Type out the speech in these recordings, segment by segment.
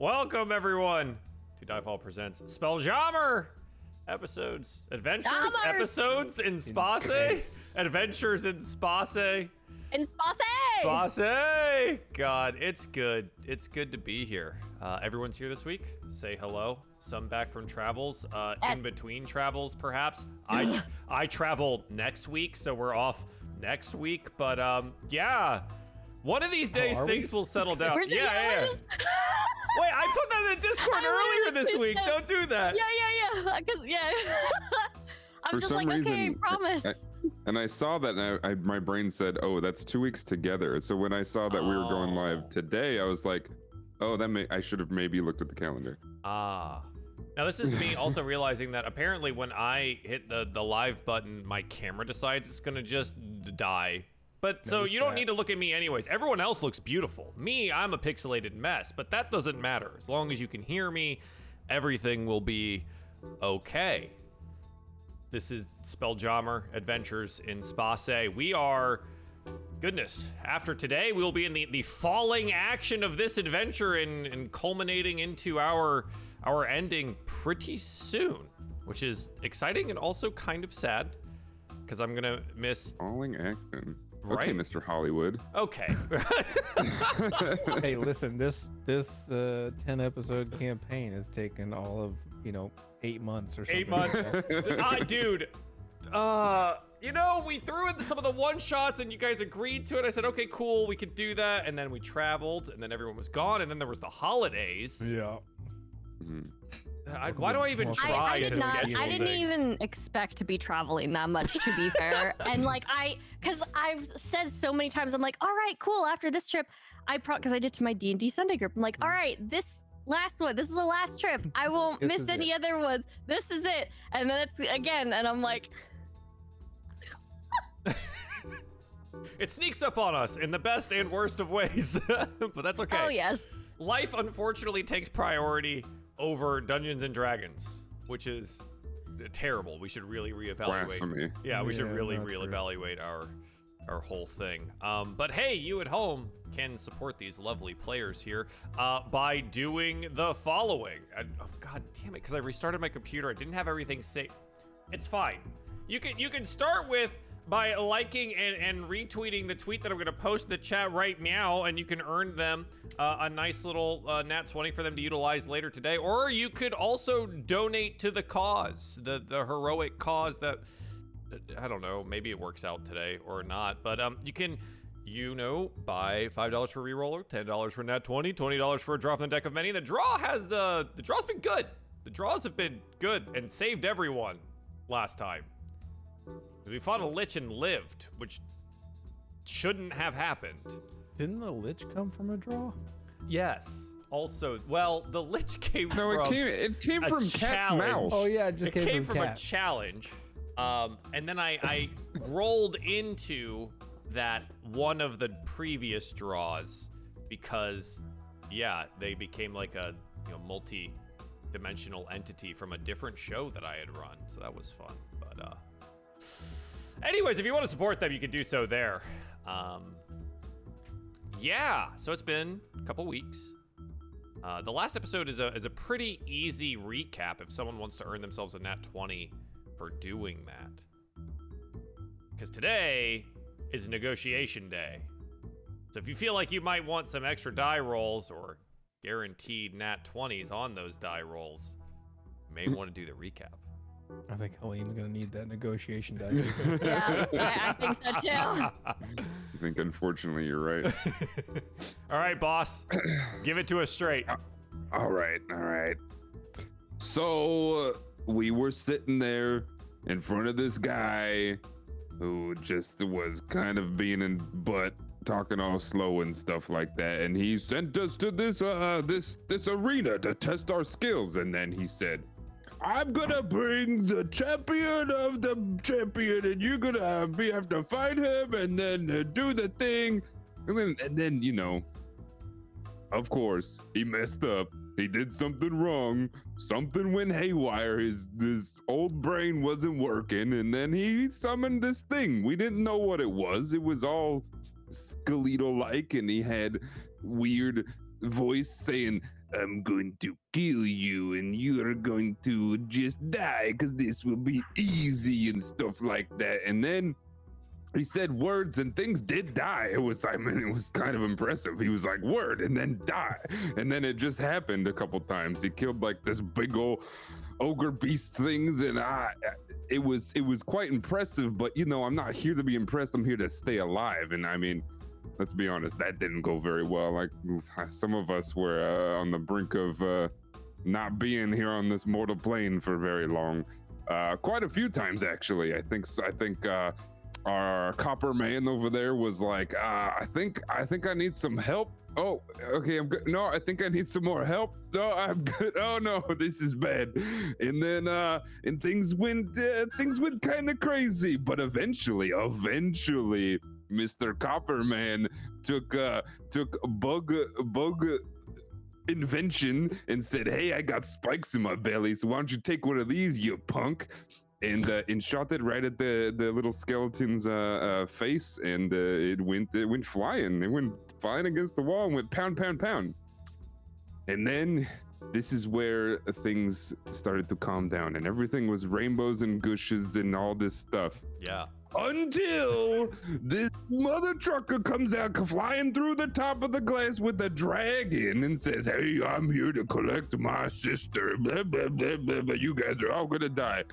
Welcome everyone to Diefall Presents Spelljammer episodes, adventures, Jammers! episodes in Space, space. adventures in Space, In Space! Space. God, it's good. It's good to be here. Uh, everyone's here this week. Say hello. Some back from travels, uh, Yes. in between travels, perhaps. I I travel next week, so we're off next week. But um, yeah. One of these days, are we? things will settle down. We're just- yeah, yeah, yeah. we're just- Wait, I put that in the Discord earlier wanted this week. say- Don't do that. yeah, yeah, yeah. Because, yeah. I'm For just some like, okay, promise. I- And I saw that, and I, I, my brain said, "Oh, that's two weeks together." So when I saw that we were going Oh. live today, I was like, "Oh, that may I should have maybe looked at the calendar." Ah. Now this is me also realizing that apparently when I hit the the live button, my camera decides it's gonna just die. But so Notice you don't that. need to look at me anyways. Everyone else looks beautiful. Me, I'm a pixelated mess, but that doesn't matter. As long as you can hear me, everything will be okay. This is Spelljammer Adventures in Space. We are goodness after today we will be in the, the falling action of this adventure and, and culminating into our our ending pretty soon which is exciting and also kind of sad because i'm gonna miss Falling action. Okay, Right. Mr. Hollywood. okay hey, listen, this this uh, ten episode campaign has taken all of you know eight months or something. eight months that. uh, dude uh you know we threw in some of the one shots and you guys agreed to it i said okay cool we could do that and then we traveled and then everyone was gone and then there was the holidays yeah. Mhm. I, why do i even Well, try I, I to did not. schedule I didn't things? even expect to be traveling that much, to be fair. and like I, because I've said so many times, I'm like, all right, cool. After this trip, I pro because I did to my D and D Sunday group. I'm like, mm. all right, this last one, this is the last trip. I won't miss is any other ones. This is it. And then it's again, and I'm like, It sneaks up on us in the best and worst of ways, but that's oh, okay. oh yes, Life unfortunately takes priority over Dungeons and Dragons, which is terrible. We should really reevaluate. Blasphemy. Yeah, we should really not true. reevaluate our our whole thing. Um, but hey, you at home can support these lovely players here uh, by doing the following. I, oh, God damn it! Because I restarted my computer, I didn't have everything saved. It's fine. You can you can start with by liking and, and retweeting the tweet that I'm gonna post in the chat right now, and you can earn them uh, a nice little uh, nat 20 for them to utilize later today. Or you could also donate to the cause, the the heroic cause that I don't know, maybe it works out today or not, but um, you can. You know, buy five dollars for reroller, ten dollars for nat 20, twenty dollars for a draw from the deck of many. The draw has the the draw's been good. The draws have been good and saved everyone last time. We fought a lich and lived, which shouldn't have happened. Didn't the lich come from a draw? Yes. Also, well, the lich came No, from it came. It came from Cat challenge. Mouse. Oh yeah, it just it came, came from, from, cat. a challenge, um, and then I, I rolled into that one of the previous draws because, yeah, they became like a you know multi-dimensional entity from a different show that I had run, so that was fun. But uh, anyways, if you want to support them, you can do so there. Um, yeah, so it's been a couple weeks. Uh, the last episode is a is a pretty easy recap if someone wants to earn themselves a nat 20 for doing that. Because today is negotiation day. So if you feel like you might want some extra die rolls or guaranteed nat 20s on those die rolls, you may want to do the recap. I think Helene's gonna need that negotiation dice. yeah, I, I think so too. I think unfortunately you're right. All right, boss. Give it to us straight. all right, all right. So uh, we were sitting there in front of this guy who just was kind of being in butt talking all slow and stuff like that and he sent us to this uh this this arena to test our skills and then he said I'm gonna bring the champion of the champion, and you're gonna we have to fight him, and then uh, do the thing, and then and then you know, of course, he messed up. He did something wrong. Something went haywire. His his old brain wasn't working, and then he summoned this thing. We didn't know what it was. It was all skeletal like, and he had weird voice saying, I'm going to kill you and you're going to just die because this will be easy and stuff like that. And then he said words and things did die. It was, I mean, it was kind of impressive. He was like, word, and then die. And then it just happened a couple times. He killed like this big old ogre beast things. And I, it was, it was quite impressive. But, you know, I'm not here to be impressed. I'm here to stay alive. And I mean, let's be honest, that didn't go very well. Like some of us were uh, on the brink of uh, not being here on this mortal plane for very long. Uh, quite a few times, actually. I think. I think uh, our copper man over there was like, uh, "I think. I think I need some help." Oh, okay. I'm good. No, I think I need some more help. No, I'm good. Oh no, this is bad. And then, uh, and things went, uh, things went kind of crazy. But eventually, eventually, Mr. Copperman took uh took bug bug invention and said, "Hey, I got spikes in my belly, so why don't you take one of these, you punk?" And uh, and shot it right at the the little skeleton's uh, uh face, and uh, it went it went flying. It went flying against the wall and went pound pound pound. And then this is where things started to calm down, and everything was rainbows and gushes and all this stuff Yeah. Until this mother trucker comes out flying through the top of the glass with a dragon and says, Hey, I'm here to collect my sister. Blah, blah, blah, blah, blah. You guys are all gonna die.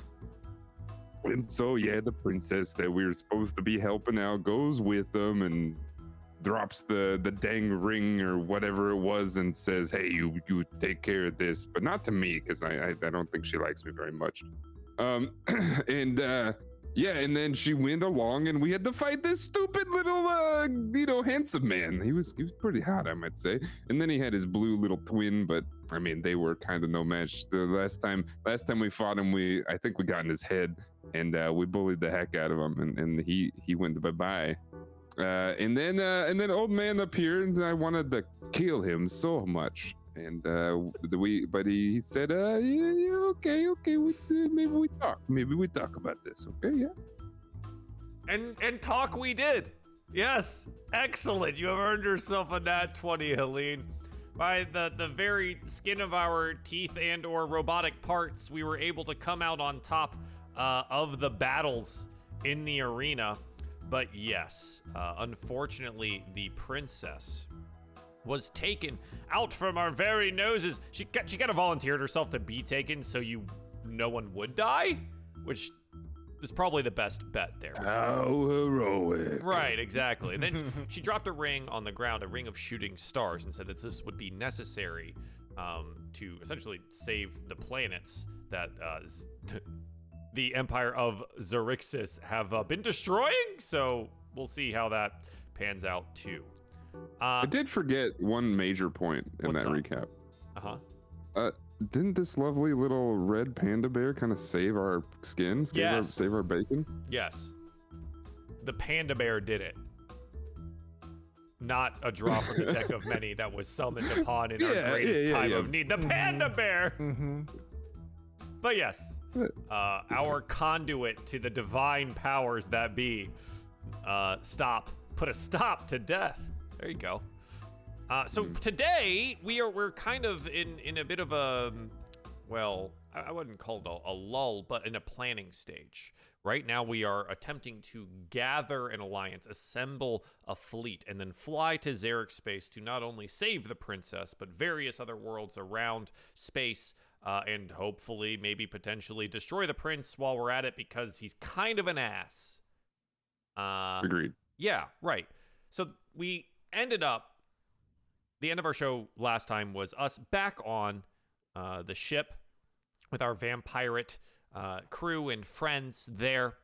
And so, yeah, the princess that we were supposed to be helping out goes with them and drops the the dang ring or whatever it was and says, "Hey, you you take care of this," but not to me because I, I I don't think she likes me very much. Um, and uh, yeah, and then she went along, and we had to fight this stupid little, uh, you know, handsome man. He was he was pretty hot, I might say. And then he had his blue little twin, but I mean, they were kind of no match. The last time, last time we fought him, we I think we got in his head, and uh, we bullied the heck out of him, and, and he he went bye bye. Uh, and then uh, and then old man appeared, and I wanted to kill him so much. And uh, we, but he, he said, uh, yeah, yeah, okay, okay, we, uh, maybe we talk, maybe we talk about this, okay, yeah. And and talk we did. Yes. Excellent. You have earned yourself a nat 20, Helene. By the, the very skin of our teeth and or robotic parts, we were able to come out on top uh, of the battles in the arena. But yes, uh, unfortunately, the princess was taken out from our very noses. She got, she kind of volunteered herself to be taken so you no one would die, which was probably the best bet there. How heroic. Right, exactly. And then she dropped a ring on the ground, a ring of shooting stars, and said that this would be necessary um, to essentially save the planets that uh, z- the Empire of Xaryxis have uh, been destroying. So we'll see how that pans out too. Uh I did forget one major point in What's that up? recap. huh. Uh, didn't this lovely little red panda bear kind of save our skins? Save our, Yes. save our bacon? Yes. The panda bear did it. Not a drop from the deck of many that was summoned upon in Yeah, our greatest yeah, time yeah. of need. The panda bear! Mm-hmm. But yes, uh, our conduit to the divine powers that be. Uh, stop. Put a stop to death. There you go. Uh, so today we are we're kind of in in a bit of a well, I, I wouldn't call it a, a lull, but in a planning stage. Right now we are attempting to gather an alliance, assemble a fleet, and then fly to Xeric space to not only save the princess, but various other worlds around space. Uh, and hopefully, maybe potentially destroy the prince while we're at it because he's kind of an ass. Uh, Agreed. yeah, right. So we ended up. The end of our show last time was us back on uh, the ship with our vampirate uh, crew and friends there,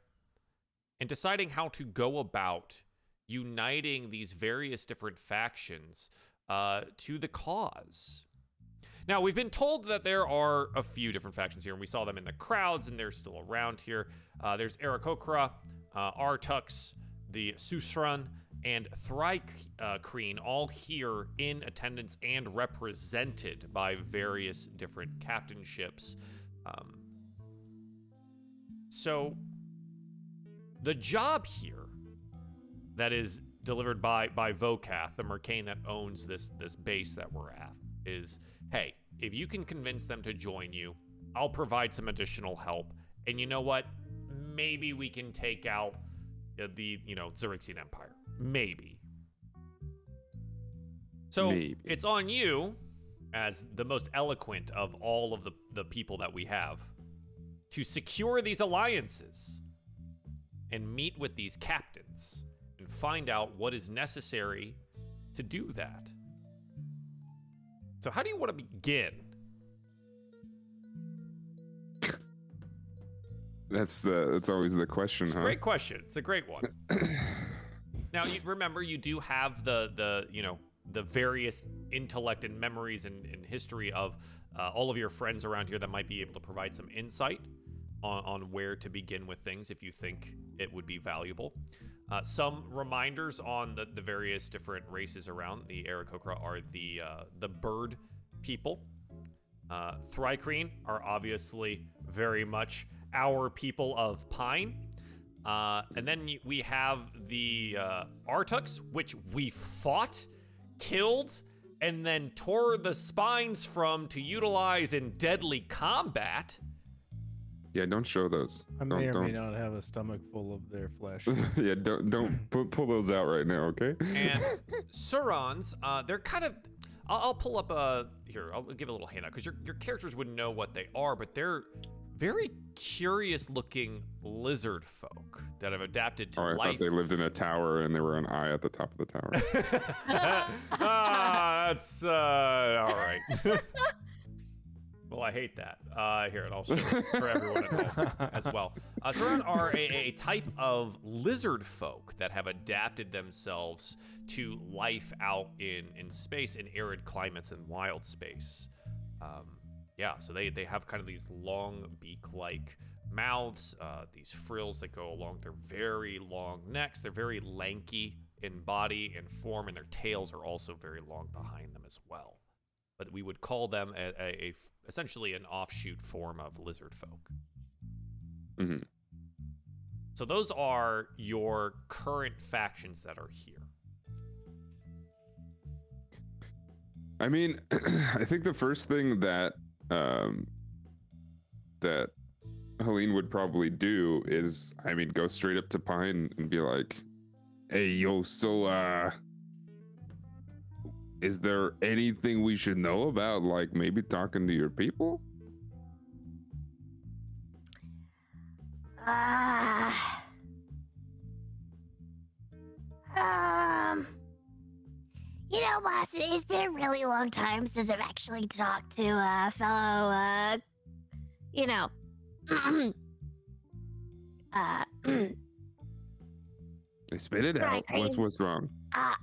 and deciding how to go about uniting these various different factions uh, to the cause. Now, we've been told that there are a few different factions here, and we saw them in the crowds, and they're still around here. Uh, there's Aarakocra, uh, Artux, the Susran, and Thri-kreen, all here in attendance and represented by various different captainships. Um, so, the job here that is delivered by by Vocath, the Mercane that owns this this base that we're at, is hey, if you can convince them to join you, I'll provide some additional help. And you know what? Maybe we can take out uh, the you know Xaryxian Empire. Maybe. So Maybe. it's on you, as the most eloquent of all of the the people that we have, to secure these alliances and meet with these captains and find out what is necessary to do that. So, how do you want to begin? That's the that's always the question, It's a huh? great question. It's a great one. now, you remember you do have the the you know the various intellect and memories and, and history of uh, all of your friends around here that might be able to provide some insight on, on where to begin with things if you think it would be valuable. Uh, some reminders on the, the various different races around the Aarakocra are the uh, the bird people. Uh, Thri-kreen are obviously very much our people of Pine. Uh, and then we have the uh, Artux, which we fought, killed, and then tore the spines from to utilize in deadly combat. Yeah, don't show those. I don't, may or may don't. not have a stomach full of their flesh. yeah, don't don't pull, pull those out right now, okay? And Surons, uh, they're kind of. I'll, I'll pull up a here. I'll give a little handout because your your characters wouldn't know what they are, but they're very curious-looking lizard folk that have adapted to oh, I life. thought they lived in a tower and there were an eye at the top of the tower. ah, that's uh, all right. well, I hate that. Uh, here, and I'll show this for everyone as well. Uh, Sauron are a, a type of lizard folk that have adapted themselves to life out in, in space, in arid climates and wild space. Um, yeah, so they, they have kind of these long beak-like mouths, uh, these frills that go along their very long necks. They're very lanky in body and form, and their tails are also very long behind them as well. But we would call them a, a, a essentially an offshoot form of lizard folk. hmm So those are your current factions that are here. I mean, I think the first thing that um, that Helene would probably do is, I mean, go straight up to Pine and be like, "Hey, yo, so uh, is there anything we should know about, like maybe talking to your people?" Uh, um, you know, boss, it's been a really long time since I've actually talked to a fellow, uh, you know, uh, They spit it out. What's what's wrong? uh.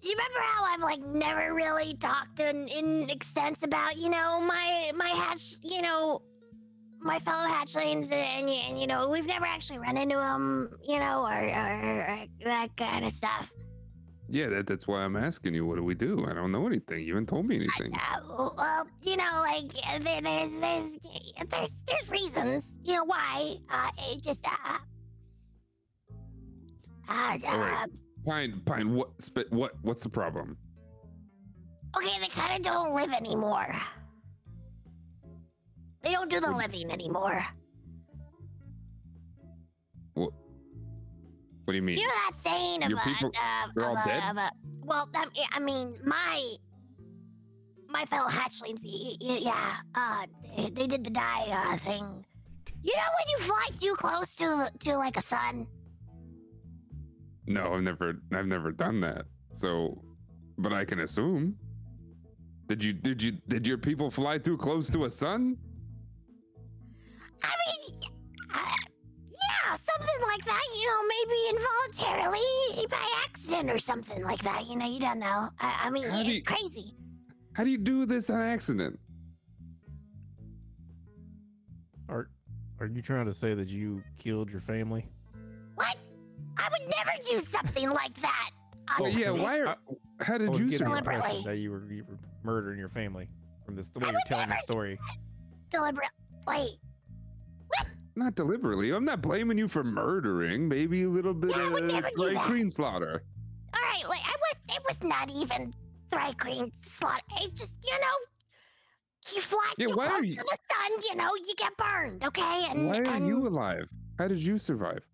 Do you remember how I've like never really talked in, in extents about you know my my hatch you know my fellow hatchlings and, and, and you know we've never actually run into them you know or, or, or that kind of stuff. Yeah, that, that's why I'm asking you. What do we do? I don't know anything. You haven't told me anything. Uh, well, you know, like there, there's there's there's there's reasons, you know, why. Uh, it just uh. Uh, All right. uh, Pine, Pine, what spit? What? What's the problem? okay, they kind of don't live anymore. They don't do the living anymore. What What do you mean? You know that saying of Your a, people- of, they're of all a, dead? of a well, I mean, my my fellow hatchlings, yeah, uh, they- they did the die uh, thing. You know when you fly too close to to like a sun? No, I've never, I've never done that. So, but I can assume. Did you, did you, did your people fly too close to a sun? I mean, uh, yeah, something like that. You know, maybe involuntarily by accident or something like that. You know, you don't know. I, I mean, How do it's you- crazy. How do you do this on accident? Are are you trying to say that you killed your family? What? I would never do something like that. Oh, on yeah, purpose. why are? I- How I did was you? getting the survive? Deliberately. impression that you were, you were murdering your family from this the way I you're would telling the never- story. deliberate. Wait. Not deliberately. I'm not blaming you for murdering. Maybe a little bit Yeah, of dry green slaughter. All right, like I was, it was not even dry green slaughter. It's just you know, you fly Yeah, too close you- to the sun, you know, you get burned. Okay, and Why are and, you alive? How did you survive?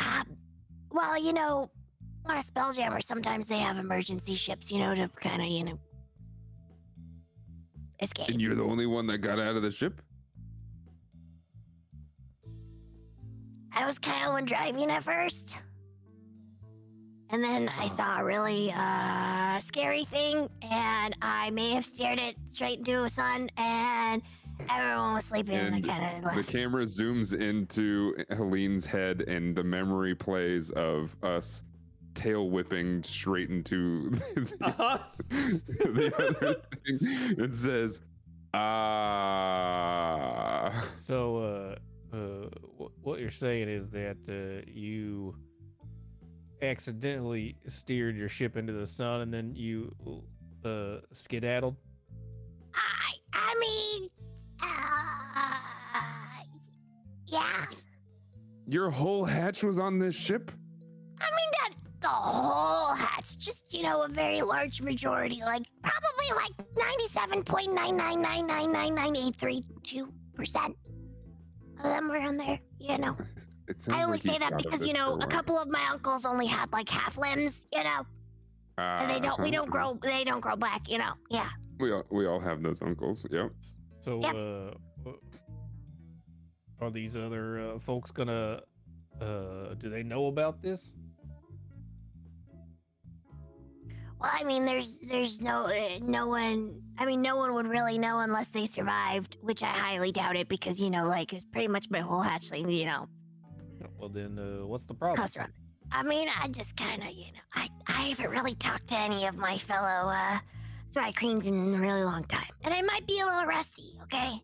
Uh, well, you know, on a spelljammer, sometimes they have emergency ships, you know, to kind of, you know, escape. And you're the only one that got out of the ship? I was kind of one driving at first. And then I saw a really uh, scary thing, and I may have steered it straight into a sun, and everyone was sleeping, and, And I kind of The camera zooms into Helene's head, and the memory plays of us tail whipping straight into the, Uh-huh. the other thing. It says, ah. So, uh, uh, wh- what you're saying is that uh, you accidentally steered your ship into the sun and then you uh, skedaddled. I, I mean, uh, yeah. Your whole hatch was on this ship? I mean, not the whole hatch, just, you know, a very large majority, like probably like 97.999999832% of them were on there, you know. It sounds I only like say that because, you know, a couple of my uncles only had like half limbs, you know, and they don't, we don't Uh-huh. grow, they don't grow back, you know, yeah. We all, we all have those uncles. Yep. So, Yep. uh, are these other uh, folks gonna? Uh, do they know about this? Well, I mean, there's, there's no, uh, no one, I mean, no one would really know unless they survived, which I highly doubt it because, you know, like, it's pretty much my whole hatchling, you know, Well, then, uh, what's the problem? Cuss around. I mean, I just kind of, you know, I, I haven't really talked to any of my fellow uh, Thri-kreens in a really long time. And I might be a little rusty, okay?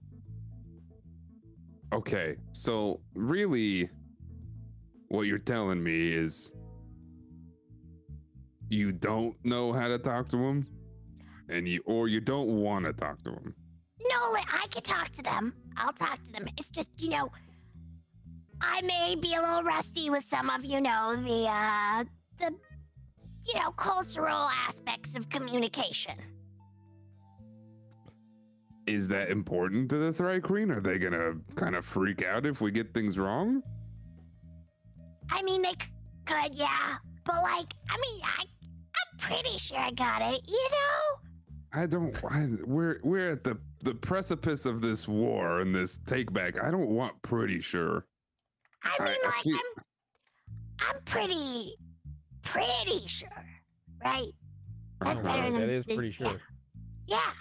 Okay, so really, what you're telling me is you don't know how to talk to them, and you or you don't want to talk to them. No, I can talk to them. I'll talk to them. It's just, you know, I may be a little rusty with some of, you know, the, uh, the, you know, cultural aspects of communication. Is that important to the Thri-kreen? Are they gonna kind of freak out if we get things wrong? I mean, they c- could, yeah. But, like, I mean, I, pretty sure I got it, you know? I don't. I, we're we're at the the precipice of this war and this take back. I don't want pretty sure. I I- mean, I like, feel- I'm, I'm pretty, pretty sure, right? That's Uh, better than that is the- pretty sure. Yeah.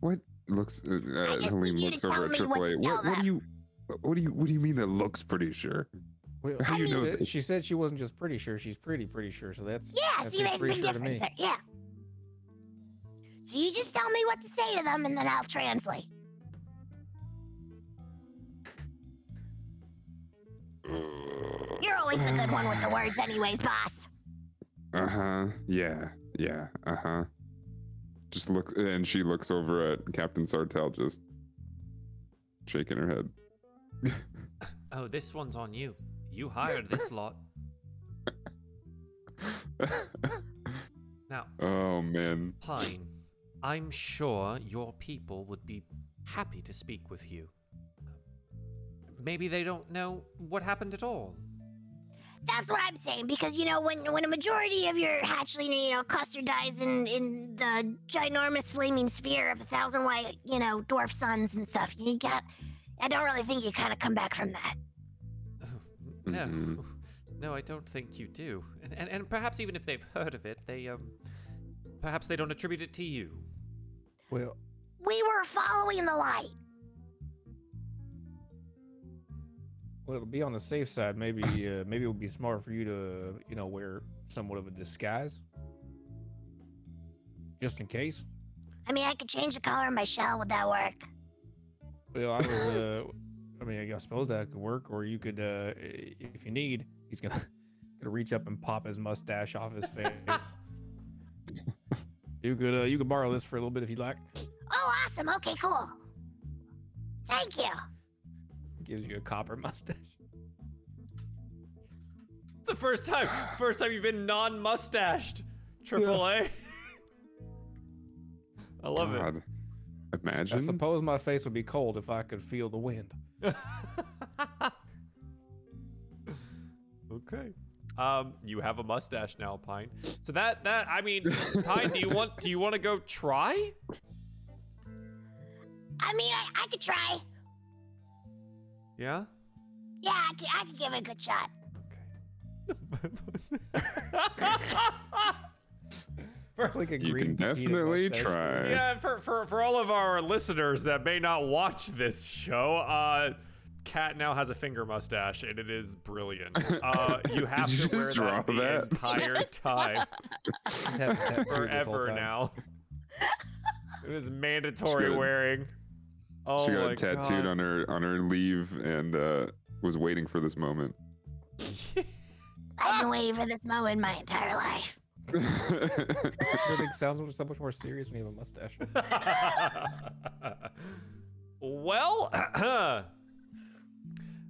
What looks? Uh, uh, just Helene need you to looks over tell at me what AAA. What, what do you? What do you? What do you mean that looks pretty sure? Well, How she, you know said, she said she wasn't just pretty sure; she's pretty, pretty sure. So that's Yeah. that see, seems there's pretty big sure difference there. Yeah. So you just tell me what to say to them, and then I'll translate. You're always the good one with the words, anyways, boss. Uh huh. Yeah. Yeah. Uh huh. Just look, and she looks over at Captain Sartell, just shaking her head. Oh, this one's on you. You hired this lot. Now, oh man. Pine, I'm sure your people would be happy to speak with you. Maybe they don't know what happened at all. That's what I'm saying because you know when when a majority of your hatchling, you know, cluster dies in in the ginormous flaming sphere of a thousand white, you know, dwarf suns and stuff. You got. I don't really think you kind of come back from that. No. Mhm. No, I don't think you do. And, and, and perhaps even if they've heard of it, they, um, perhaps they don't attribute it to you. Well, We were following the light. well, to be on the safe side, maybe uh, maybe it would be smart for you to you know wear somewhat of a disguise, just in case. I mean, I could change the color of my shell. Would that work? Well, I was. Uh, I mean, I suppose that could work, or you could, uh, if you need, he's gonna gonna reach up and pop his mustache off his face. you could, uh, you could borrow this for a little bit if you'd like. Oh, awesome. Okay, cool. Thank you. Gives you a copper mustache. It's the first time, first time you've been non-mustached. Triple A. I love it. God. I Imagine. suppose my face would be cold if I could feel the wind. okay. Um, you have a mustache now, Pine. So that that I mean, Pine, do you want do you want to go try? I mean, I, I could try. Yeah. Yeah, I could, I could give it a good shot. It's like a You green can definitely mustache. try. yeah, for, for for all of our listeners that may not watch this show, uh, Cat now has a finger mustache, and it is brilliant. Uh, you have you to wear just draw that the that? entire time, He's had it tattooed this whole forever time. now. it is mandatory got wearing. Oh she got my tattooed God. on her on her leave and uh, was waiting for this moment. I've been waiting for this moment my entire life. Everything sounds so much more serious when you have a mustache. well,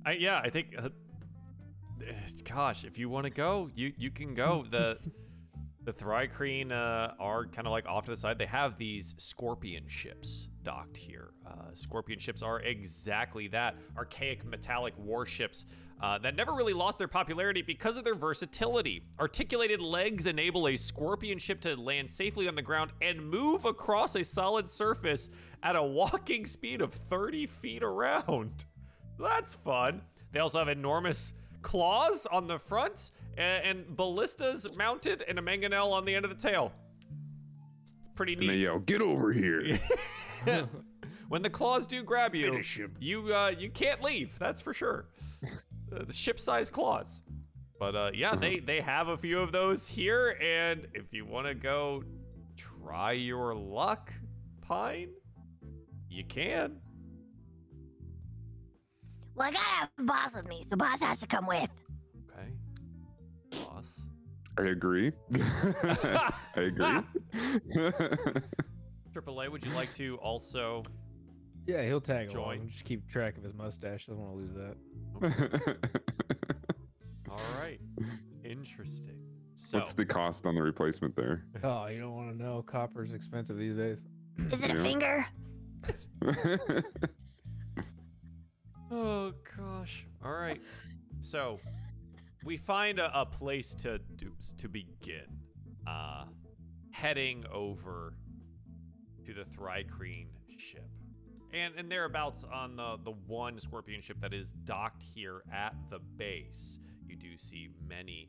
I, yeah, I think. Uh, gosh, if you want to go, you you can go. The the Thri-kreen uh, are kind of like off to the side. They have these Scorpion ships docked here. Uh, Scorpion ships are exactly that archaic metallic warships uh, that never really lost their popularity because of their versatility. Articulated legs enable a Scorpion ship to land safely on the ground and move across a solid surface at a walking speed of 30 feet around. That's fun. They also have enormous claws on the front a- and ballistas mounted and a mangonel on the end of the tail. It's pretty and they neat. yell, "Get over here!" when the claws do grab you, you uh, you can't leave. That's for sure. Uh, the ship-sized claws. But uh, yeah, they they have a few of those here, and if you want to go try your luck, Pine, you can. Well, I gotta have boss with me, so boss has to come with. Okay. Boss. I agree. I agree. AAA, would you like to also? Yeah, he'll tag Join. along. Just keep track of his mustache. Doesn't want to lose that. All right. Interesting. So, What's the cost on the replacement there? Oh, you don't want to know. Copper's expensive these days. Is it a Yeah. finger? oh gosh. All right. So, we find a, a place to do, to begin. Uh, heading over to the Thri-kreen ship. And and thereabouts on the the one scorpion ship that is docked here at the base, you do see many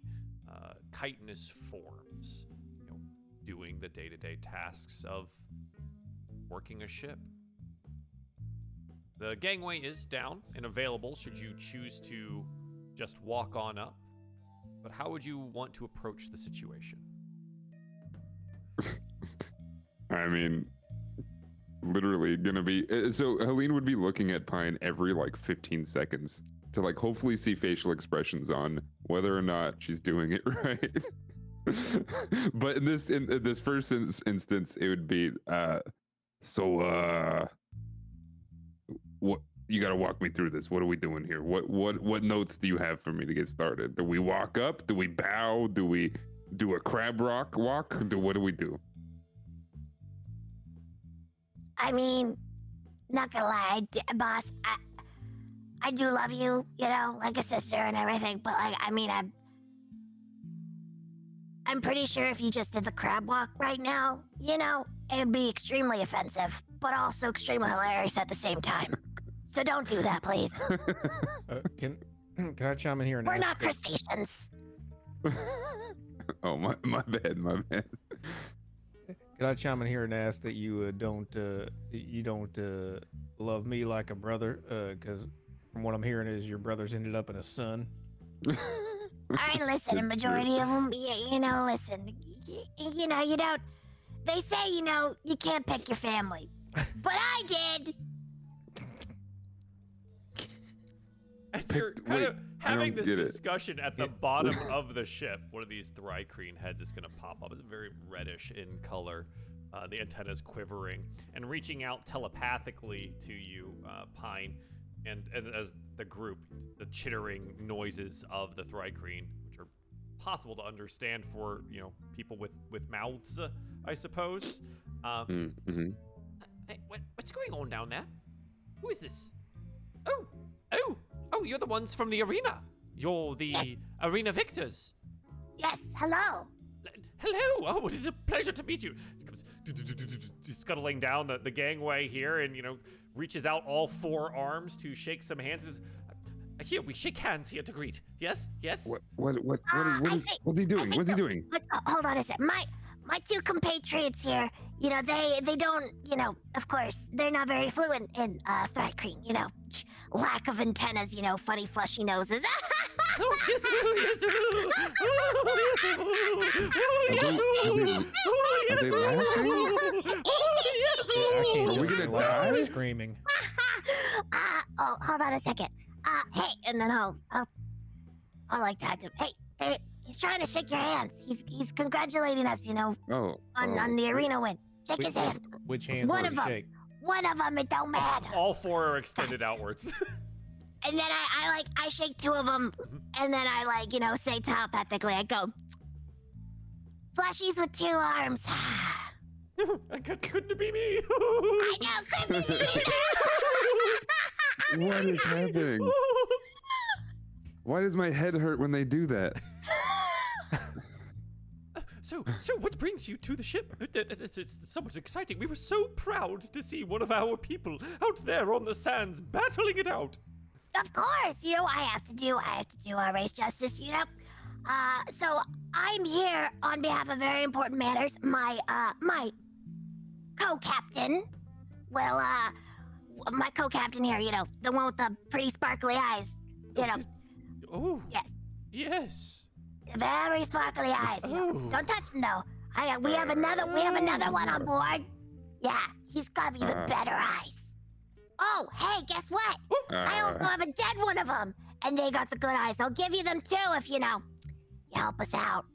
uh, chitinous forms, you know, doing the day-to-day tasks of working a ship. The gangway is down and available should you choose to just walk on up. But how would you want to approach the situation? I mean, literally gonna be. uh, So Helene would be looking at Pine every like 15 seconds to like hopefully see facial expressions on whether or not she's doing it right. but in this in in this first ins- instance, it would be uh, so uh, what you got to walk me through this. What are we doing here? What what what notes do you have for me to get started? Do we walk up? Do we bow? Do we do a crab rock walk? Do what do we do? I mean, not gonna lie, I boss, I, I do love you, you know, like a sister and everything. But like, I mean, I'm, I'm pretty sure if you just did the crab walk right now, you know, it'd be extremely offensive, but also extremely hilarious at the same time. So don't do that, please. Uh, can can I chime in here and We're not crustaceans. oh my my bad, my bad. Can I chime in here and ask that you uh, don't uh, you don't uh, love me like a brother? Because from what I'm hearing is your brother's ended up in a son. All right, listen, a majority of them, you, you know, listen, you, you know, you don't. They say, you know, you can't pick your family, but I did. As you're kind wait, of having this get it. discussion at the bottom of the ship, one of these Thri-kreen heads is going to pop up. It's very reddish in color. Uh, the antenna's quivering and reaching out telepathically to you, uh, Pine. and and as the group, the chittering noises of the Thri-kreen, which are possible to understand for you know people with with mouths, uh, I suppose. Um, Mm-hmm. Hey, what, what's going on down there? Who is this? Oh, oh, oh! You're the ones from the arena. You're the Yes. arena victors. Yes, hello. Hello! Oh, it is a pleasure to meet you. Comes scuttling down the, the gangway here and, you know, reaches out all four arms to shake some hands. Says, "Uh, Here, we shake hands here to greet. Yes? Yes? What what what what, Uh, what I is, think- what's he doing? think What's he so. doing? But, uh, hold on a sec. My my two compatriots here, you know, they they don't, you know, of course, they're not very fluent in uh, Thri-kreen, you know, lack of antennas, you know, funny fleshy noses. Oh, yes, oh, yes, oh, oh, yes, oh, oh, yes, oh, oh, yes, Are they oh, oh, yes, Yeah, I can't oh. Are we do it. gonna They're laughing and die? Screaming. uh, oh, hold on a second. Uh, hey, and then I'll, I'll, I'll like that. To, hey, they, he's trying to shake your hands. He's he's congratulating us, you know, Oh, on oh, on the arena win. Shake Which, his hand. which hands One do of you them. shake? One of them, it don't matter. All four are extended outwards. And then I, I like I shake two of them, mm-hmm. and then I like you know say telepathically I go, fleshies with two arms. I I could, couldn't it be me? know, couldn't be me. what is happening? Why does my head hurt when they do that? So, so what brings you to the ship? It- it- It's, it's so much exciting. We were so proud to see one of our people out there on the sands battling it out. Of course, you know I have to do I have to do our race justice, you know. Uh, so I'm here on behalf of very important matters. My uh my co-captain, well uh, my co-captain here, you know, the one with the pretty sparkly eyes, you know, Oh, yes, yes. Very sparkly eyes. You know. Don't touch him though. I we have another we have another one on board. Yeah, he's got even Uh. better eyes. Oh, hey, guess what? I also Uh, have a dead one of them, and they got the good eyes. I'll give you them too if you know. You help us out.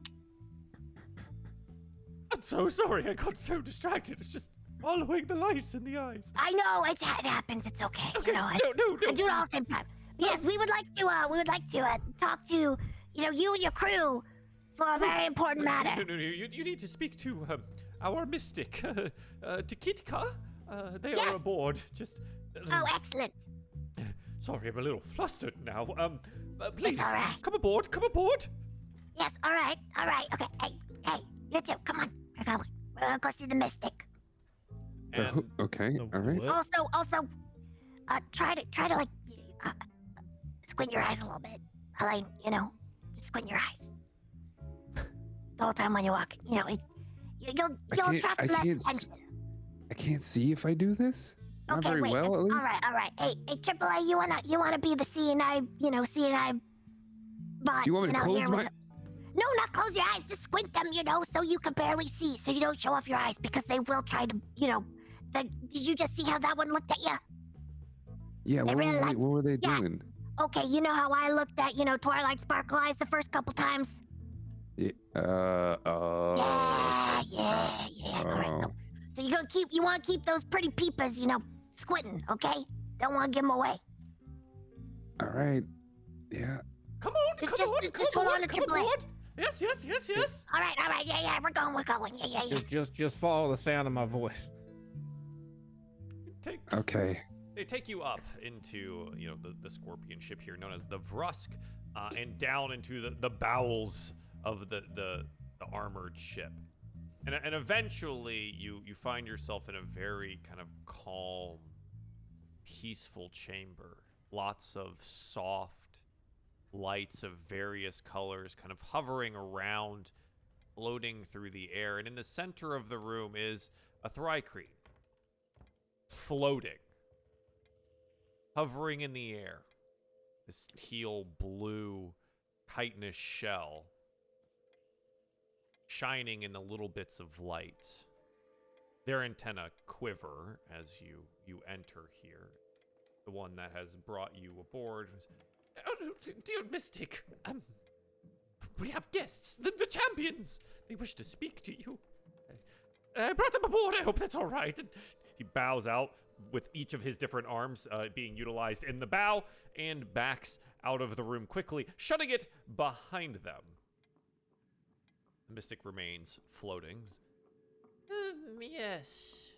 I'm so sorry. I got so distracted. It's just following the lights in the eyes. I know it, it happens. It's okay. Okay, You know, I, no, no, no. I do it all the same time. Yes, we would like to. Uh, we would like to uh, talk to you know you and your crew for a very important matter. no, no. You, you need to speak to um, our mystic, uh, uh, Tikitka. Uh, they are aboard. Just. uh, Oh, excellent. Sorry, I'm a little flustered now. Um, uh, please all right. come aboard. Come aboard. Yes. All right. All right. Okay. Hey, hey, you two, come on. We're going. We're gonna go see the mystic. the who- okay, The all right. what? Also, also, uh, try to try to like uh, squint your eyes a little bit. I like you know, just squint your eyes the whole time when you're walking. You know, it, you- you'll you'll attract less attention. I can't see if I do this. Not okay, very wait. well, all right, all right. Hey, hey, Triple A, you wanna you wanna be the CNI, you know, CNI bot? You want me to know, close my- No, not close your eyes. Just squint them, you know, so you can barely see, so you don't show off your eyes because they will try to, you know. The, did you just see how that one looked at you? Yeah, what, really was they, like- what were they yeah. doing? Okay, you know how I looked at, you know, Twilight Sparkle Eyes the first couple times? Yeah, uh, uh, yeah, yeah, yeah. All right. oh. So, so you gonna keep, you want to keep those pretty peepers, you know, squinting, okay? Don't want to give them away. all right. Yeah. come on, Just- come just- on, just- come just hold aboard, on to come Triple A. Yes, yes, yes, yes. All right, all right, yeah, yeah, we're going, we're going, yeah, yeah, yeah. Just, just, just follow the sound of my voice. Take Okay. They take you up into, you know, the, the scorpion ship here known as the Vrusk, uh, and down into the, the bowels of the, the, the armored ship. And, and eventually you, you find yourself in a very kind of calm, peaceful chamber. Lots of soft lights of various colors kind of hovering around, floating through the air. And in the center of the room is a Thri-kreen floating hovering in the air. This teal blue chitinous shell shining in the little bits of light. Their antenna quiver as you you enter here. The one that has brought you aboard. Oh, dear Mystic, um, we have guests, the, the champions. They wish to speak to you. I brought them aboard. I hope that's all right. He bows out, with each of his different arms uh, being utilized in the bow and backs out of the room quickly, shutting it behind them. The mystic remains floating. Um, yes.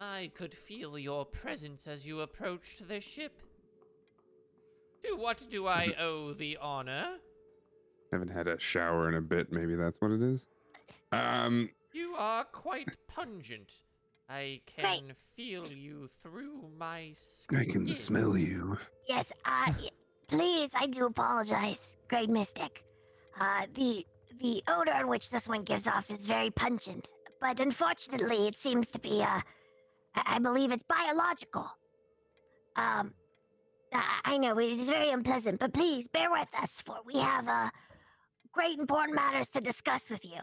I could feel your presence as you approached the ship. To what do I owe the honor? Haven't had a shower in a bit. Maybe that's what it is. Um, You are quite pungent. I can feel you through my skin. I can smell you. Yes, uh, please, I do apologize, Great Mystic. Uh, the the odor in which this one gives off is very pungent, but unfortunately, it seems to be, uh, I I believe it's biological. Um, I I know it is very unpleasant, but please bear with us, for we have, uh, great important matters to discuss with you.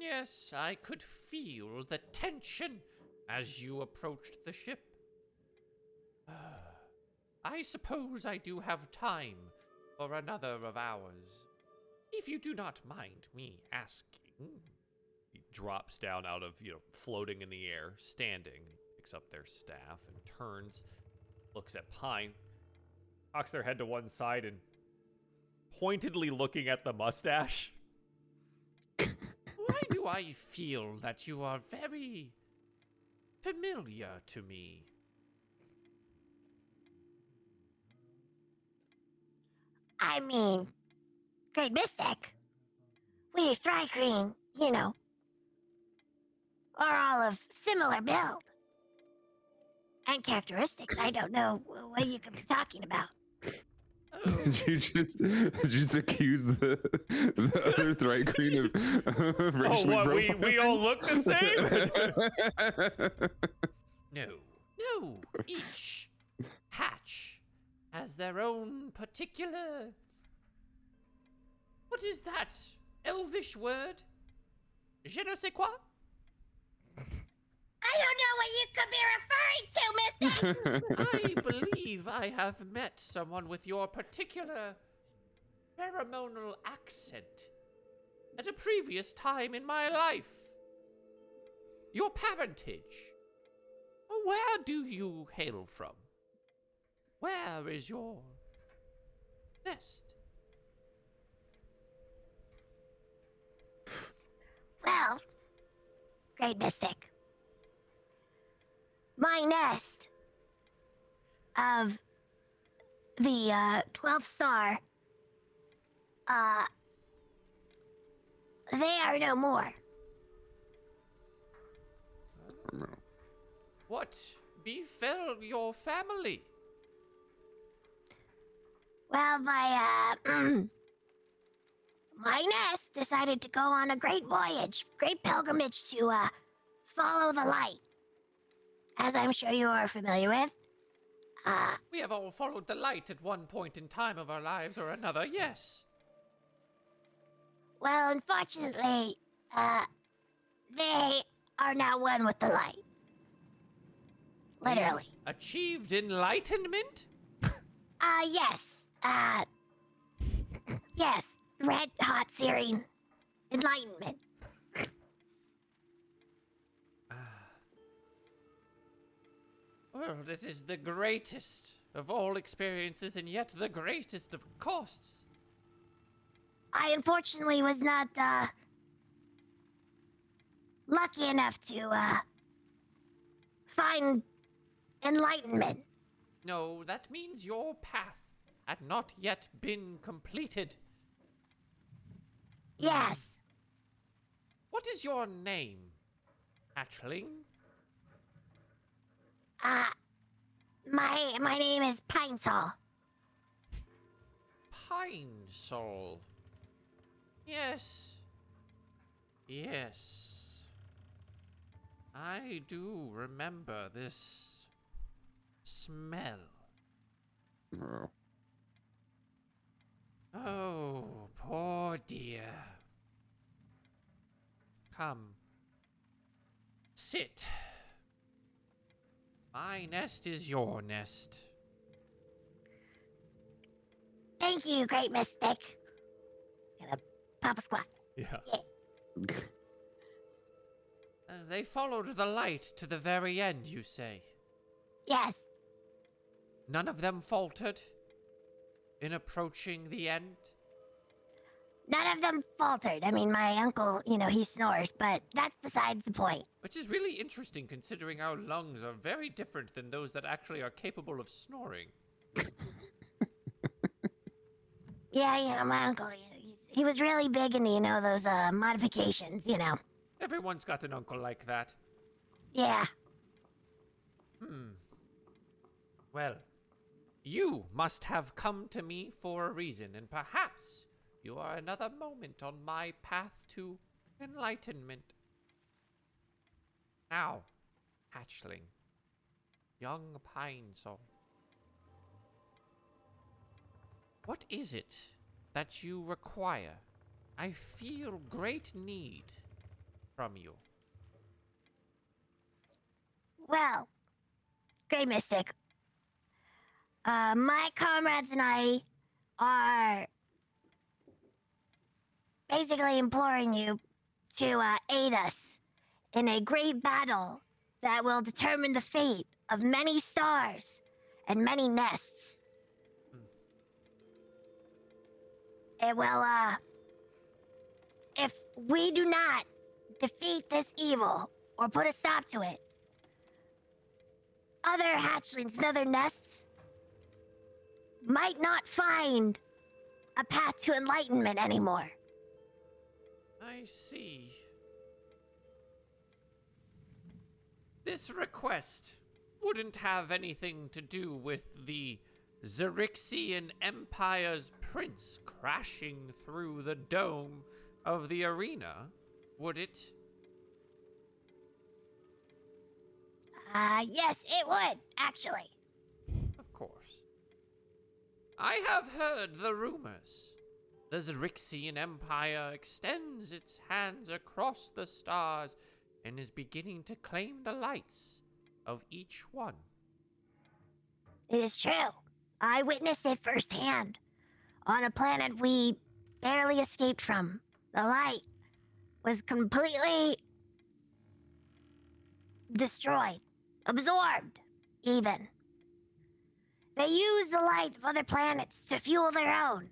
Yes, I could feel the tension as you approached the ship. I suppose I do have time for another of ours. If you do not mind me asking. He drops down out of, you know, floating in the air, standing, picks up their staff and turns, looks at Pine, cocks their head to one side and pointedly looking at the mustache. Why do I feel that you are very familiar to me? I mean, Great Mystic. We Thri-kreen, you know, are all of similar build and characteristics. I don't know what you could be talking about. Oh, Did you just did you just accuse the the other Thri-kreen of, of Oh, racially what? We, we all look the same? no, no. Each hatch has their own particular. What is that elvish word? Je ne sais quoi? I don't know what you could be referring to, Mystic. I believe I have met someone with your particular pheromonal accent at a previous time in my life. Your parentage. Oh, where do you hail from? Where is your nest? well, Great Mystic. My nest of the uh, 12 star, uh, they are no more. What befell your family? Well, my uh, my nest decided to go on a great voyage, great pilgrimage to uh, follow the light. As I'm sure you are familiar with. Uh, We have all followed the light at one point in time of our lives or another, yes. well, unfortunately, uh, they are now one with the light. Literally. Achieved enlightenment? Uh, yes. Uh, yes. Red hot searing enlightenment. Well, it is the greatest of all experiences and yet the greatest of costs. I unfortunately was not uh lucky enough to uh find enlightenment. No, that means your path had not yet been completed. Yes. What is your name, hatchling? Uh my my name is Pine Sol. Pine Soul. Yes. Yes. I do remember this smell. Oh. Oh, poor dear. Come. Sit. My nest is your nest. Thank you, Great Mystic. Gonna pop a squat. Yeah. Um, they followed the light to the very end, you say? Yes. None of them faltered in approaching the end? None of them faltered. I mean, my uncle, you know, he snores, but that's besides the point. Which is really interesting considering our lungs are very different than those that actually are capable of snoring. Yeah, you know, my uncle, he, he was really big into, you know, those uh, modifications, you know. Everyone's got an uncle like that. Yeah. Hmm. Well, you must have come to me for a reason, and perhaps you are another moment on my path to enlightenment. Now, hatchling, young pine soul, what is it that you require? I feel great need from you. Well, Grey Mystic, uh, my comrades and I are basically imploring you to uh, aid us in a great battle that will determine the fate of many stars and many nests. It will, uh, if we do not defeat this evil or put a stop to it, other hatchlings and other nests might not find a path to enlightenment anymore. I see. This request wouldn't have anything to do with the Xaryxian Empire's prince crashing through the dome of the arena, would it? Uh, yes, it would, actually. Of course. I have heard the rumors. The Xaryxian Empire extends its hands across the stars and is beginning to claim the lights of each one. It is true. I witnessed it firsthand. On a planet we barely escaped from, the light was completely destroyed, absorbed, even. They use the light of other planets to fuel their own.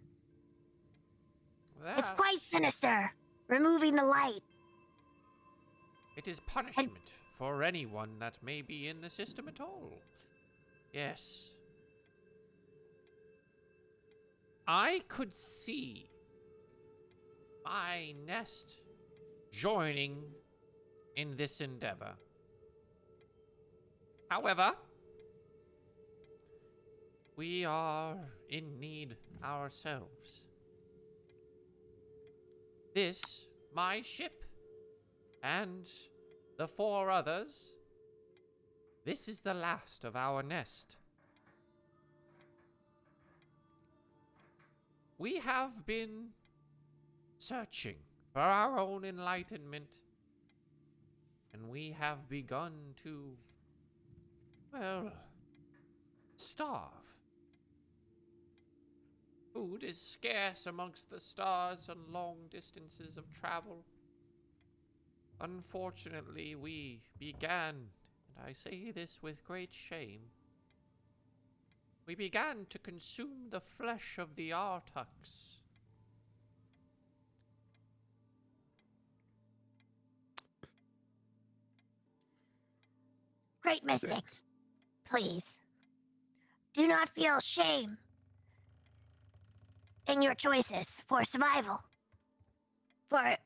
It's quite sinister, removing the light. It is punishment for anyone that may be in the system at all. Yes. I could see my nest joining in this endeavor. However, we are in need ourselves. This, my ship, and the four others, this is the last of our nest. We have been searching for our own enlightenment, and we have begun to, well, starve. Food is scarce amongst the stars and long distances of travel. Unfortunately, we began, and I say this with great shame, we began to consume the flesh of the Artux. Great mystics, please do not feel shame in your choices for survival. For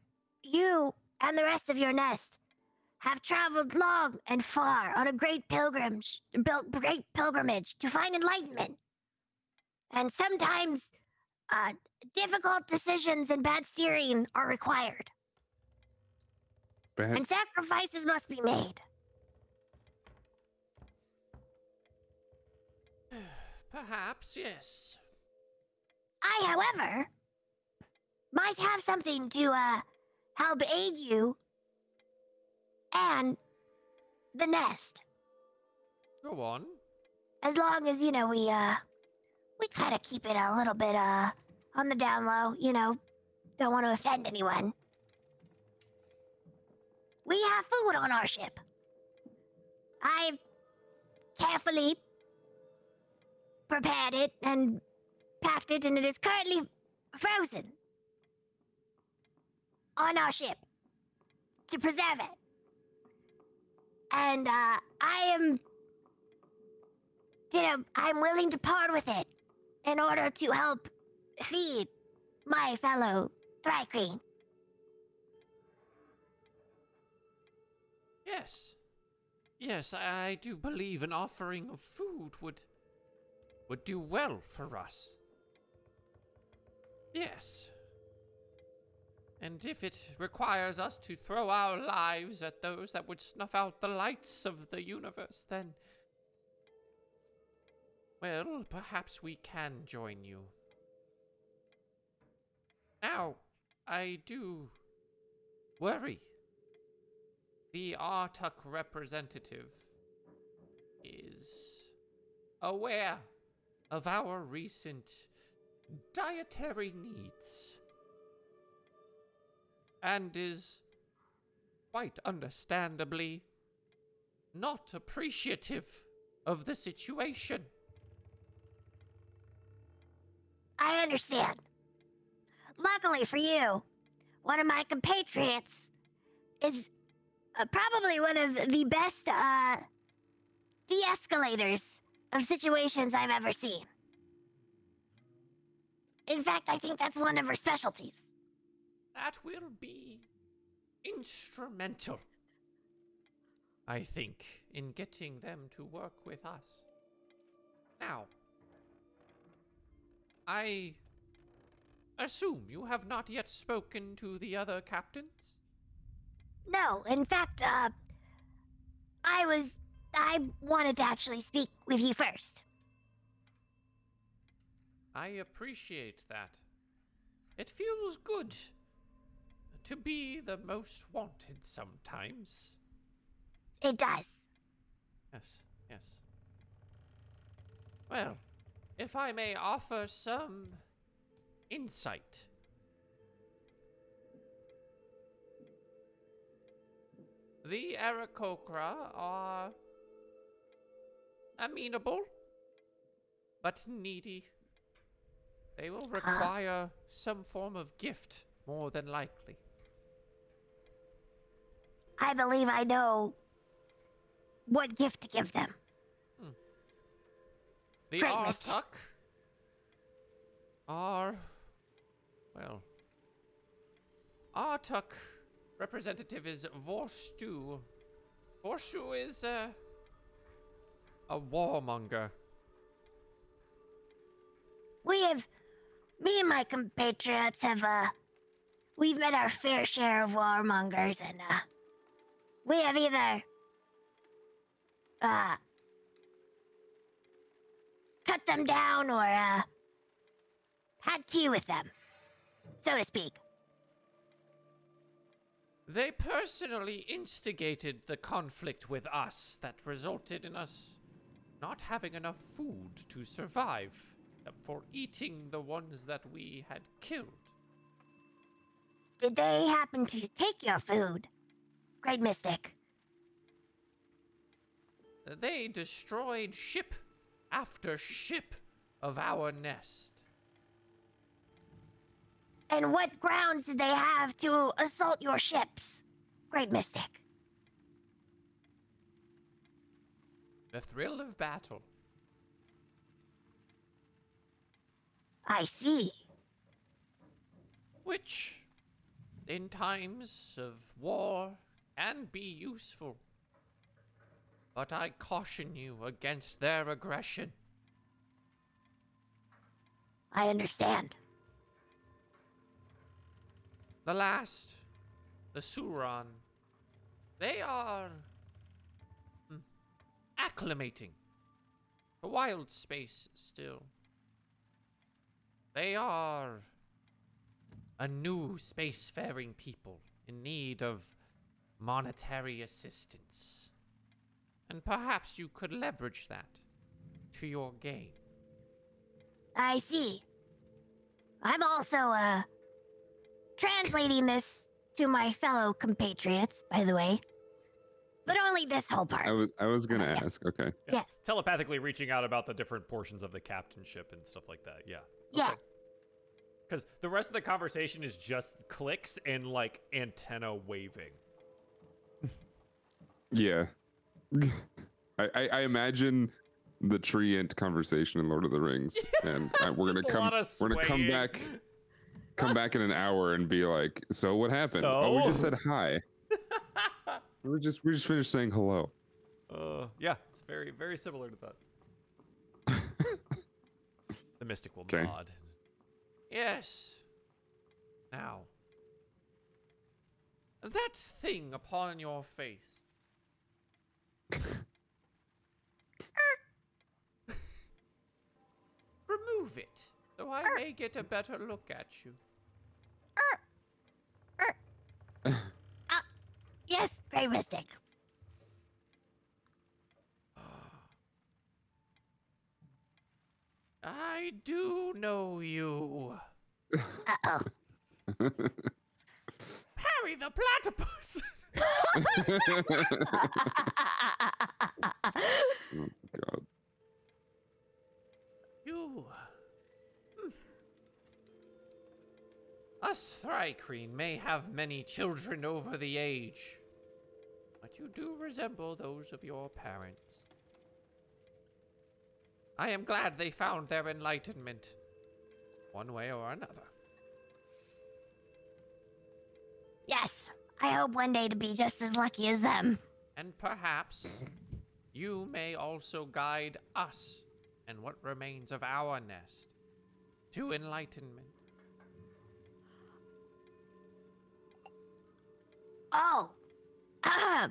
you and the rest of your nest have traveled long and far on a great pilgrimage, pil- great pilgrimage to find enlightenment. And sometimes uh, difficult decisions and bad steering are required, Bad. and sacrifices must be made. Perhaps, yes. I, however, might have something to uh help aid you and the nest. Go on. As long as, you know, we uh we kind of keep it a little bit uh on the down low, you know, don't want to offend anyone. we have food on our ship. I carefully prepared it and packed it, and it is currently frozen on our ship to preserve it. And uh, I am, you know, I'm willing to part with it in order to help feed my fellow Thri-kreen. Yes. Yes, I, do believe an offering of food would would do well for us. Yes. And if it requires us to throw our lives at those that would snuff out the lights of the universe, then. Well, perhaps we can join you. Now, I do worry. The Artuk representative is aware of our recent dietary needs and is quite understandably not appreciative of the situation. I understand. Luckily for you, one of my compatriots is uh, probably one of the best uh, de escalators of situations I've ever seen. In fact, I think that's one of her specialties. That will be instrumental, I think, in getting them to work with us. Now, I assume you have not yet spoken to the other captains? No, in fact, uh, I was. I wanted to actually speak with you first. I appreciate that. It feels good to be the most wanted sometimes. It does. Yes, yes. Well, if I may offer some insight. The Aarakocra are amenable, but needy. They will require some form of gift, more than likely. I believe I know what gift to give them. The Great are, well, Artuk representative is Vorstu. Vorstu is uh, a warmonger. My compatriots have, uh, we've met our fair share of warmongers, and, uh, we have either, uh, cut them down or, uh, had tea with them, so to speak. They personally instigated the conflict with us that resulted in us not having enough food to survive, for eating the ones that we had killed. Did they happen to take your food? Great Mystic. They destroyed ship after ship of our nest. And what grounds did they have to assault your ships? Great Mystic. The thrill of battle. I see. which, in times of war, can be useful. But I caution you against their aggression. I understand. The last, the Suran, they are hmm, acclimating to wild space still. They are a new spacefaring people in need of monetary assistance. And perhaps you could leverage that to your gain. I see. I'm also, uh, translating this to my fellow compatriots, by the way, but only this whole part. I was I was gonna yeah. ask. Okay. Yes. Telepathically reaching out about the different portions of the captainship and stuff like that. Yeah. Yeah. Because the rest of the conversation is just clicks and like antenna waving. Yeah. I, I I imagine the tree ant conversation in Lord of the Rings, and uh, we're gonna come we're gonna come back come back in an hour and be like, so what happened? Oh, we just said hi. we just we just finished saying hello. Uh, yeah, it's very, very similar to that. the mystic will 'Kay. nod. Yes. Now. That thing upon your face. Remove it, so I may get a better look at you. Oh, yes, Great Mystic. I do know you. Uh oh. Perry the platypus! Oh, God. You. Hmm. Us Thri-kreen may have many children over the age, but you do resemble those of your parents. I am glad they found their enlightenment, one way or another. yes, I hope one day to be just as lucky as them. And perhaps you may also guide us and what remains of our nest to enlightenment. Oh,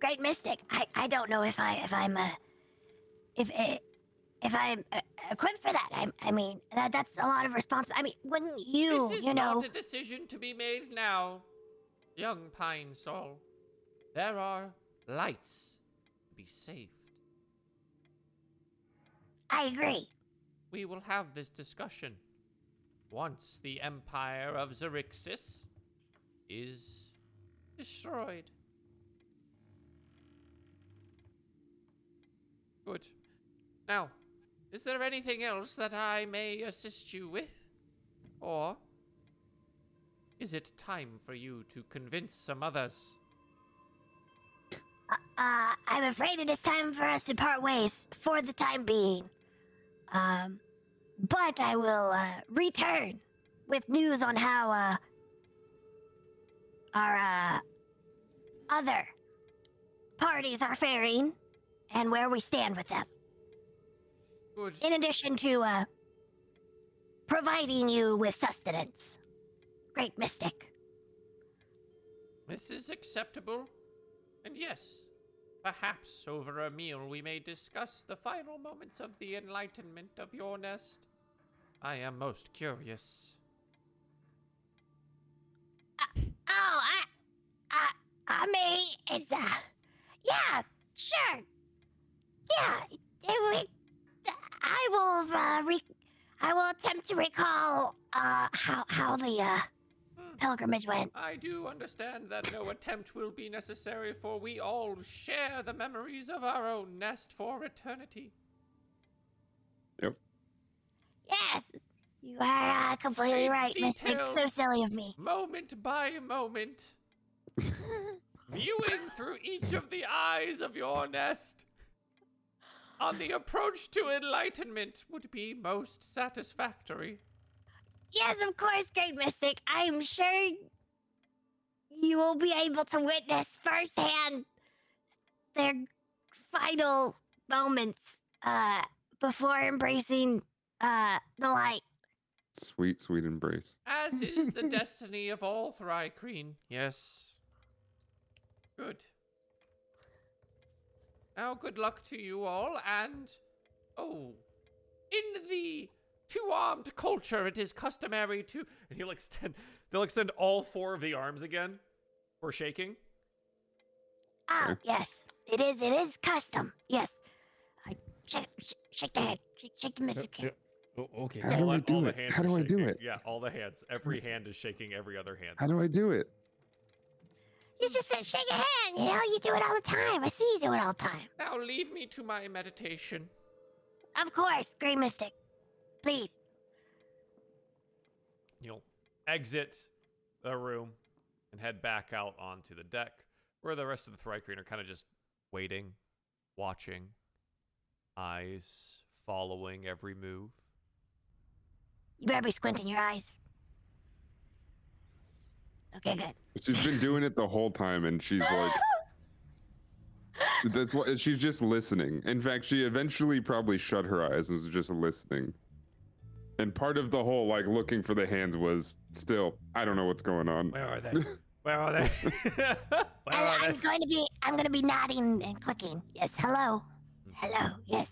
Great Mystic. I, I don't know if I if I'm uh, if uh, if I'm uh, equipped for that. I I mean that that's a lot of responsibility. I mean, wouldn't you this is you know? not a decision to be made now, young Pine Sol. There are lights to be saved. I agree. We will have this discussion once the Empire of Xaryxis is destroyed. Good. Now, is there anything else that I may assist you with? Or is it time for you to convince some others? Uh, uh, I'm afraid it is time for us to part ways for the time being. Um, but I will uh, return with news on how uh, our uh, other parties are faring and where we stand with them. In addition to uh, providing you with sustenance. Great Mystic. This is acceptable. And yes, perhaps over a meal we may discuss the final moments of the enlightenment of your nest. I am most curious. Oh, I, I, I mean, it's uh, yeah, sure, yeah. It, it, I will, uh, re- I will attempt to recall, uh, how how the uh pilgrimage went. I do understand that no attempt will be necessary, for we all share the memories of our own nest for eternity. Yep. Yes, you are uh, completely Great right, Mystic. detail. So silly of me. Moment by moment, viewing through each of the eyes of your nest on the approach to enlightenment would be most satisfactory. Yes, of course, Great Mystic. I'm sure you will be able to witness firsthand their final moments uh, before embracing uh, the light. Sweet, sweet embrace. As is the destiny of all Thri-kreen, yes. Good. Now, good luck to you all, and. Oh. In the two armed culture, it is customary to. And he'll extend. They'll extend all four of the arms again. for shaking. Ah, Okay. yes, it is. It is custom. Yes, I shake, sh- shake the head. shake, shake the Yep, mystic Oh, okay. How do I do it? How do I do shaking. it? Yeah, all the hands. Every hand is shaking every other hand. How do I do it? You just said shake a hand. You know, you do it all the time. I see you do it all the time. Now leave me to my meditation. Of course, Grey Mystic. Please. You'll exit the room and head back out onto the deck where the rest of the Thri-kreen are kind of just waiting, watching, eyes following every move. You better be squinting your eyes. Okay, good. She's been doing it the whole time, and she's like, that's what she's just listening. In fact, she eventually probably shut her eyes and was just listening. And part of the whole like looking for the hands was still, I don't know what's going on. Where are they? Where are they? Where And are I'm they? going to be I'm going to be nodding and clicking. Yes, hello. Hmm. Hello. Yes.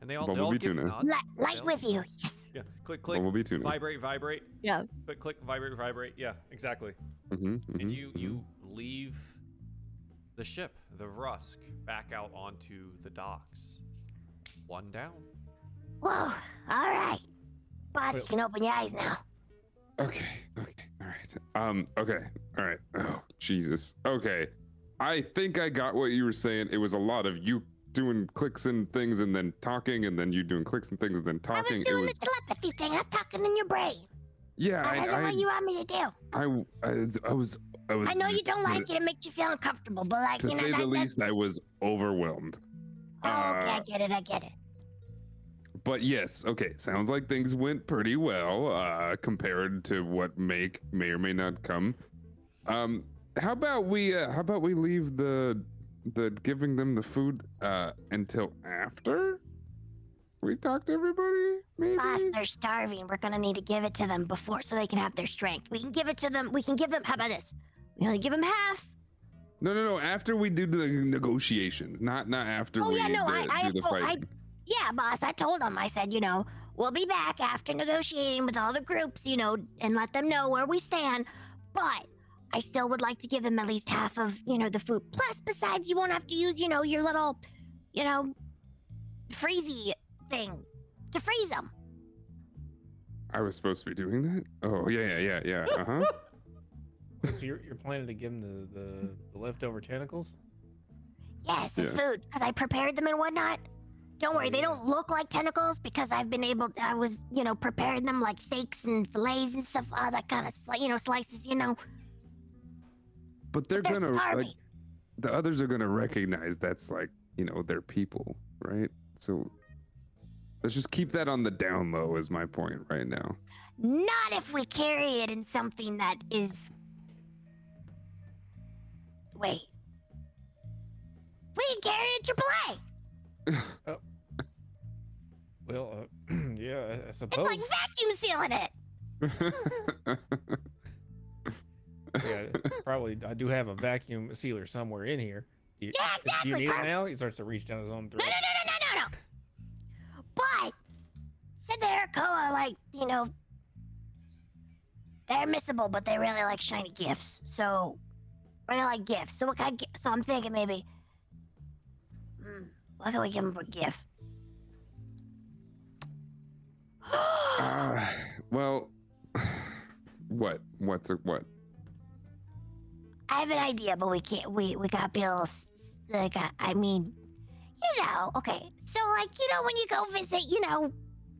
And they all, they all Bumblebee give tuna. nods. Li- They light all- with you. Yes. Yeah, click, click, Bumblebee tuna. vibrate, vibrate. Yeah. Click, click, vibrate, vibrate. Yeah, exactly. Mhm, and mhm, you mhm. you leave the ship, the Rusk, back out onto the docks. One down. Whoa. All right. Boss, you can open your eyes now. Okay, okay, all right. Um, okay, all right. Oh, Jesus. Okay. I think I got what you were saying. It was a lot of you doing clicks and things and then talking and then you doing clicks and things and then talking. I was doing it was the telepathy thing. I was talking in your brain. Yeah, I, don't know I what you want me to do. I, I, I, I was I was I know you don't like it. It makes you feel uncomfortable, but like To you know, say that, the least, I was overwhelmed. Oh, okay, I uh, get it. I get it. But yes, okay, sounds like things went pretty well uh compared to what may may or may not come. Um how about we uh how about we leave the the giving them the food uh until after we talk to everybody maybe Boss, they're starving. We're gonna need to give it to them before, so they can have their strength. We can give it to them. We can give them. How about this? We only give them half. no no no after we do the negotiations not not after Oh, we yeah, no, I- I do the told- I- Yeah, boss. I told them. I said, you know, we'll be back after negotiating with all the groups, you know, and let them know where we stand. But I still would like to give them at least half of, you know, the food. Plus, besides, you won't have to use, you know, your little, you know, freezy thing to freeze them. I was supposed to be doing that oh yeah yeah yeah yeah uh-huh So you're, you're planning to give him the, the, the leftover tentacles? Yes, it's Yeah. food because I prepared them and whatnot. Don't Oh, worry, they yeah. don't look like tentacles because I've been able. I was, you know, preparing them like steaks and fillets and stuff, all that kind of, sli- you know, slices. You know, but they're, they're gonna like the others are gonna recognize that's like you know their people right so let's just keep that on the down low is my point right now Not if we carry it in something that is. Wait. We can carry it in AAA. Well, uh, yeah, I, I It's suppose. like vacuum sealing it. yeah, probably. I do have a vacuum sealer somewhere in here. Do you, Yeah, exactly. Do you exactly, need it now? He starts to reach down his own throat. No, no, no, no, no, no, no. But said that Aarakocra, like, you know, they're missable, but they really like shiny gifts. So, really like gifts. So what kind of So I'm thinking maybe, hmm, what can we give them for gift? uh, well what what's a what I have an idea, but we can't. We we gotta be a little. s- Like, uh, I mean, you know. Okay, so like, you know, when you go visit, you know,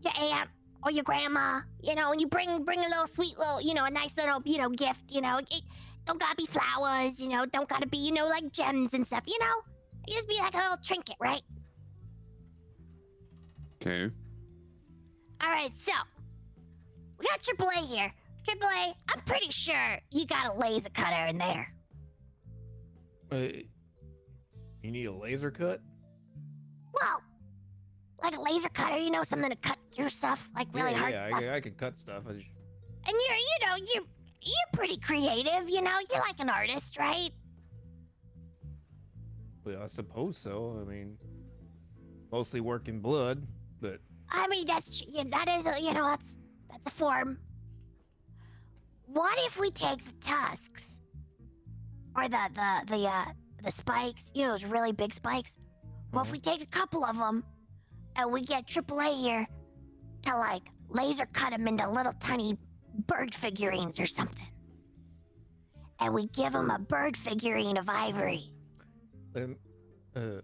your aunt or your grandma, you know, and you bring bring a little sweet little, you know, a nice little, you know, gift. You know, it don't gotta be flowers. You know, don't gotta be, you know, like gems and stuff. You know, it just be like a little trinket, right? okay All right, so we got AAA here. AAA, I'm pretty sure you got a laser cutter in there. Uh, you need a laser cut? Well, like a laser cutter, you know, something to cut through stuff, like really yeah, hard yeah, stuff. I, I could cut stuff. I just, And you're, you know, you're you're pretty creative, you know. You're like an artist, right? well, I suppose so. I mean, mostly work in blood, but I mean, that's tr- yeah, that is, a, you know, that's that's a form. What if we take the tusks, or the the the uh the spikes? You know, those really big spikes. Well, if Mhm. we take a couple of them, and we get AAA here to like laser cut them into little tiny bird figurines or something. And we give them a bird figurine of ivory. Uh,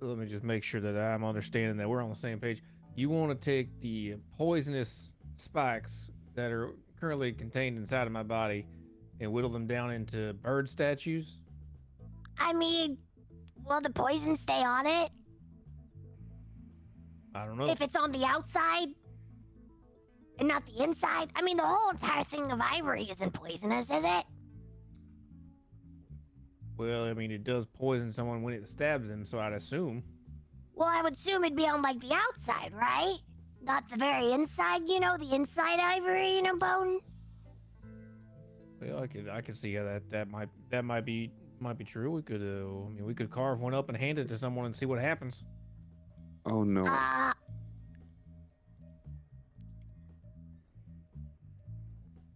let me just make sure that I'm understanding that we're on the same page. You want to take the poisonous spikes that are currently contained inside of my body and whittle them down into bird statues? I mean, will the poison stay on it I don't know. if it's on the outside and not the inside? I mean, the whole entire thing of ivory isn't poisonous, is it? Well, I mean, it does poison someone when it stabs them, so I'd assume. Well, I would assume it'd be on like the outside, right? Not the very inside, you know, the inside ivory, you know, bone. Well, I could I could see how that that might that might be might be true. We could uh, I mean, we could carve one up and hand it to someone and see what happens. Oh no. Uh,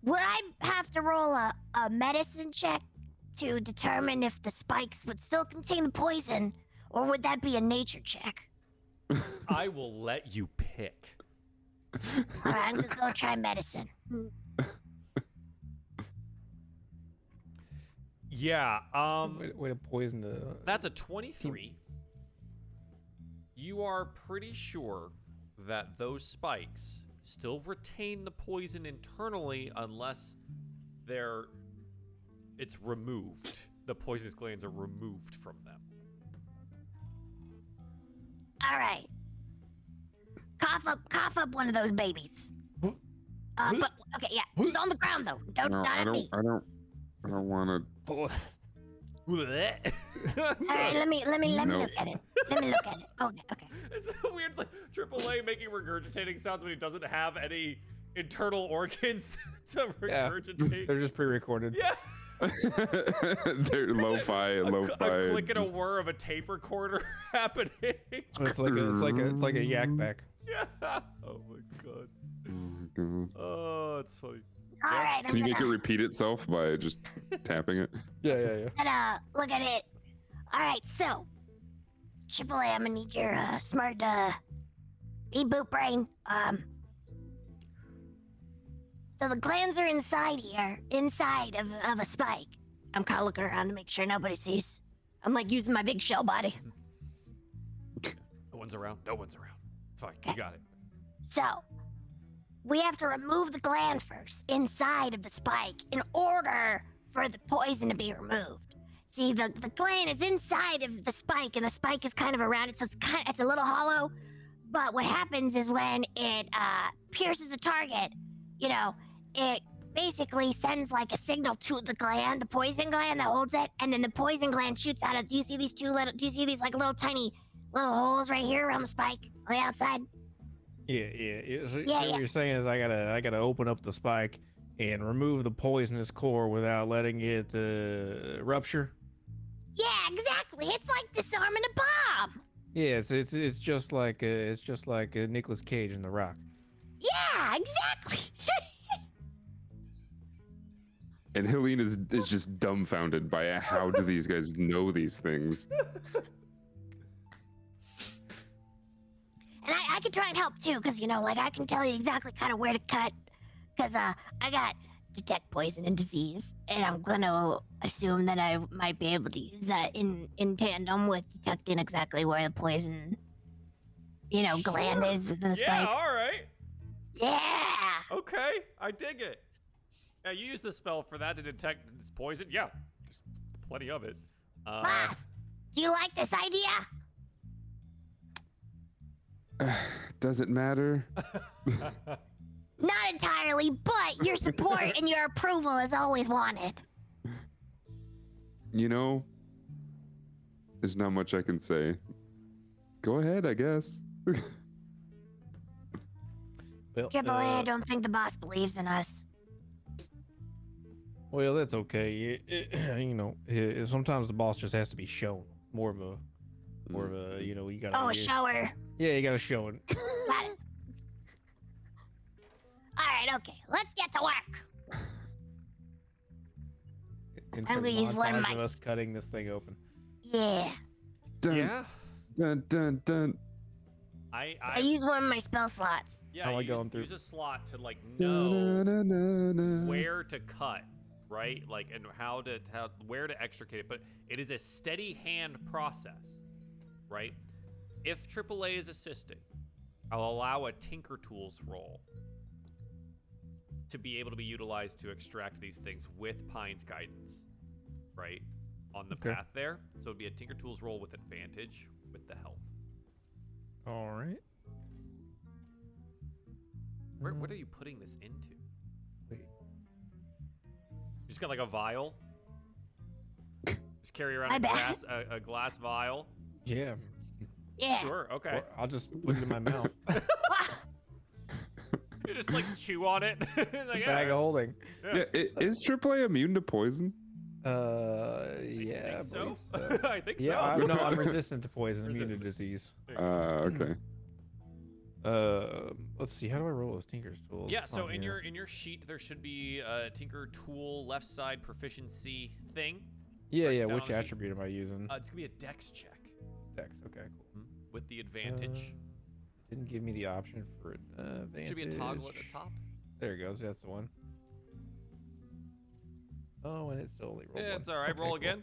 would I have to roll a, a medicine check to determine if the spikes would still contain the poison, or would that be a nature check? I will let you pick. All right, I'm gonna go try medicine. Yeah. Um. way, way to poison the. That's a 23. You are pretty sure that those spikes still retain the poison internally unless they're it's removed. The poisonous glands are removed from them. All right. Cough up, cough up one of those babies. Uh, but okay, yeah, just on the ground though. Don't no, not I at don't. me. I don't. I don't want to. Po- All right, let me let me let me Nope. look at it. Let me look at it. Okay, okay. it's a weird like AAA making regurgitating sounds when he doesn't have any internal organs to Yeah. regurgitate. They're just pre-recorded. yeah. They're lo-fi, A, lo-fi. a click and a just- whir of a tape recorder happening. It's like a, it's like a, it's like a Yak Bak. yeah. Oh my. God. Mm-hmm. Oh, it's funny. All Yeah. right, I'm Can you make it gonna, repeat itself by just tapping it? Yeah, yeah, yeah. gonna look at it. All right, so AAA, I'm gonna need your uh, smart uh, reboot brain. Um, so the glands are inside here, inside of, of a spike. I'm kind of looking around to make sure nobody sees. I'm like using my big shell body. No one's around. No one's around. It's fine. You got it. So, we have to remove the gland first inside of the spike in order for the poison to be removed. See, the, the gland is inside of the spike, and the spike is kind of around it, so it's kind of, it's a little hollow. But what happens is when it uh, pierces a target, you know, it basically sends like a signal to the gland, the poison gland that holds it, and then the poison gland shoots out of. Do you see these two little? Do you see these like little tiny little holes right here around the spike on the outside? Yeah, yeah. yeah. So, Yeah, so yeah. what you're saying is I gotta I gotta open up the spike and remove the poisonous core without letting it uh, rupture. Yeah, exactly. It's like disarming a bomb. Yeah, it's it's, it's just like uh, it's just like uh, Nicolas Cage in The Rock. Yeah, exactly. And Helene is, is just dumbfounded by how do these guys know these things? and I, I can try and help too, because you know, like I can tell you exactly kind of where to cut. Because uh, I got detect poison and disease, and I'm gonna assume that I might be able to use that in in tandem with detecting exactly where the poison, you know, gland is within the Yeah, spike. all right. Yeah. Okay, I dig it. Yeah, you use the spell for that to detect this poison. Yeah, plenty of it. Uh, Boss, do you like this idea? Does it matter? Not entirely, but your support and your approval is always wanted. You know, there's not much I can say. Go ahead, I guess. Well, Triple A, I uh, don't think the boss believes in us. well, that's okay. It- it- you know, uh, sometimes the boss just has to be shown more of a more of a you know you gotta Oh, you- show her. Yeah you gotta show it. Got it. All right, okay. Let's get to work. Insert gonna use one of montage of us cutting this thing open. Yeah. Dun, yeah. dun, dun, dun. I I I use one of my spell slots. yeah. How am I use, going through? Use a slot to like know Da-na-na-na-na. where to cut, right? Like and how to how where to extricate it. But it is a steady hand process, right? If AAA is assisting, I'll allow a Tinker Tools roll to be able to be utilized to extract these things with Pine's guidance, right? On the Okay. path there. So it'd be a Tinker Tools roll with advantage with the help. All right. Where, Uh, what are you putting this into? wait. You just got like a vial? Just carry around I a bet. glass, a, a glass vial? Yeah. Yeah. Sure, okay. Or I'll just put it in my mouth. You just like chew on it. like, Bag of holding. Yeah, i- is AAA immune to poison? Uh, yeah. I think believe so. so. I think Yeah, so. I'm, no, I'm resistant to poison, immune to disease. Uh, okay. Uh, let's see. How do I roll those Tinker's tools? Yeah, so on in here? your in your sheet there should be a Tinker Tool left side proficiency thing. yeah, yeah. down Which the sheet. attribute am I using? Uh, it's gonna be a Dex check Dex. Okay, cool. With the advantage. Uh, didn't give me the option for advantage. should be a toggle at the top. There it goes. That's the one. Oh, and it's only rolled Yeah, it's all right. Okay, Roll cool. again.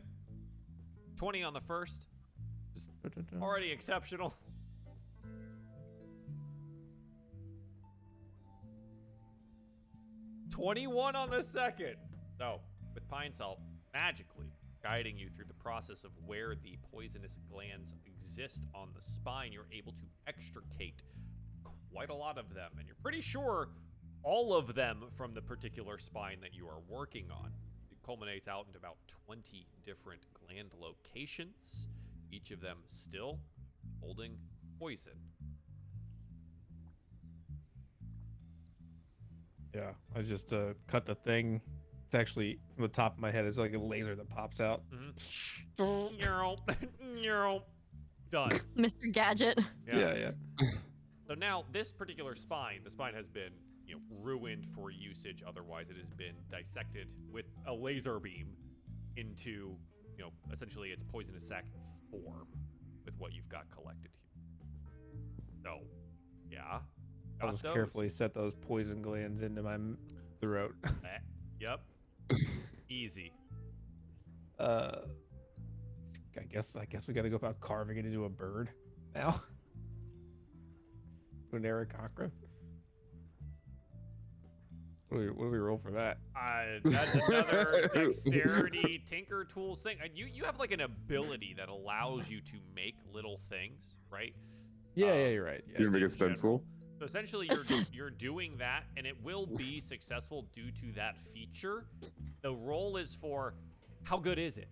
Twenty on the first. Dun-dun-dun. Already exceptional. Twenty-one on the second. So, with Pine's help, magically guiding you through the process of where the poisonous glands exist on the spine, you're able to extricate quite a lot of them, and you're pretty sure all of them from the particular spine that you are working on. It culminates out into about 20 different gland locations, each of them still holding poison. Yeah, I just uh, cut the thing. It's actually from the top of my head. It's like a laser that pops out. Neural, done. Mr. Gadget. yeah. Yeah. so now this particular spine, the spine has been, you know, ruined for usage. Otherwise, it has been dissected with a laser beam into, you know, essentially its poisonous sac form with what you've got collected here. So, yeah. I'll just those. carefully set those poison glands into my throat. Eh, Yep. Easy. uh, I guess I guess we got to go about carving it into a bird now. To an Aarakocra. What do, we, what do we roll for that? Uh, that's another dexterity tinker tools thing. You you have like an ability that allows you to make little things, right? Yeah, Uh, yeah, you're right. Yeah. Do you make a in stencil? So essentially, you're you're doing that, and it will be successful due to that feature. The roll is for how good is it?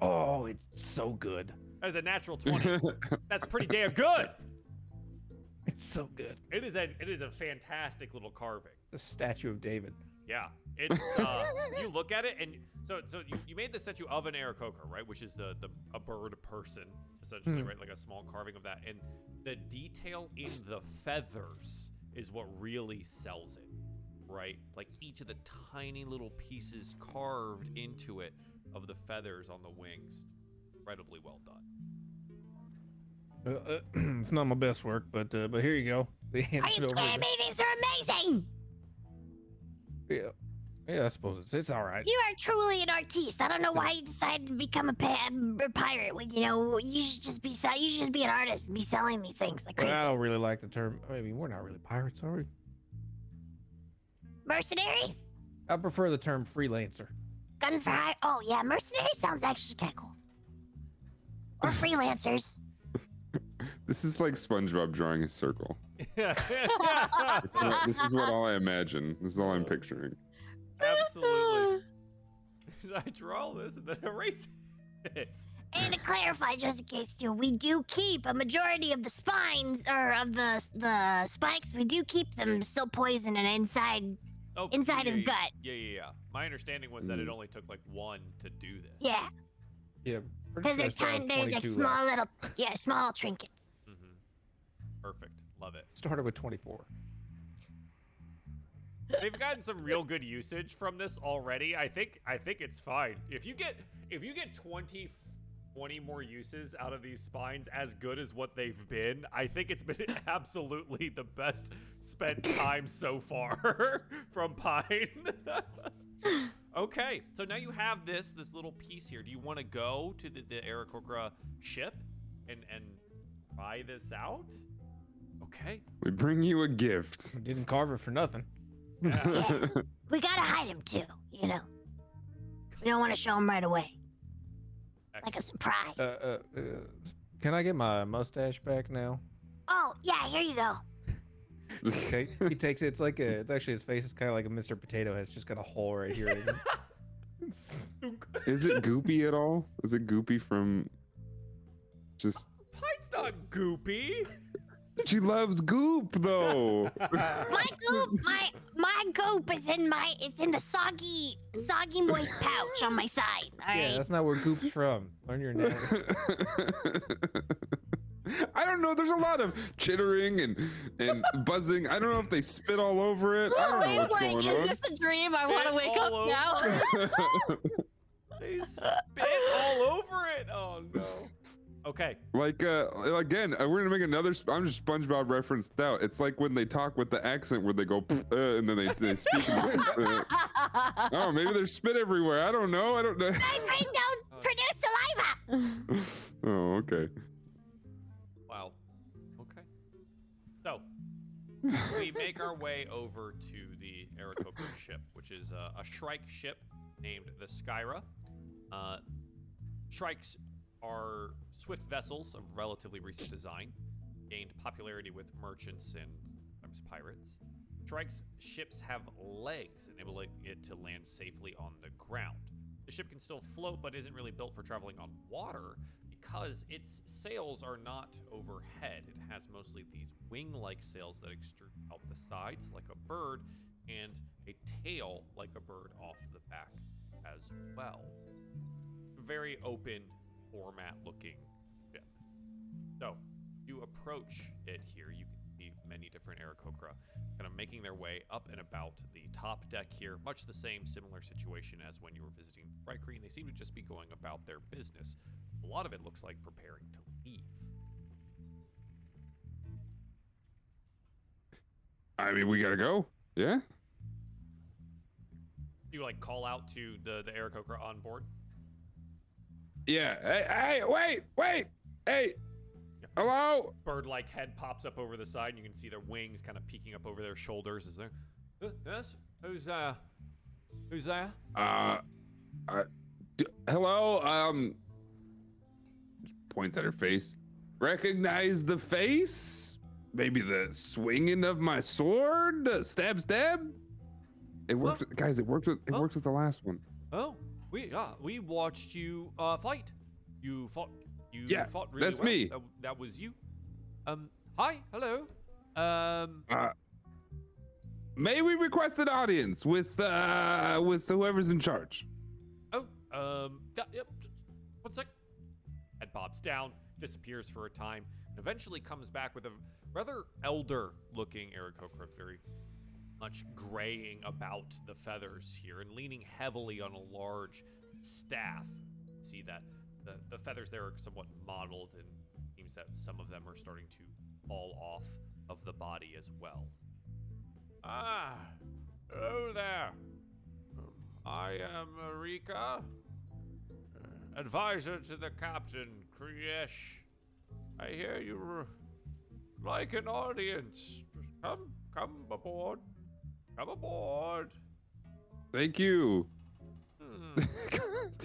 Oh, it's so good. As a natural twenty, that's pretty damn good. It's so good. It is a it is a fantastic little carving. The statue of David. Yeah, it's uh, you look at it and so so you, you made the statue of an Aarakocra, right? Which is the the a bird person essentially, Hmm. right? Like a small carving of that, and the detail in the feathers is what really sells it, right? Like each of the tiny little pieces carved into it of the feathers on the wings, incredibly well done. Uh, uh, it's not my best work, but uh, but here you go. They Are hands it you over. kidding to- me? These are amazing. Yeah, yeah. I suppose it's it's all right. You are truly an artiste. I don't know why you decided to become a, pa- a pirate. When, you know, you should just be sell- you should just be an artist and be selling these things like But crazy. I don't really like the term. I mean, we're not really pirates, are we? Mercenaries, I prefer the term freelancer. Guns for hire. Oh yeah, mercenary sounds actually kind of cool. Or freelancers. This is like SpongeBob drawing a circle. Yeah, this is what all I imagine. This is all I'm picturing. absolutely. I draw this and then erase it. And to clarify, just in case too, we do keep a majority of the spines or of the the spikes. We do keep them still poisoned and inside. Oh, Inside his yeah, gut. Yeah, yeah, yeah. My understanding was that it Mm. only took like one to do this. Yeah, Yeah, because they're sure I still have tiny. They're like small left. little, yeah, small trinkets. Mm-hmm. Perfect. Love it. Started with 24. They've gotten some real good usage from this already. I think I think it's fine. If you get if you get 24 20 more uses out of these spines as good as what they've been. I think it's been absolutely the best spent time so far from Pine. okay, so now you have this this little piece here. Do you want to go to the, the Aarakocra ship and and try this out? Okay. we bring you a gift. We didn't carve it for nothing. Yeah. We gotta hide him too, you know. We don't want to show him right away, like a surprise. Uh, uh, uh, can I get my mustache back now? Oh, yeah, here you go. Okay. he takes it. It's like a. It's actually his face is kind of like a Mr. Potato Head. It's just got a hole right here. It's- Is it goopy at all? Is it goopy from just Pine's not goopy. She loves goop though. My goop, my my goop is in my it's in the soggy soggy moist pouch on my side. All right. yeah, that's not where Goop's from. Learn your name. I don't know. There's a lot of chittering and and buzzing. I don't know if they spit all over it. I don't know what's like, going is on. this a dream? I want to wake up all now. They spit all over it. Oh no. Okay. like uh again, uh, we're gonna make another. Sp- I'm just SpongeBob referenced out. It's like when they talk with the accent where they go uh, and then they they speak. uh, oh, maybe there's spit everywhere. I don't know. I don't know. My brain don't produce saliva. oh, okay. Wow. Okay. So we make our way over to the Aarakocra ship, which is uh, a Shrike ship named the Skyra. Uh, Shrikes are swift vessels of relatively recent design, gained popularity with merchants and pirates. Shrike's ships have legs, enabling it to land safely on the ground. The ship can still float, but isn't really built for traveling on water because its sails are not overhead. It has mostly these wing like sails that extrude out the sides like a bird and a tail like a bird off the back as well. Very open format looking ship. So, you approach it here. You can see many different Aarakocra kind of making their way up and about the top deck here. Much the same, similar situation as when you were visiting Rikering. They seem to just be going about their business. A lot of it looks like preparing to leave. I mean, we gotta go. Yeah. Do you like call out to the the Aarakocra on board? Yeah. Hey, hey, wait, wait. Hey. Hello. Bird-like head pops up over the side, and you can see their wings kind of peeking up over their shoulders. Is there? Uh, yes. Who's uh? Who's there? Uh, uh d- hello. Um, points at her face. Recognize the face? Maybe the swinging of my sword? Stab, stab. It worked, guys. It worked with. It Huh? worked with the last one. Oh, we yeah, we watched you uh fight. You fought. You Yeah, fought really that's well. me. That, that was you. Um, hi, hello. Um, Uh, may we request an audience with uh with whoever's in charge? oh, um, yeah, yep. One sec. Head bobs down, disappears for a time, and eventually comes back with a rather elder-looking Eric Aarakocra, very much graying about the feathers here and leaning heavily on a large staff. See that the, the feathers there are somewhat mottled and seems that some of them are starting to fall off of the body as well. Ah, hello there. I am Marika, advisor to the captain, Kriesh. I hear you like an audience. Come, come aboard. Come aboard. Thank you. Hmm.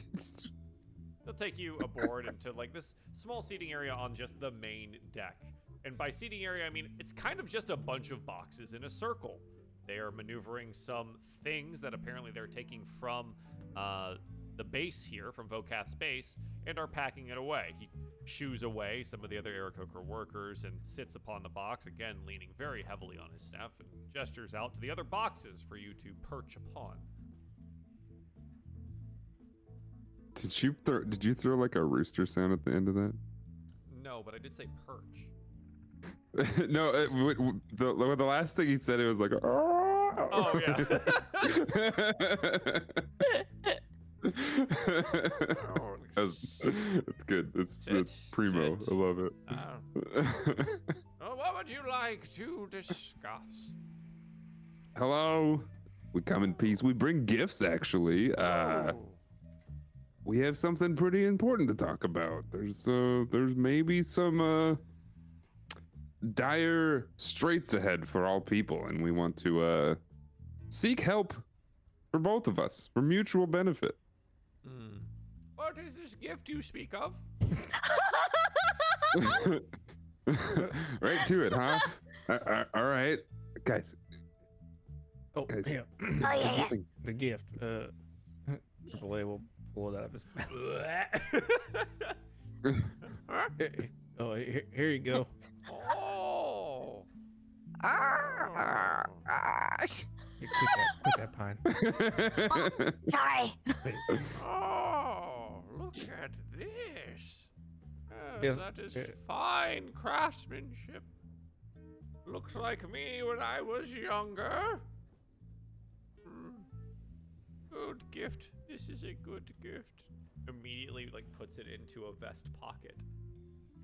They'll take you aboard into like this small seating area on just the main deck. And by seating area, I mean it's kind of just a bunch of boxes in a circle. They are maneuvering some things that apparently they're taking from uh, the base here, from Vokath's base, and are packing it away. He shoos away some of the other Aarakocra workers and sits upon the box, again leaning very heavily on his staff, and gestures out to the other boxes for you to perch upon. Did you throw? Did you throw like a rooster sound at the end of that? No, but I did say perch. no, it, w- w- the the last thing he said, it was like, oh Oh, yeah. That's, that's good. It's, it's primo. I love it. Uh, oh, what would you like to discuss? Hello. We come in peace. We bring gifts, actually. Uh, Oh, we have something pretty important to talk about. There's uh, there's maybe some uh, dire straits ahead for all people, and we want to uh, seek help for both of us for mutual benefit. Hmm. What is this gift you speak of? right to it, huh? Uh, uh, all right, guys. Oh, Guys. yeah. Oh yeah, yeah. the gift. Uh, Triple A will pull it out of his Huh? Here- Oh, here, here you go. Oh. Arr, arr. Quit that, quit that pine. Sorry. Oh, look at this. Yes, Yes, that is uh, fine craftsmanship. Looks like me when I was younger. Hmm. Good gift. This is a good gift. Immediately, like, puts it into a vest pocket.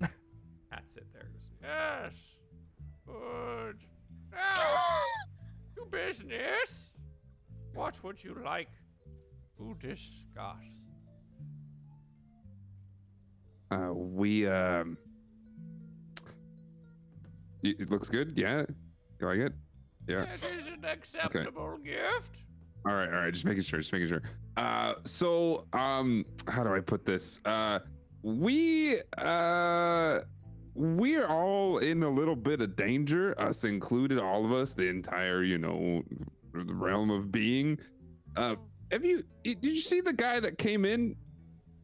That's it there. Goes, Yes. Good. Now, to business. What would you like to discuss? uh, we um, it looks good. Yeah, you like it? Yeah. It is an acceptable gift. All right, all right. Just making sure. Just making sure. Uh, so um, how do I put this? Uh, we uh, we're all in a little bit of danger. Us included, all of us, the entire you know the realm of being. Uh, have you did you see the guy that came in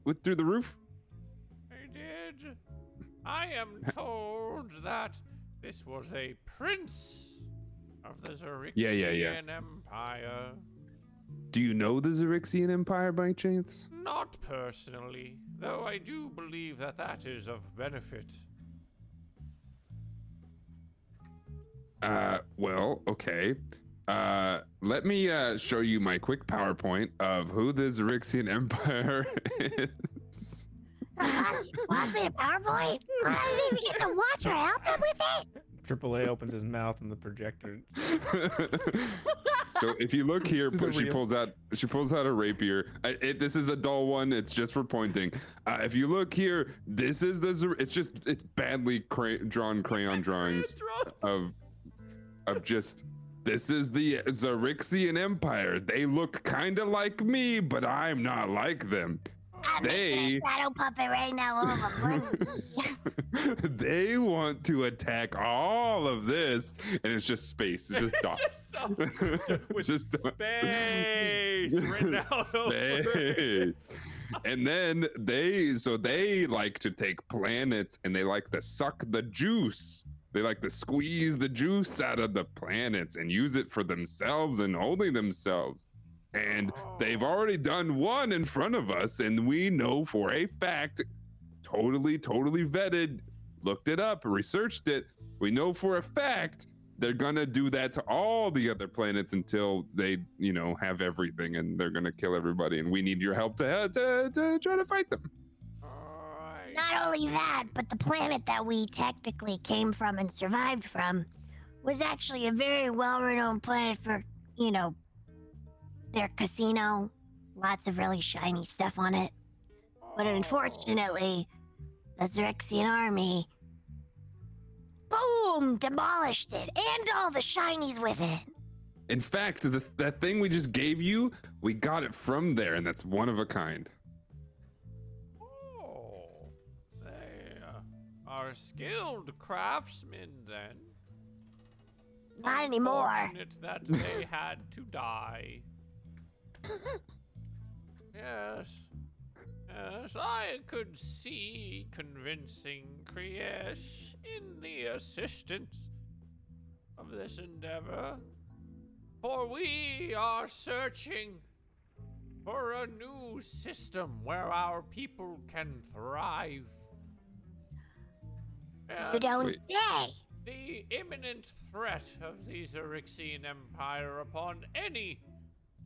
with through the roof? I did. I am told that this was a prince of the Xaryxian Yeah, yeah, yeah. Empire. Do you know the Xaryxian Empire by chance? Not personally, though I do believe that that is of benefit. Uh, well, okay. Uh, let me uh, show you my quick PowerPoint of who the Xaryxian Empire is. Boss made a PowerPoint. I didn't even get to watch or help him with it. Triple A opens his mouth and the projector. so if you look here, she pulls out she pulls out a rapier. I, it, this is a dull one. It's just for pointing. Uh, if you look here, this is the. It's just it's badly cray- drawn crayon drawings of of just. This is the Xaryxian Empire. They look kind of like me, but I'm not like them. I'm They- a shadow puppet right now over they want to attack all of this, and it's just space. It's just dots. with Just- space written out. Space. And then they, so they like to take planets and they like to suck the juice. They like to squeeze the juice out of the planets and use it for themselves and only themselves. And they've oh. already done one in front of us, and we know for a fact, totally, totally vetted, looked it up, researched it. We know for a fact they're gonna do that to all the other planets until they, you know, have everything, and they're gonna kill everybody. And we need your help to to, to try to fight them. Alright. Not only that, but the planet that we technically came from and survived from was actually a very well renowned planet for, you know, their casino. Lots of really shiny stuff on it. But oh. unfortunately, the Xaryxian army, boom, demolished it and all the shinies with it. In fact, the, that thing we just gave you, we got it from there, and that's one of a kind. Oh, they uh, are skilled craftsmen then. Not anymore. Unfortunate that they had to die. yes. Yes, I could see convincing Kriesh in the assistance of this endeavor. For we are searching for a new system where our people can thrive. You don't say. the imminent threat of the Xaryxian Empire upon any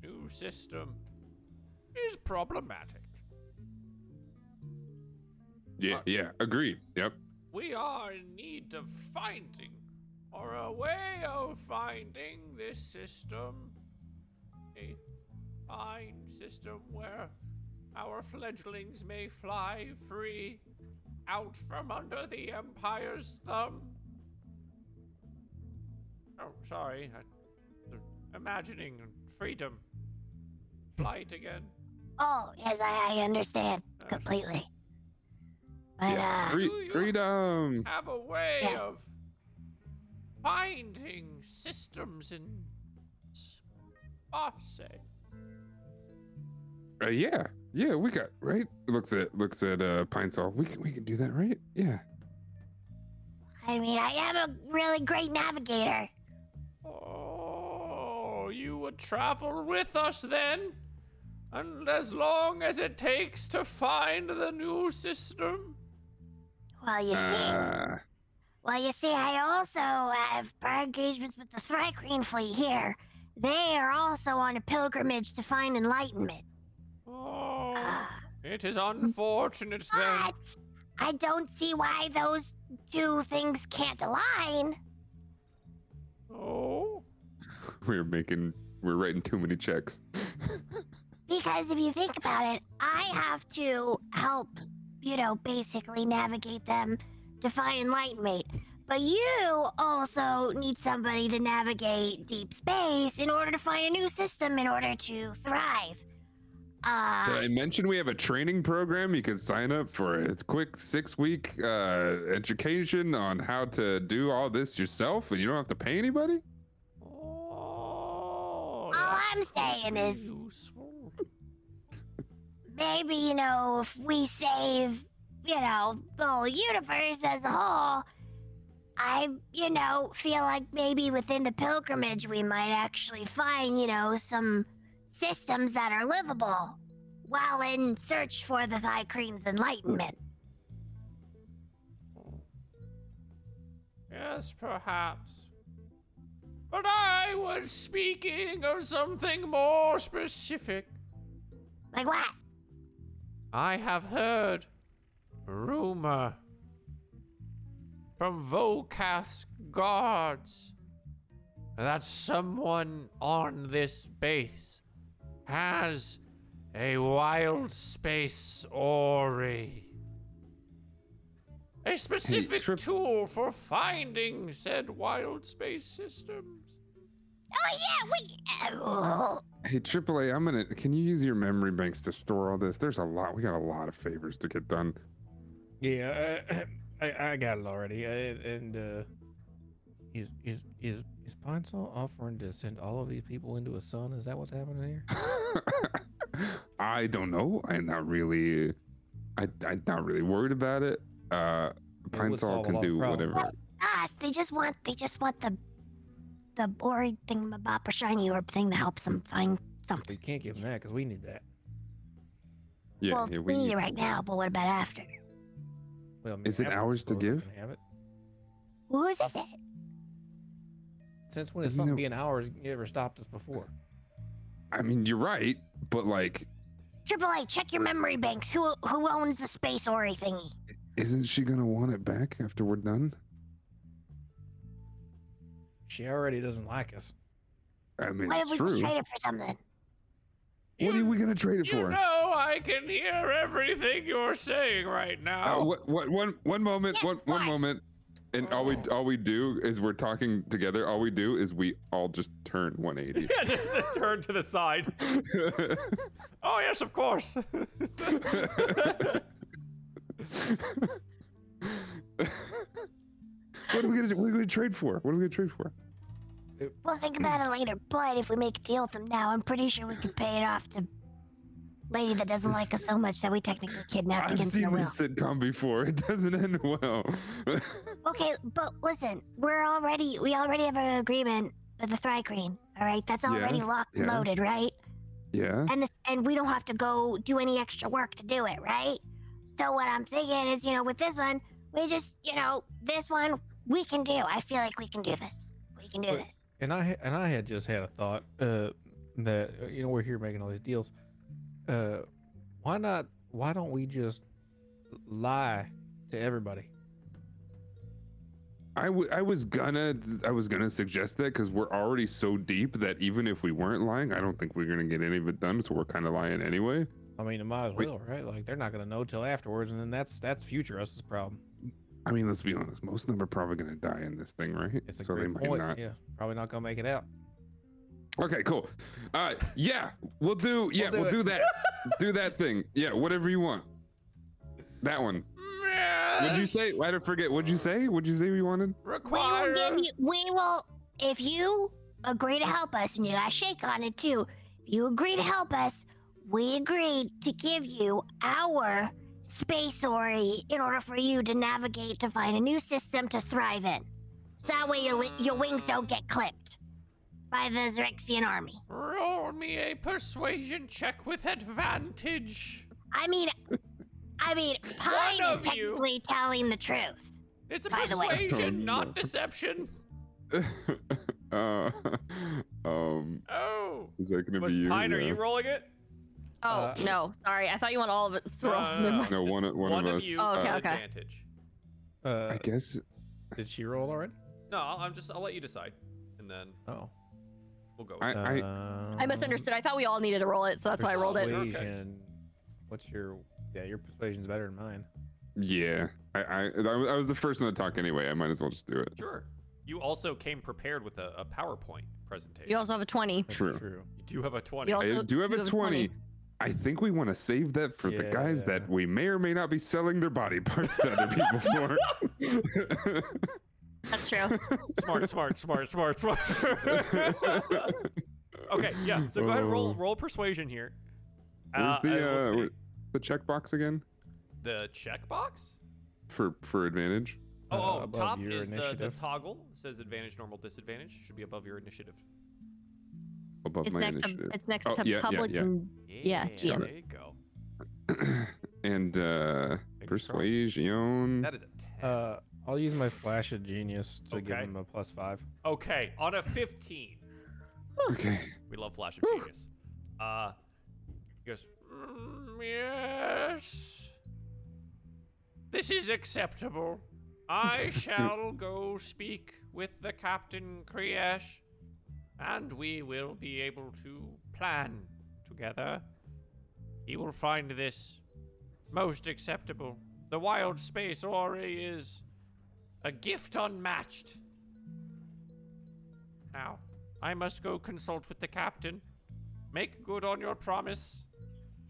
new system is problematic. Yeah, yeah, agreed. Yep. We are in need of finding, or a way of finding this system. A fine system where our fledglings may fly free out from under the Empire's thumb. Oh, sorry. I, imagining freedom. Flight again. Oh, yes, I, I understand completely. But yeah. uh, Free, freedom. have a way Yes. of finding systems in space. Uh, yeah, yeah, we got right. Looks at looks at uh Pine Sol. We can we can do that, right? Yeah. I mean, I am a really great navigator. Oh, you would travel with us then? And as long as it takes to find the new system? Well, you see, Uh, well, you see, I also have prior engagements with the Thri-kreen fleet here. They are also on a pilgrimage to find enlightenment. Oh, Ah, it is unfortunate then. but I don't see why those two things can't align. Oh, we're making we're writing too many checks. Because if you think about it, I have to help, you know, basically navigate them to find enlightenment. But you also need somebody to navigate deep space in order to find a new system in order to thrive. Uh, Did I mention we have a training program? You can sign up for a quick six week uh, education on how to do all this yourself, and you don't have to pay anybody. oh. all I'm saying is useful. Maybe, you know, if we save, you know, the whole universe as a whole, I, you know, feel like maybe within the pilgrimage we might actually find, you know, some systems that are livable while in search for the Thri-kreen's enlightenment. Yes, perhaps. But I was speaking of something more specific. Like what? I have heard rumor from Vokath's guards that someone on this base has a wild space ori. A specific Trip- tool for finding said wild space systems. Oh yeah, we. Hey, AAA, I'm gonna. Can you use your memory banks to store all this? There's a lot. We got a lot of favors to get done. Yeah, uh, I, I got it already. Uh, and uh, is is is is Pine Sol offering to send all of these people into a sun? Is that what's happening here? I don't know. I'm not really. I I'm not really worried about it. Uh, It Pine Sol can do problems. whatever. us, they just want. They just want the, the boring thing thingamabop or shiny orb thing that helps them find something. We can't give them that because we need that. Yeah, well, yeah. we We need it right now, but what about after? Well, I mean, Is it after ours to disposal, give? we can Have it. Whose is it? Since when has Isn't something there- being ours ever stopped us before? I mean, you're right, but like, Triple A, check your memory banks. Who who owns the space ori thingy? isn't she gonna want it back after we're done? She already doesn't like us. I mean, What if it's we true. trade it for something? What are we gonna trade it You for? know I can hear everything you're saying right Uh, now. what, what, one, one moment, Yeah, one, one what? moment, and all we, all we do is we're talking together. All we do is we all just turn 180. Yeah, just a turn to the side. oh yes, of course. what are we gonna, what are we gonna trade for? What are we gonna trade for? We'll think about it later. But if we make a deal with them now, I'm pretty sure we could pay it off to lady that doesn't like us so much that we technically kidnapped I've against seen their will. this sitcom before. It doesn't end well. Okay, but listen, we're already we already have an agreement with the Thri-kreen. All right, that's Yeah, already locked and yeah. loaded, right? yeah. And this and we don't have to go do any extra work to do it, right? So what I'm thinking is, you know, with this one, we just, you know, this one we can do. I feel like we can do this. We can do But- this. And I and I had just had a thought uh, that uh, you know we're here making all these deals. Uh, why not? Why don't we just lie to everybody? I, w- I was gonna I was gonna suggest that because we're already so deep that even if we weren't lying, I don't think we're gonna get any of it done. So we're kind of lying anyway. I mean, it might as Wait. well, right? Like they're not gonna know till afterwards, and then that's that's future us's problem. I mean, let's be honest. Most of them are probably gonna die in this thing, right? It's a so they great might point. not. Yeah, probably not gonna make it out. Okay, cool. Uh, yeah, we'll do. Yeah, do we'll do that. do that thing. Yeah, whatever you want. That one. What'd you say? I did forget. What'd you say? What'd you say we wanted? We will give you. We will. If you agree to help us, and you gotta shake on it too. If you agree to help us, we agree to give you our space ori in order for you to navigate to find a new system to thrive in. So that way your li- your wings don't get clipped by the Xaryxian army. Roll me a persuasion check with advantage. I mean, I mean, Pine is of you. technically telling the truth. It's a By the way. persuasion, not deception. uh, um, Oh. is that gonna Was be you? Pine, are Yeah. you rolling it? Oh Uh, no, sorry. I thought you want all of it to roll. No, no, Never no, mind. No, just one of- one of us, you Oh, okay, okay. advantage. Uh, I guess. did she roll already? No, I'll, I'm just. I'll let you decide, and then Oh, we'll go. With I- it. Um, I misunderstood. I thought we all needed to roll it, so that's why I rolled it. Okay. What's your? Yeah, your persuasion's better than mine. Yeah, I, I I was the first one to talk anyway. I might as well just do it. Sure. You also came prepared with a, a PowerPoint presentation. You also have a twenty. That's True. True. You do have a 20. You also- I do have you a 20. I think we want to save that for the guys that we may or may not be selling their body parts to other people for. That's true. smart, smart, smart, smart, smart. okay, yeah. So go ahead and roll Oh. roll persuasion here. Where's Uh, the uh, see. wh- the checkbox again the checkbox? for for advantage? Oh, Uh, oh above top is the, the toggle. It says advantage, normal, disadvantage. Should be above your initiative. Above It's my next to it's next Oh, to yeah, yeah, public yeah. and Yeah, GM. There you go. and uh Fingers crossed. persuasion. That is a 10. Uh, I'll use my flash of genius to give him a plus five. okay, on a 15. okay. We love Flash of Genius. Uh, he goes, Mm, yes. This is acceptable. I shall go speak with the Captain Kriesh, and we will be able to plan together. He will find this most acceptable. The wild space Ori is a gift unmatched. Now, I must go consult with the captain. Make good on your promise,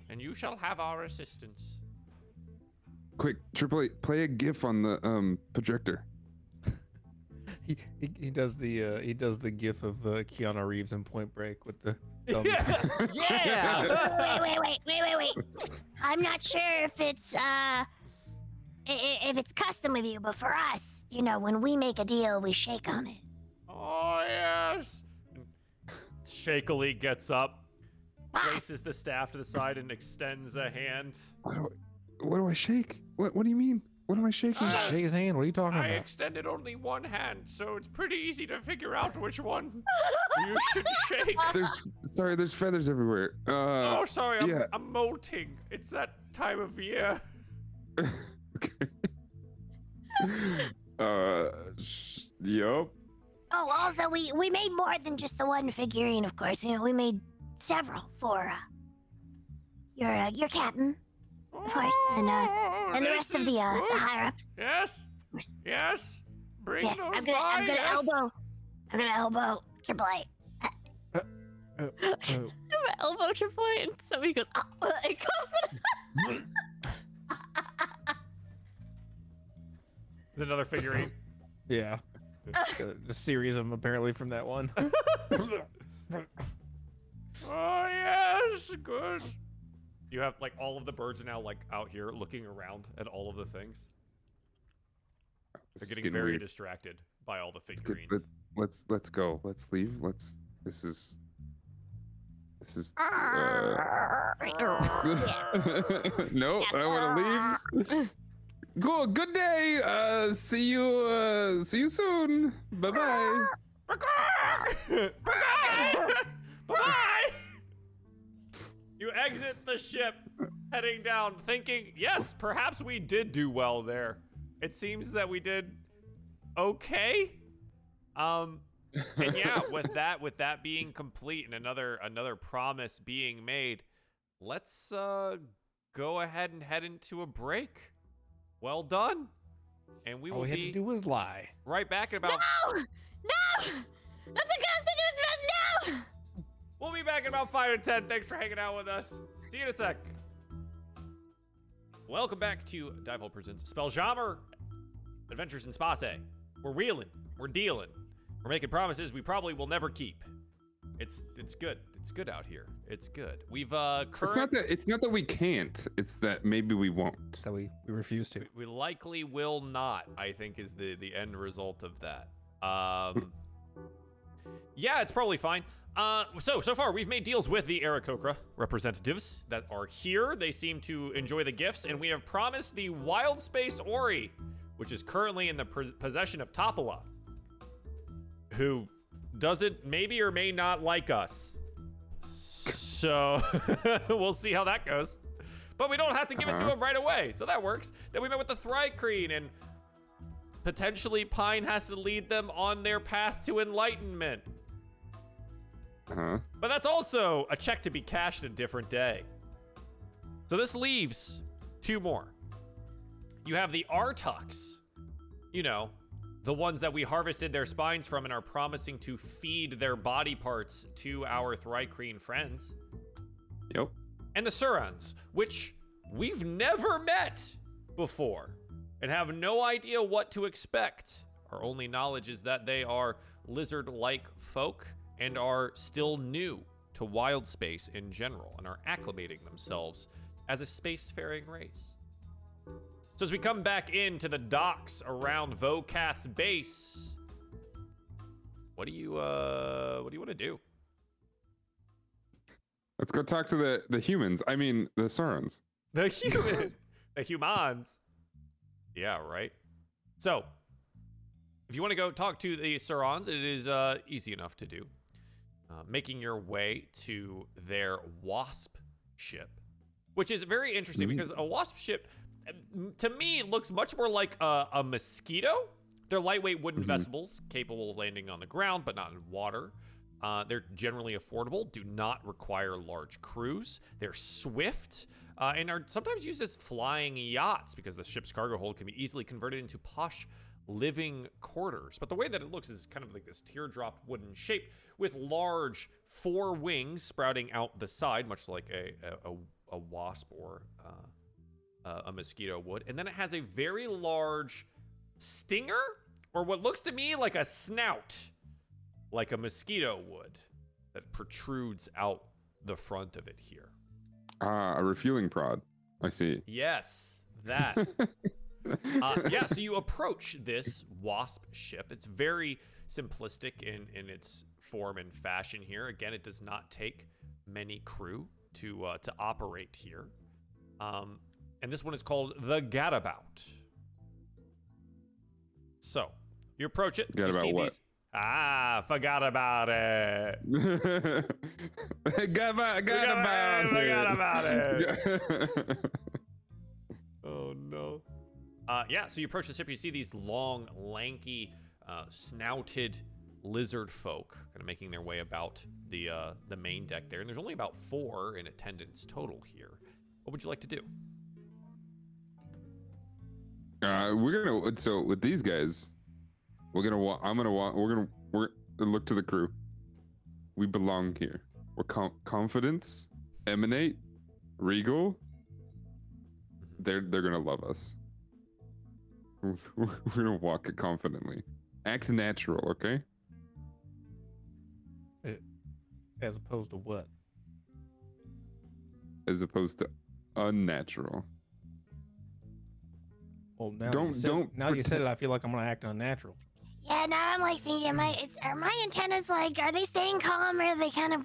and you shall have our assistance. Quick, Triple A, play a GIF on the um projector. He, he he does the uh, he does the gif of uh, Keanu Reeves in Point Break with the thumbs. yeah! wait, wait, wait, wait, wait, wait. I'm not sure if it's uh i- i- if it's custom with you, but for us, you know, when we make a deal, we shake on it. Oh, yes. Shakily gets up, places the staff to the side, and extends a hand. What do I, what do I shake? What what do you mean? What am I shaking? Uh, Shake his hand. What are you talking about? I about? extended only one hand, so it's pretty easy to figure out which one you should shake. There's sorry, there's feathers everywhere. Uh, Oh, sorry, I'm, yeah. I'm molting. It's that time of year. okay. uh, sh- yup. Oh, also, we we made more than just the one figurine, of course. You know, we made several for uh, your uh, your captain, of course, and uh, Oh, and the rest of the uh, the higher ups. Yes, yes. Bring Yeah, those I'm gonna I'm gonna yes. elbow. I'm gonna elbow Triple A. Uh, uh, My elbow to point, and somebody goes, oh, it goes. There's another figurine. yeah. Uh, a series of them apparently from that one. Oh yes, good. You have like all of the birds are now like out here looking around at all of the things. They're This is getting very weird. distracted by all the Let's, get- let, let's let's go. Let's leave. Let's. This is. This is. Uh, no, I want to leave. Cool. Good day. Uh, see you. Uh, see you soon. Bye bye. Bye bye. Bye bye. You exit the ship, heading down, thinking, yes, perhaps we did do well there. It seems that we did okay. Um, and yeah, with that, with that being complete and another another promise being made, let's uh go ahead and head into a break. Well done. And we All will we had to do was lie. right back in about No! No! That's a ghost that no! We'll be back in about five to ten. Thanks for hanging out with us. See you in a sec. Welcome back to Dival Presents Spelljammer Adventures in Space. We're wheeling, we're dealing, we're making promises we probably will never keep. It's it's good. It's good out here. It's good. We've uh It's not that it's not that we can't. It's that maybe we won't. So we, we refuse to. we likely will not. I think is the the end result of that. Um, yeah, it's probably fine. Uh, so so far we've made deals with the Aarakocra representatives that are here. They seem to enjoy the gifts, and we have promised the Wild Space Ori, which is currently in the pos- possession of Topala, who doesn't maybe or may not like us. So we'll see how that goes. But we don't have to give it to Uh-huh. him right away, so that works. Then we met with the Thri-kreen, and potentially Pine has to lead them on their path to enlightenment. Huh? But that's also a check to be cashed a different day. So this leaves two more. You have the Artux, you know, the ones that we harvested their spines from and are promising to feed their body parts to our Thri-kreen friends. Yep. And the Surans, which we've never met before and have no idea what to expect. Our only knowledge is that they are lizard like folk and are still new to wild space in general and are acclimating themselves as a spacefaring race. So as we come back into the docks around Vocath's base, what do you uh what do you want to do? Let's go talk to the the humans. I mean the Saurons. The human, the humans. Yeah, right. So, if you want to go talk to the Surons, it is uh, easy enough to do. Uh, making your way to their wasp ship, which is very interesting Mhm. because a wasp ship, to me, looks much more like a, a mosquito. They're lightweight wooden Mhm. vessels capable of landing on the ground but not in water. Uh, they're generally affordable, do not require large crews. They're swift uh, and are sometimes used as flying yachts because the ship's cargo hold can be easily converted into posh living quarters. But the way that it looks is kind of like this teardrop wooden shape with large four wings sprouting out the side, much like a, a, a, wasp or uh, uh, a mosquito would. And then it has a very large stinger or what looks to me like a snout like a mosquito would that protrudes out the front of it here. Ah, a refueling prod. I see. Yes, that. uh, yeah, so you approach this wasp ship. It's very simplistic in, in its form and fashion here. Again, it does not take many crew to uh, to operate here. Um, and this one is called the Gadabout. So you approach it. you Gadabout see what? these- Ah, forgot about it. got about, got Forgot- about forgot it. about it. Oh no. Uh, yeah, so you approach the ship, you see these long, lanky, uh, snouted lizard folk kind of making their way about the uh, the main deck there, and there's only about four in attendance total here. What would you like to do? uh, we're gonna so with these guys, we're gonna wa- I'm gonna wa- we're gonna we're look to the crew. We belong here. We're com- confidence, emanate, regal. They're they're gonna love us. We're gonna walk it confidently. Act natural, okay? Eh, as opposed to what? As opposed to unnatural. Well, now Don't- you said, don't now you said it. I feel like I'm gonna act unnatural. Yeah, now I'm like thinking, am I, is, are my antennas like, are they staying calm or are they kind of,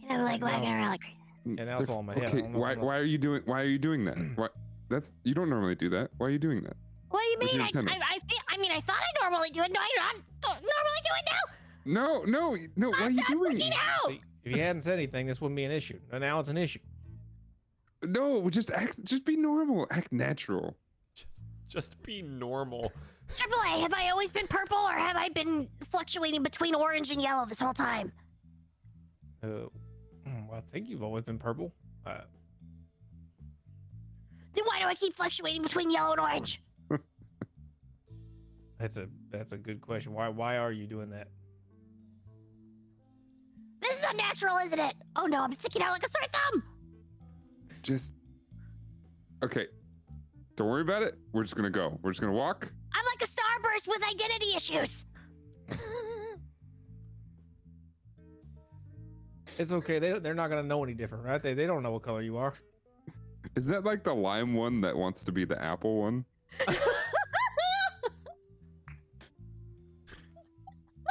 you know, like wagging around like Yeah, now it's all in my head. Okay, don't know if why why are you doing why are you doing that? Why that's you don't normally do that. Why are you doing that? What do you With mean? your I, antenna. I, I, think, I mean, I thought I normally do it. No, I don't, don't normally do it now. No, no, no. Why are you I'm doing freaking it? out. See, If you hadn't said anything, this wouldn't be an issue. And now it's an issue. No, just act. Just be normal. Act natural. Just, just be normal. Triple A, have I always been purple or have I been fluctuating between orange and yellow this whole time? Uh, mm, well, I think you've always been purple. Uh, Then why do I keep fluctuating between yellow and orange? that's a that's a good question. Why why are you doing that? This is unnatural, isn't it? Oh no, I'm sticking out like a sore thumb. Just. Okay. Don't worry about it. We're just gonna go. We're just gonna walk. I'm like a starburst with identity issues. It's okay. They they're not gonna know any different, right? They they don't know what color you are. Is that like the lime one that wants to be the apple one?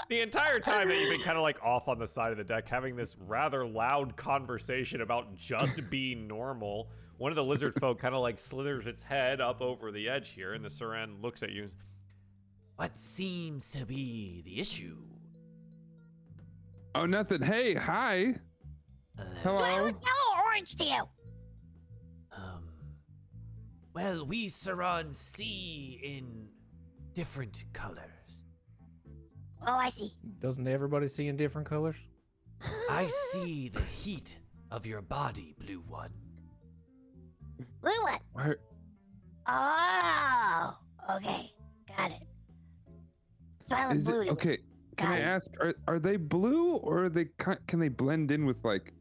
The entire time that you've been kind of like off on the side of the deck, having this rather loud conversation about just being normal. One of the lizard folk kind of like slithers its head up over the edge here, and the Saran looks at you. and- What seems to be the issue? Oh, nothing. Hey, hi. Uh, Do I Hello. look yellow or orange to you? Well, we Saran see in different colors. Oh, I see. Doesn't everybody see in different colors? I see the heat of your body, Blue One. Blue one. Why- Oh, okay. Got it. Twilight Is blue. it, to- okay. Can Got I it. ask? Are are they blue or are they ki- can they blend in with like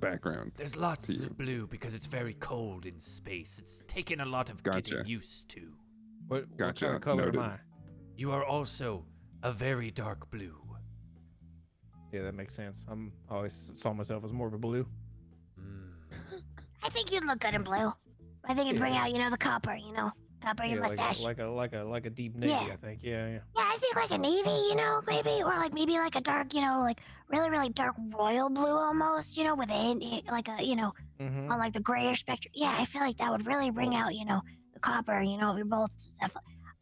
the background? There's lots of blue because it's very cold in space. It's taken a lot of Gotcha. getting used to. What, what Gotcha, kind of color noted. am I? You are also a very dark blue. Yeah, that makes sense. I'm I always saw myself as more of a blue. Mm. I think you'd look good in blue. I think it'd bring Yeah. out, you know, the copper, you know, copper in your Yeah, like mustache. a, like a like a like a deep navy. Yeah. I think. Yeah, yeah. yeah, I think like a navy, you know, maybe, or like maybe like a dark, you know, like really, really dark royal blue almost, you know, with a like a, you know, Mm-hmm. on like the grayish spectrum. Yeah, I feel like that would really bring out, you know, the copper, you know, your bolts stuff.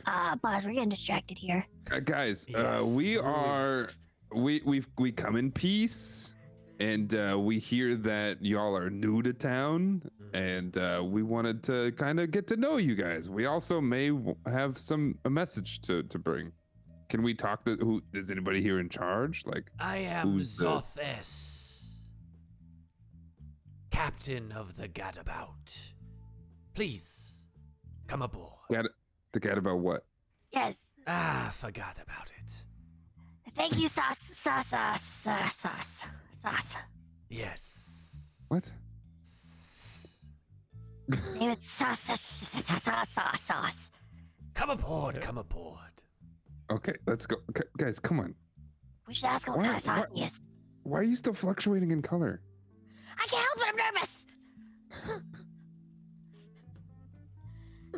Uh, boss, we're getting distracted here. Uh, guys, uh, we are we we we come in peace, and uh, we hear that y'all are new to town, and uh, we wanted to kind of get to know you guys. We also may w- have some a message to to bring. Can we talk to who? Is anybody here in charge? Like, I am Who's the- Zothes, captain of the Gadabout. Please, come aboard. Gad- the cat about what? Yes. Ah, forgot about it. Thank you, sauce, sauce, sauce, sauce, sauce, sauce. Yes. What? S- Name it sauce, sauce, sauce, sauce, sauce, sauce. Come aboard, come aboard. Okay, let's go, Gu- guys. Come on. We should ask him what Why- kind of sauce why- he is. Why are you still fluctuating in color? I can't help it, I'm nervous.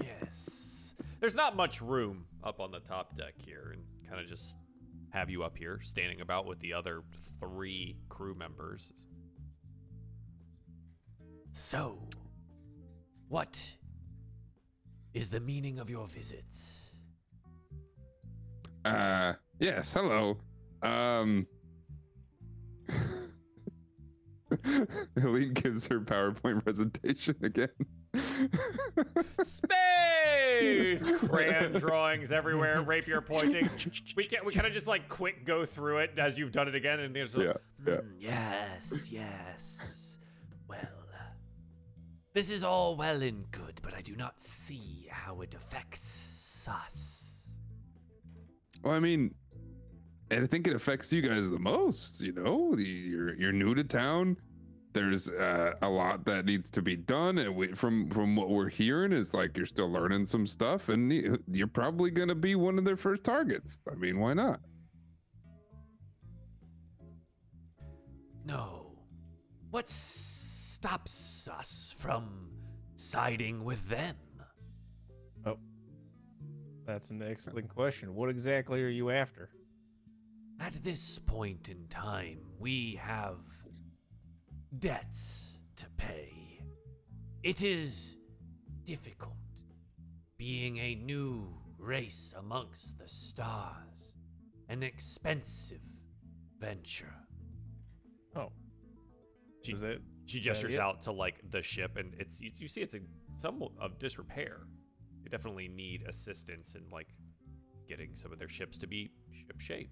Yes. There's not much room up on the top deck here, and kind of just have you up here standing about with the other three crew members. So, what is the meaning of your visit? Uh, yes. Hello. Um. Helene gives her PowerPoint presentation again. Space! Crayon drawings everywhere, rapier pointing. We can we kind of just like quick go through it as you've done it again, and there's yeah, yeah. Hmm, yes, yes. Well, this is all well and good, but I do not see how it affects us. Well, I mean, I think it affects you guys the most. You know, you're you're new to town. There's uh, a lot that needs to be done, and we, from from what we're hearing is like you're still learning some stuff, and you- you're probably gonna be one of their first targets. I mean, why not? No. What stops us from siding with them? Oh, that's an excellent question. What exactly are you after? At this point in time, we have debts to pay. It is difficult being a new race amongst the stars, an expensive venture. Oh, She- is it? She gestures yeah. out to like the ship, and it's you, you see it's a somewhat of disrepair. They definitely need assistance in like getting some of their ships to be ship shape.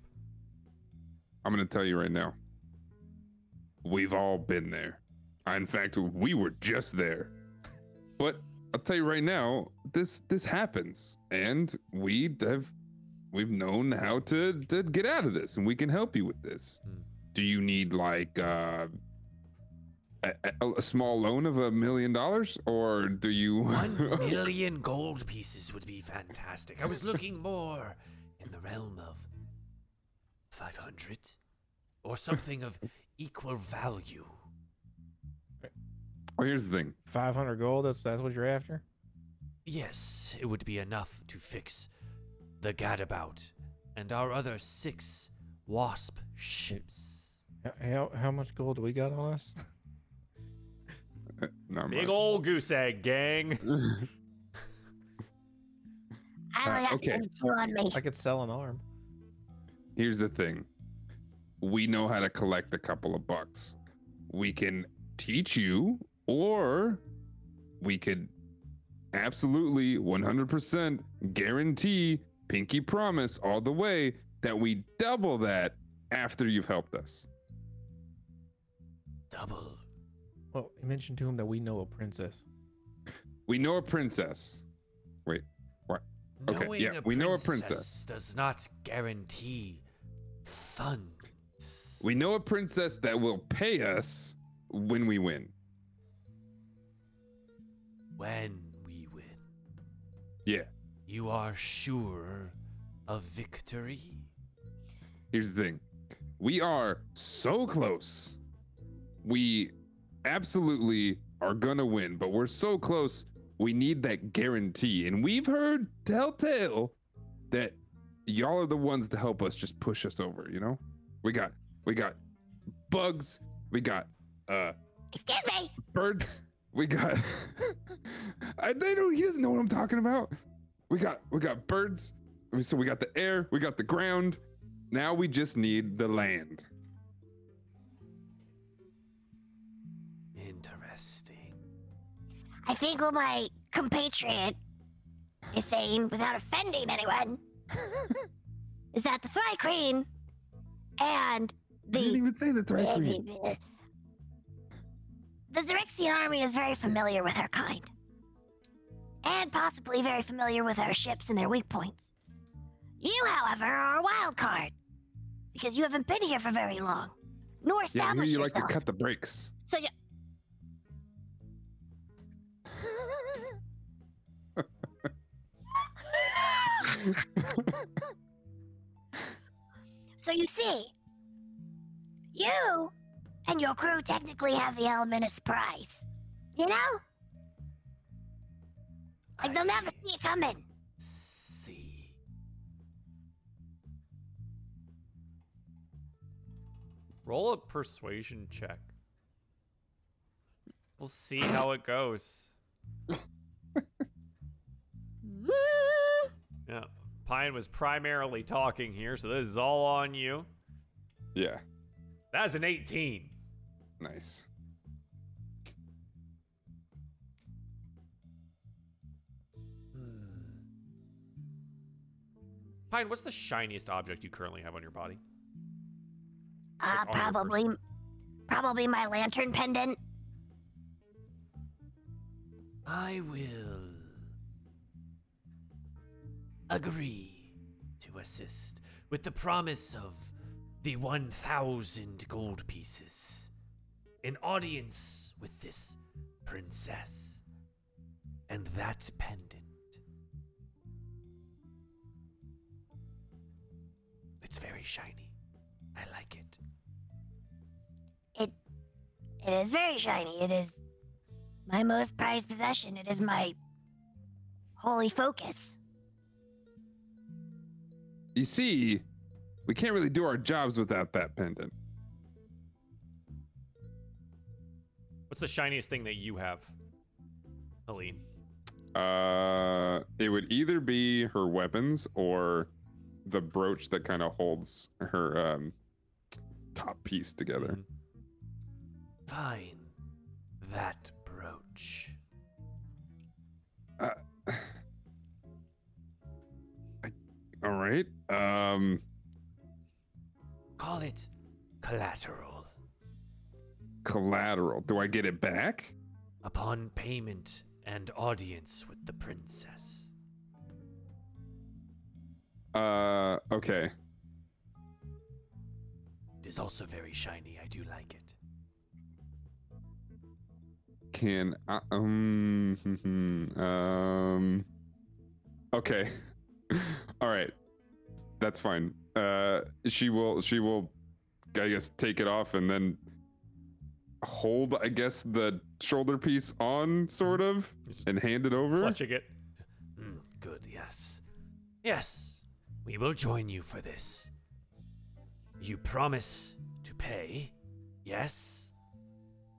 I'm gonna tell you right now. We've all been there. In fact, we were just there. But I'll tell you right now, this this happens, and we have we've known how to to get out of this, and we can help you with this. Hmm. Do you need like uh, a, a, a small loan of a million dollars, or do you? One million gold pieces would be fantastic. I was looking more in the realm of 500 or something of equal value. well, here's the thing. Five hundred gold. That's that's what you're after. Yes, it would be enough to fix the gadabout and our other six wasp ships. H- How how much gold do we got on us? Not Big much. old goose egg, gang. I only have okay. 22 on me. I could sell an arm. Here's the thing. We know how to collect a couple of bucks. We can teach you, or we could absolutely 100% guarantee, pinky promise all the way that we double that after you've helped us. Double. Well, you mentioned to him that we know a princess. We know a princess. Wait, what? Okay, Knowing yeah, a we know a princess princess. does not guarantee funds. We know a princess that will pay us when we win. when we win. Yeah. You are sure of victory? Here's the thing we are so close. We absolutely are gonna win, but we're so close. We need that guarantee. And we've heard telltale that y'all are the ones to help us just push us over, you know? We got we got bugs, we got uh Excuse me. birds, we got I they don't he doesn't know what I'm talking about. We got we got birds. So we got the air, we got the ground. Now we just need the land. I think what my compatriot is saying, without offending anyone, is that the Fly Queen and I didn't even say the threat queen. the Xaryxian army is very familiar with our kind, and possibly very familiar with our ships and their weak points. You, however, are a wild card because you haven't been here for very long, nor Yeah, I hear established you like to cut the brakes. So so you see, you and your crew technically have the element of surprise. You know? Like they'll never see it coming. See. Roll a persuasion check. We'll see how it goes. Yeah. Pine was primarily talking here, so this is all on you. Yeah, That's an 18. nice. Pine, what's the shiniest object you currently have on your body? Uh, on your person. probably, probably my lantern pendant. I will agree to assist with the promise of the 1,000 gold pieces, an audience with this princess, and that pendant. It's very shiny. I like it. It, it is very shiny. It is my most prized possession. It is my holy focus. You see, we can't really do our jobs without that pendant. What's the shiniest thing that you have, Aline? Uh, it would either be her weapons or the brooch that kind of holds her um top piece together. Mhm. Fine. That all right. Um, Call it collateral. collateral. Do I get it back? Upon payment and audience with the princess. Uh, okay. It is also very shiny. I do like it. Can I, um um okay. All right. That's fine. Uh she will she will I guess take it off and then hold I guess the shoulder piece on sort of and hand it over. Clutching it. Mm, good, yes. Yes, we will join you for this. You promise to pay? Yes?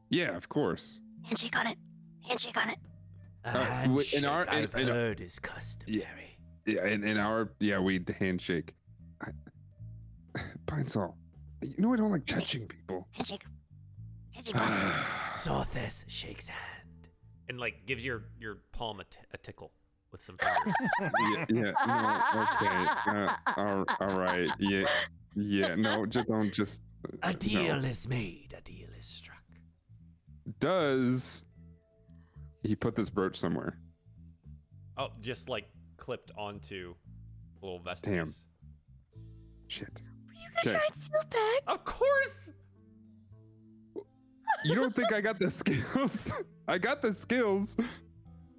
Yeah, of course. Handshake on it. Handshake on it. Uh, w- in our- in- I've in our- is customary. Yeah, in, in our yeah, we the handshake. I, Pine Sol, you know I don't like touching people. Handshake. Handshake. boss. Shakes hand. And like gives your your palm a, t- a tickle with some fingers. yeah, yeah, no, okay. Uh, all, all right. Yeah, yeah. No, just don't just. uh, A no. deal is made, a deal is struck. Does he put this brooch somewhere? oh, just like clipped onto a little vest. Damn. piece. Shit. You could Okay. try and steal back. Of course. You don't think I got the skills? I got the skills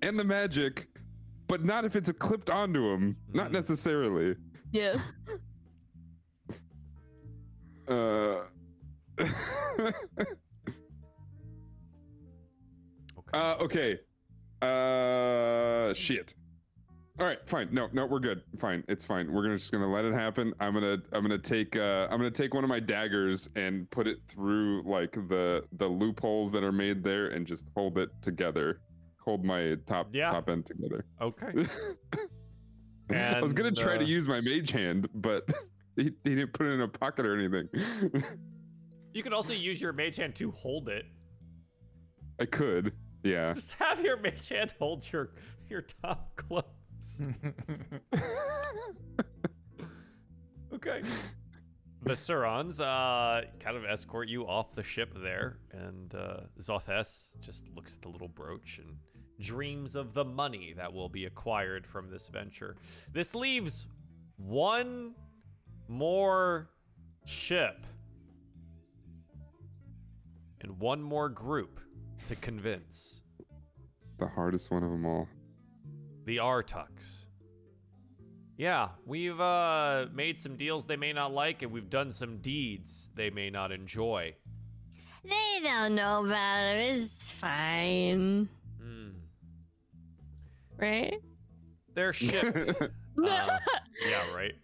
and the magic, but not if it's clipped onto him. Not Mhm. necessarily. Yeah. Uh. Okay. uh. Okay. Uh. Shit. All right. Fine. No. No. We're good. Fine. It's fine. We're gonna just gonna let it happen. I'm gonna. I'm gonna take. Uh. I'm gonna take one of my daggers and put it through like the the loopholes that are made there and just hold it together. Hold my top Yeah. top end together. okay. I was gonna And, try to uh, use my mage hand, but he, he didn't put it in a pocket or anything. You could also use your mage hand to hold it. I could. Yeah. Just have your mage hand hold your your top clothes. Okay. The Surons uh, kind of escort you off the ship there, and uh, Zothes just looks at the little brooch and dreams of the money that will be acquired from this venture. This leaves one more ship and one more group to convince the hardest one of them all. The Artux. Yeah, we've uh, made some deals they may not like, and we've done some deeds they may not enjoy. They don't know about it. It's fine. Hmm. Right? Their ship. uh, yeah, right.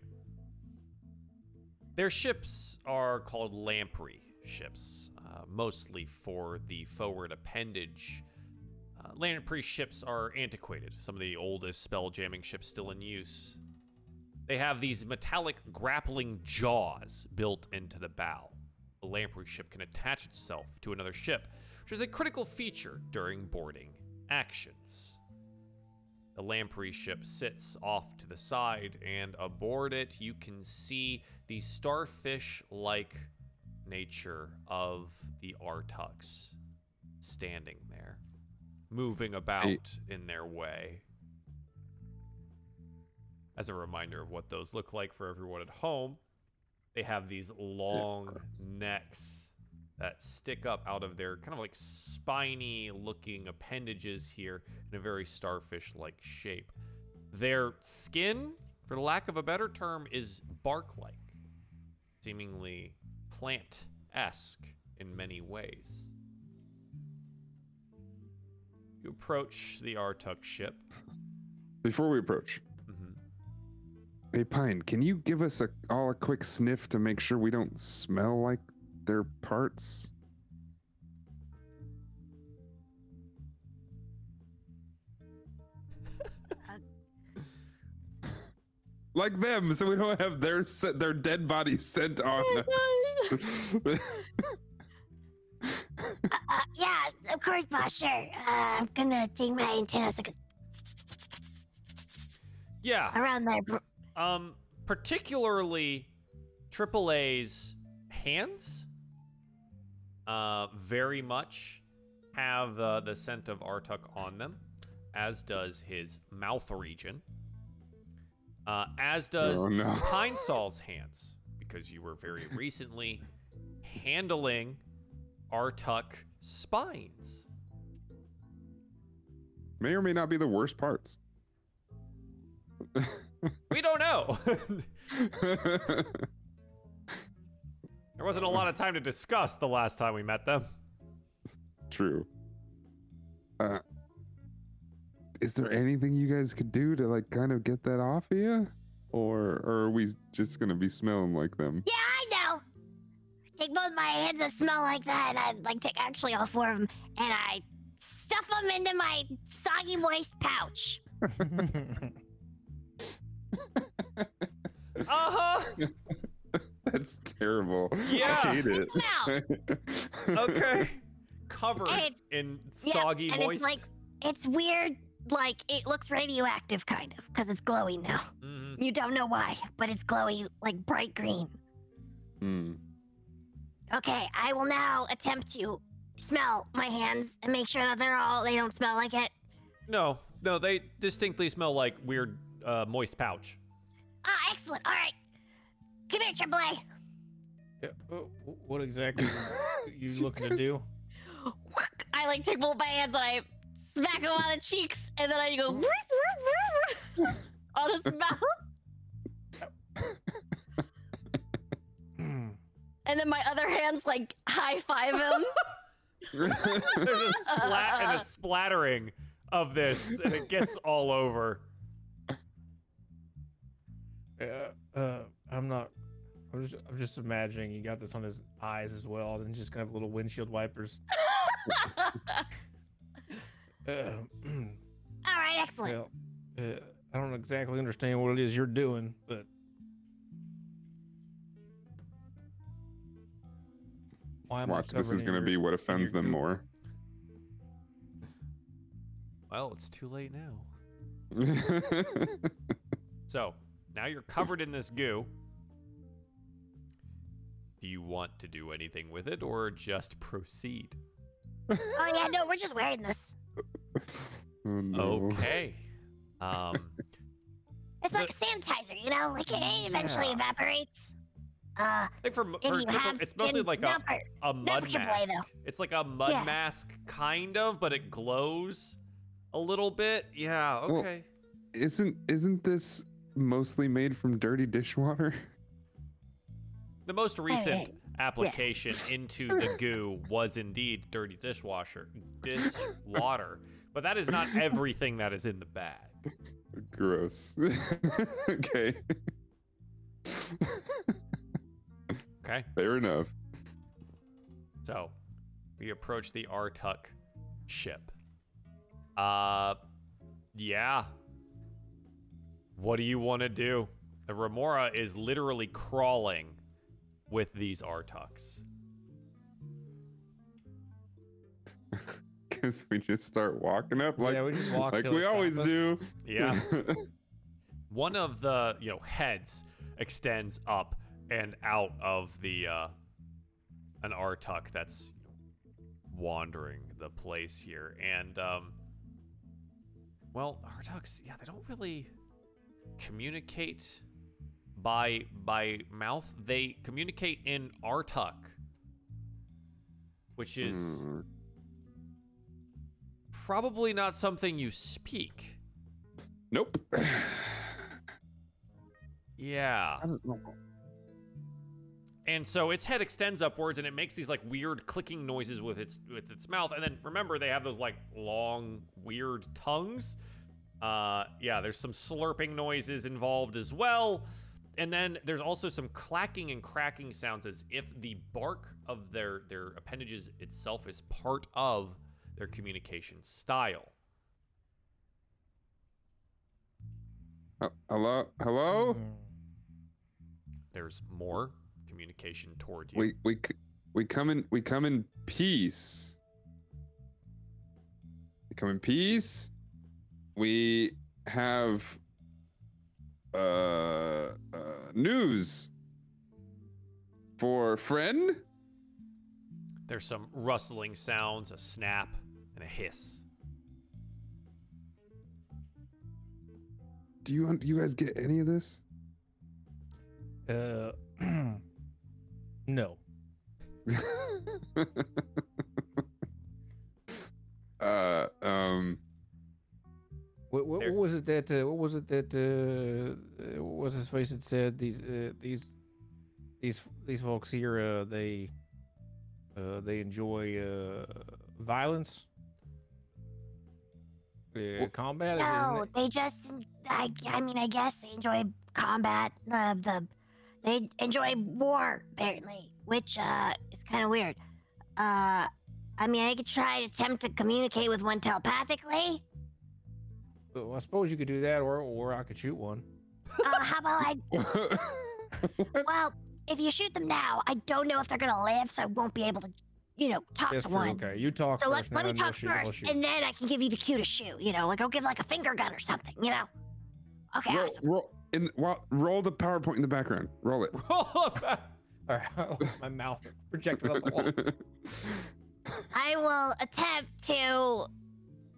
Their ships are called lamprey ships, uh, mostly for the forward appendage. Uh, lamprey ships are antiquated, some of the oldest spell jamming ships still in use. They have these metallic grappling jaws built into the bow. The lamprey ship can attach itself to another ship, which is a critical feature during boarding actions. The lamprey ship sits off to the side, and aboard it, you can see the starfish like nature of the Artux standing there, moving about in their way. As a reminder of what those look like for everyone at home, they have these long necks that stick up out of their kind of like spiny looking appendages here in a very starfish like shape. Their skin, for lack of a better term, is bark like, seemingly plant esque in many ways. You approach the Artuk ship. Before we approach, Mhm. hey Pine, can you give us a all a quick sniff to make sure we don't smell like their parts? like them, so we don't have their their dead bodies sent on us. of course, boss. Sure. Uh, I'm gonna take my antennas like Yeah. around there. Um, particularly AAA's hands, uh, very much have uh, the scent of Artuk on them, as does his mouth region, uh, as does Oh, no. Pine Sol's hands, because you were very recently handling Artuk spines. May or may not be the worst parts. We don't know. there wasn't a lot of time to discuss the last time we met them. True. Uh, is there anything you guys could do to like kind of get that off of you, or, or are we just gonna be smelling like them? Yeah, I know. Take both my hands that smell like that, and I like take actually all four of them, and I stuff them into my soggy, moist pouch. Uh huh. That's terrible. Yeah. I hate it. Now, Okay. Covered It's- in yeah, soggy and moist. it's like it's weird. Like it looks radioactive, kind of, because it's glowing now. Mhm. You don't know why, but it's glowing like bright green. Hmm. Okay, I will now attempt to smell my hands and make sure that they're all they don't smell like it. No, no, they distinctly smell like weird uh, moist pouch. Ah, excellent. All right, come here, Triple A. Yeah, uh, wh- what exactly are you looking to do? I like take both my hands and I smack them on the cheeks, and then I go on his mouth. And then my other hands like high five him. There's a splat and a splattering of this, and it gets all over. Yeah, uh, I'm not. I'm just, I'm just imagining you got this on his eyes as well, and just kind of little windshield wipers. Uh, All right, excellent. well, uh, I don't exactly understand what it is you're doing, but why am I Watch, this is gonna be what offends them more. Well, it's too late now. So now you're covered in this goo. Do you want to do anything with it or just proceed? Oh yeah, no, we're just wearing this. oh no. Okay. Um, It's like a sanitizer, you know, like it eventually evaporates. Uh, I think for, if for you have it's mostly skin- like a, a mud mask. though. It's like a mud Yeah. mask, kind of, but it glows a little bit. Yeah. Well- Okay. Isn't isn't this mostly made from dirty dishwater? The most recent hey. application into the goo was indeed dirty dishwasher, dishwater. But that is not everything that is in the bag. Gross. okay. Okay. Fair enough. So we approach the Artuk ship. Uh, yeah. What do you want to do? The Remora is literally crawling with these Artuks. Because we just start walking up like, Yeah, we just walk like we always us. do. Yeah. One of the you know heads extends up and out of the uh, an Artuk that's wandering the place here, and um, well, Artuks, yeah, they don't really communicate by by mouth. They communicate in Artuk, which is Mm, probably not something you speak. nope. Yeah. I don't know. And so its head extends upwards and it makes these like weird clicking noises with its with its mouth. And then remember they have those like long weird tongues. Uh yeah, there's some slurping noises involved as well. And then there's also some clacking and cracking sounds as if the bark of their their appendages itself is part of their communication style. Uh, hello, hello. Hmm. There's more communication toward you. We we we come in we come in peace. We come in peace. We have uh, uh news for friend. There's some rustling sounds, a snap, and a hiss. Do you do you guys get any of this? Uh, no. uh um What, what, what was it that? Uh, what was it that? Uh, uh, what was his face that said these uh, these these these folks here? Uh, they uh, they enjoy uh, violence, uh, combat. is- isn't No, it? they just. I. I mean, I guess they enjoy combat. The the. They enjoy war apparently, which uh is kind of weird. Uh, I mean, I could try to attempt to communicate with one telepathically. Well, I suppose you could do that, or or I could shoot one. Uh, how about I? Well, if you shoot them now, I don't know if they're gonna live, so I won't be able to, you know, talk That's to true. one. Okay, you talk So let, first. let me and we'll talk shoot- we'll first, and then I can give you the cue to shoot. You know, like I'll give like a finger gun or something. You know. Okay. roll, awesome. roll in well, roll the PowerPoint in the background. Roll it. All right, my mouth projected up the wall. I will attempt to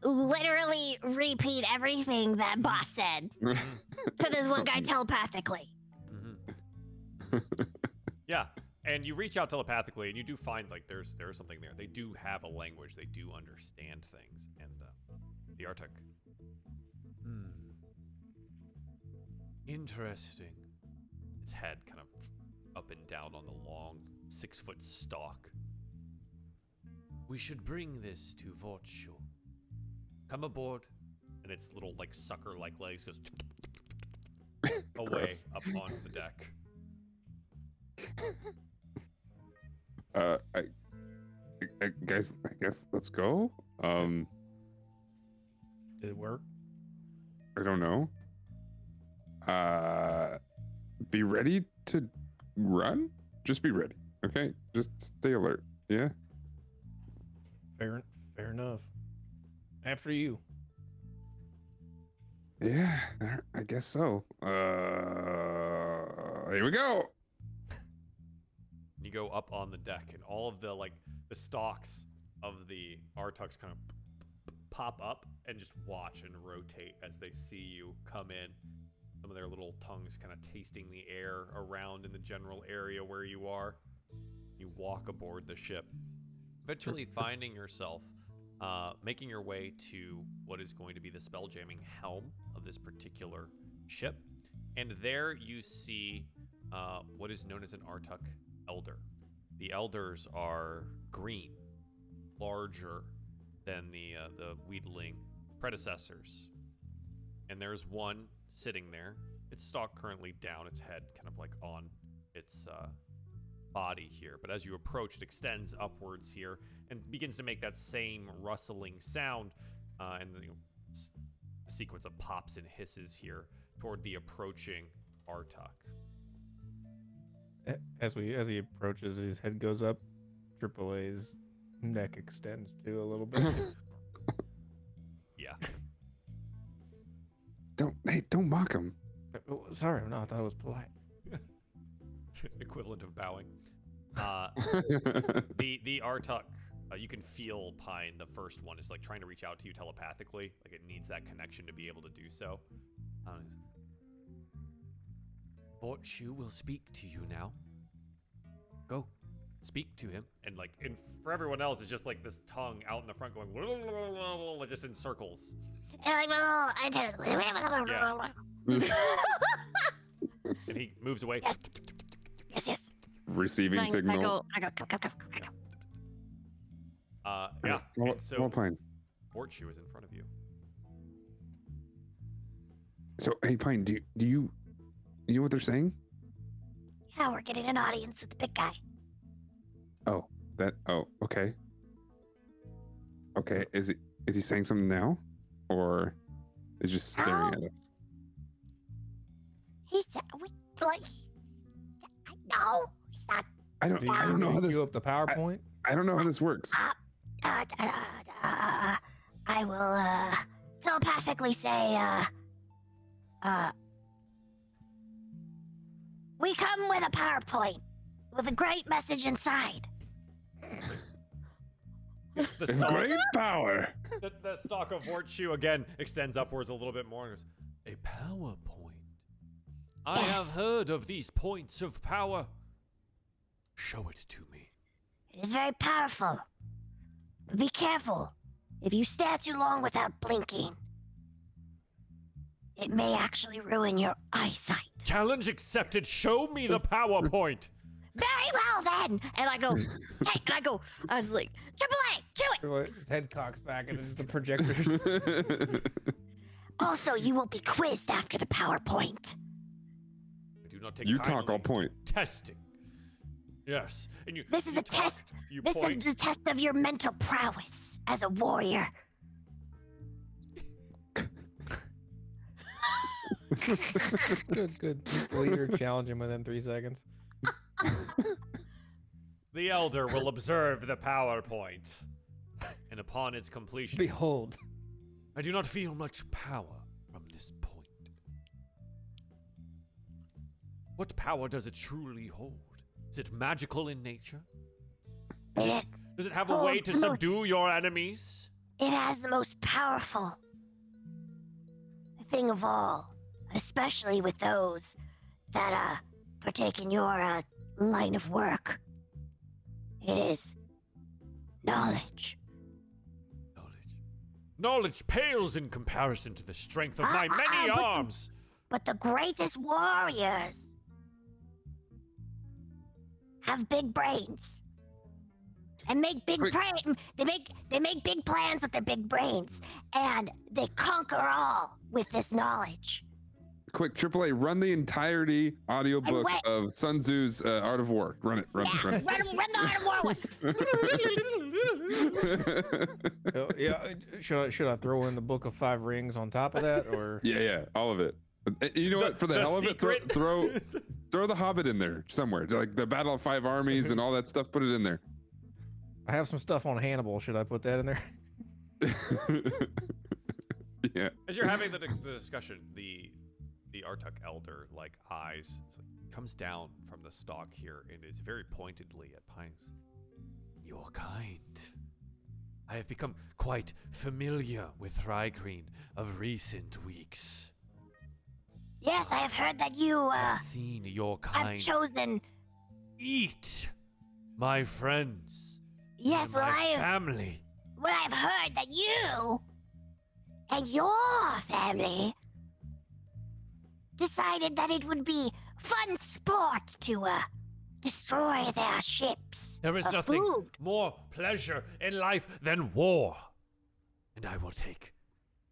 literally repeat everything that boss said to this one guy telepathically. hmm yeah, and you reach out telepathically, and you do find like there's there's something there. They do have a language. They do understand things, and uh, the Artuk. Interesting. Its head kind of up and down on the long six foot stalk. We should bring this to Vortshu. Come aboard. And its little like sucker like legs goes away up on the deck. Uh, I, I, guys, I guess let's go. Um, Did it work? I don't know. Uh, be ready to run. Just be ready. Okay. Just stay alert. Yeah. Fair, fair enough. After you. Yeah. I guess so. Uh, here we go. You go up on the deck, and all of the like the stalks of the Artux kind of pop up and just watch and rotate as they see you come in. Some of their little tongues kind of tasting the air around in the general area where you are. You walk aboard the ship, eventually finding yourself uh, making your way to what is going to be the spell jamming helm of this particular ship. And there you see uh, what is known as an Artuk elder. The elders are green, larger than the uh, the wheedling predecessors. And there's one sitting there. Its stalk currently down, its head kind of like on its uh, body here. But as you approach, it extends upwards here and begins to make that same rustling sound. Uh, and the s- sequence of pops and hisses here toward the approaching Artuk. As we as he approaches, his head goes up. Triple A's neck extends too a little bit. hey, don't mock him. Oh, Sorry, no, I thought it was polite. equivalent of bowing. Uh, the the Artuk, uh, you can feel Pine. The first one is like trying to reach out to you telepathically. Like it needs that connection to be able to do so. Uh, Borchu will speak to you now. Go, speak to him. And like, and for everyone else, it's just like this tongue out in the front going, just in circles. And like my little antennas. And he moves away. Yes. Yes, yes. Receiving I, I go, I go, come, come, come, come, come. Uh, yeah. Well, and so well, Pine. Borchu is in front of you. So hey, Pine, do do you you know what they're saying? Yeah, we're getting an audience with the big guy. Oh, that. Oh, okay. Okay, is it is he saying something now, or is just staring No. at us? He's we, like, I know he's not. I don't. Do you, I don't know how do this. queue up the PowerPoint? I don't know how this works. Uh, uh, uh, uh, uh, I will uh telepathically say uh uh we come with a PowerPoint with a great message inside. The Great power. the, the stalk of Vortshu again extends upwards a little bit more and goes, A power point. I have Yes. heard of these points of power. Show it to me. It is very powerful. But be careful. If you stare too long without blinking, it may actually ruin your eyesight. Challenge accepted. Show me the power point. Very well then. And I go, hey, and I go, I was like, Triple A, do it. His head cocks back and there's the projector. Also, you will be quizzed after the PowerPoint. I do not take you talk, kindly I'll point. Testing. Yes. And you This is you a talk, test. You This point. is the test of your mental prowess as a warrior. good, good. The leader challenge him within three seconds. The elder will observe the PowerPoint. And upon its completion, Behold. I do not feel much power from this point. What power does it truly hold? Is it magical in nature? It, Does it have a way to no. subdue your enemies? it has the most powerful thing of all, especially with those that uh partake in your uh, line of work. It is knowledge. Knowledge. Knowledge pales in comparison to the strength of my Ah, ah, many ah, but- arms. But the greatest warriors have big brains. And make big plan. They make they make big plans with their big brains, and they conquer all with this knowledge. Quick, AAA, run the entirety audiobook wait. of Sun Tzu's uh, Art of War. Run it, run Yeah, it, run it. run, run the Art of War one. Oh, yeah. Should I should I throw in the book of five rings on top of that, or yeah, yeah, all of it. Uh, You know The- what? For the, the hell of it, throw, throw throw the Hobbit in there somewhere, like the Battle of Five Armies and all that stuff. Put it in there. I have some stuff on Hannibal. Should I put that in there? yeah. As you're having the, the discussion, the the Artuk elder like eyes like, comes down from the stalk here and is very pointedly at Pines. Your kind. I have become quite familiar with Thri-kreen of recent weeks. Yes, I have heard that you uh, I've seen your kind. I've chosen. eat my friends. Yes, well, I have. family. Well, I've heard that you and your family decided that it would be fun sport to uh, destroy their ships. There is nothing food. more pleasure in life than war. And I will take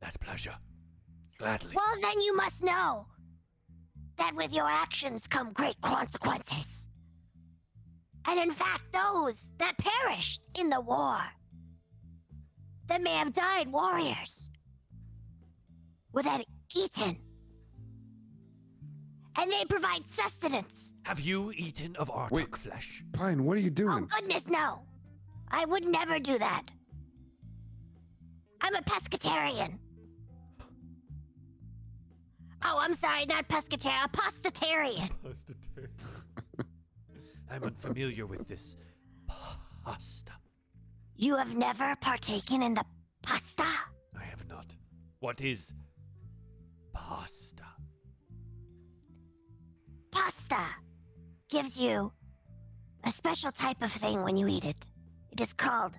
that pleasure gladly. Well, then you must know that with your actions come great consequences. And in fact, those that perished in the war, that may have died warriors, were then eaten. And they provide sustenance. Have you eaten of Artuk Wait. flesh? Pine, what are you doing? Oh, doing? goodness, no. I would never do that. I'm a pescatarian. Oh, I'm sorry, not pescatarian, a pastitarian. I'm unfamiliar with this pasta. You have never partaken in the pasta? I have not. What is pasta? Pasta gives you a special type of thing when you eat it. It is called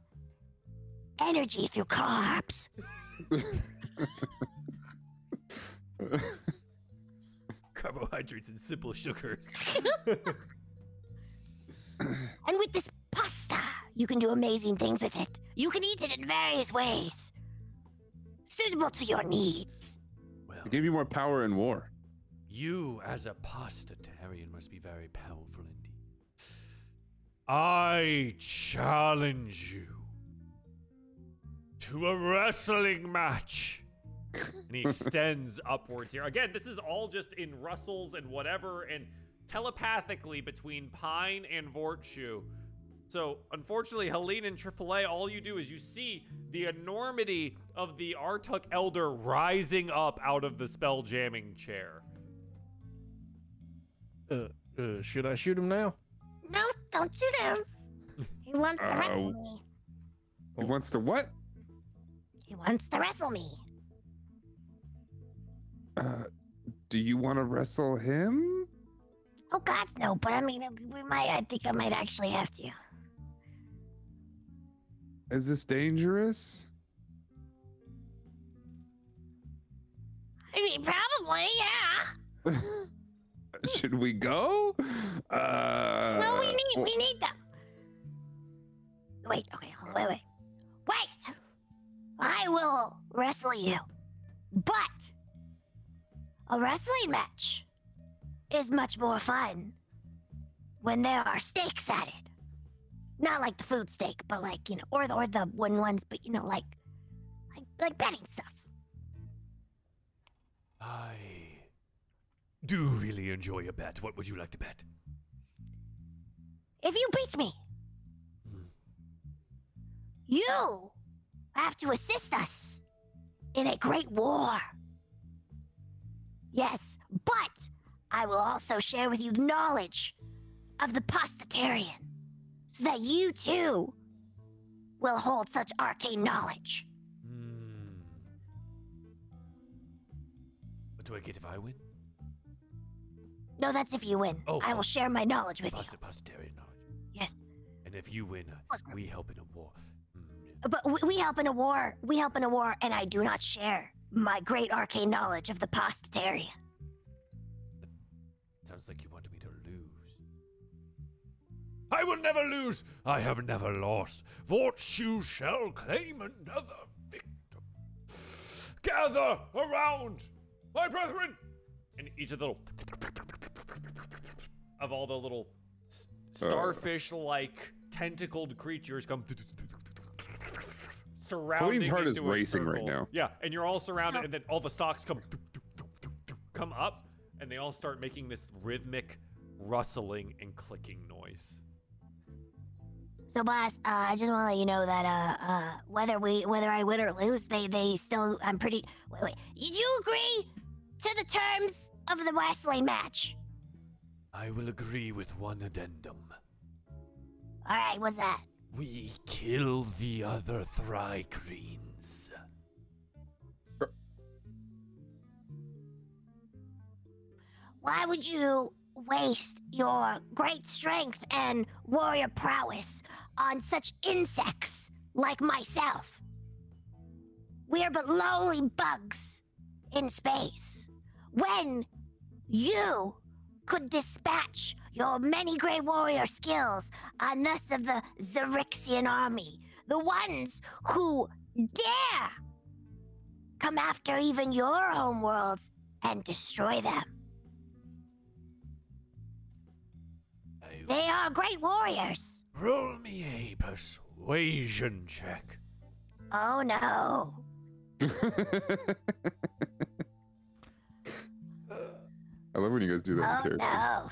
energy through carbs. Carbohydrates and simple sugars. And with this pasta, you can do amazing things with it. You can eat it in various ways, suitable to your needs. well, It gave you more power in war. You as a pastatarian must be very powerful indeed. I challenge you to a wrestling match. and he extends upwards here. Again, this is all just in rustles and whatever, and telepathically between Pine and Vortshu. So, unfortunately, Helene and AAA, all you do is you see the enormity of the Artuk Elder rising up out of the spell jamming chair. Uh, uh, should I shoot him now? No, don't shoot him. He wants to Uh, wrestle me. He wants to what? He wants to wrestle me. Uh, do you want to wrestle him? Oh God, no! But I mean, we might. I think I might actually have to. Is this dangerous? I mean, probably, yeah. Should we go? Uh, well, we need we need them. Wait, okay, hold- wait, wait, wait. I will wrestle you, but a wrestling match is much more fun when there are stakes added. Not like the food stake, but like you know, or the or the wooden ones, but you know, like like like betting stuff. I do really enjoy a bet. What would you like to bet? If you beat me, you have to assist us in a great war. Yes, but I will also share with you the knowledge of the Postitarian so that you too will hold such arcane knowledge. Hmm. What do I get if I win? No, that's if you win. Oh, I oh. will share my knowledge with you. Poster, posterity knowledge. Yes. And if you win, uh, Plus- we help in a war. Hmm. But we, we help in a war. We help in a war, and I do not share my great arcane knowledge of the Postitarian. Sounds like you want me to lose. I will never lose. I have never lost. Virtue shall claim another victim. Gather around, my brethren. And each of the little of all the little starfish-like tentacled creatures come surrounding heart is into a racing right circle. now. Yeah, and you're all surrounded, and then all the stalks come come up, and they all start making this rhythmic rustling and clicking noise. So, boss, uh, I just want to let you know that uh, uh, whether we whether I win or lose, they they still I'm pretty. Wait, wait. Did you agree to the terms of the wrestling match? I will agree with one addendum. All right, what's that? We kill the other Thri-kreens. Why would you waste your great strength and warrior prowess on such insects like myself? We are but lowly bugs in space. When you could dispatch your many great warrior skills on us of the Xaryxian army, the ones who dare come after even your homeworlds and destroy them. I They are great warriors. roll me a persuasion check. Oh no. I love when you guys do that Oh with characters. no.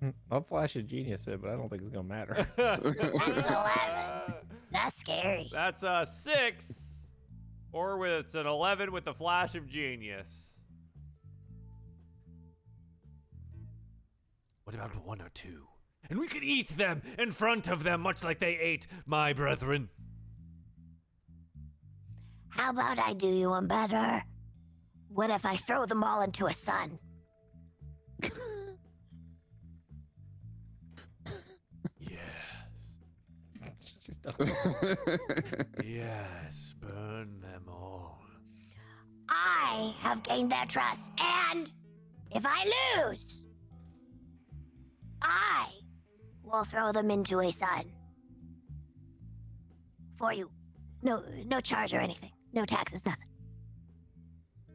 Hmm, I'll flash a genius it, but I don't think it's gonna matter. That's scary. That's a six, or with it's an eleven with the flash of genius. What about one or two? And we could eat them in front of them, much like they ate my brethren. How about I do you one better? What if I throw them all into a sun? Just don't- yes, burn them all. I have gained their trust, and if I lose, I will throw them into a sun. For you. No no charge or anything. No taxes, nothing.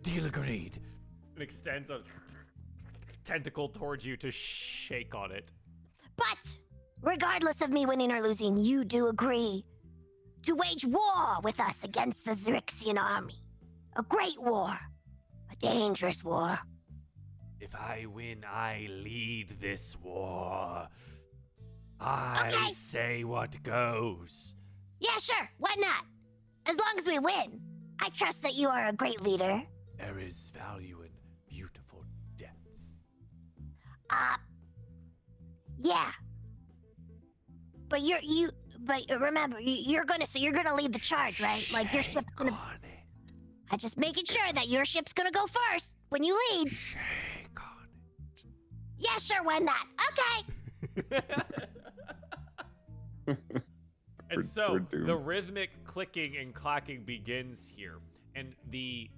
Deal agreed. And extends a tentacle towards you to shake on it. But regardless of me winning or losing, you do agree to wage war with us against the Xaryxian army. A great war. A dangerous war. If I win, I lead this war. I Okay. say what goes. Yeah, sure. Why not? As long as we win. I trust that you are a great leader. There is value in beautiful death. Uh, yeah. But you're you. But remember, you, you're gonna. So you're gonna lead the charge, right? Like your ship's gonna. on it. I just making sure that your ship's gonna go first when you lead. Shake on it. Yeah, sure. When that. Okay. And so the rhythmic clicking and clacking begins here, and the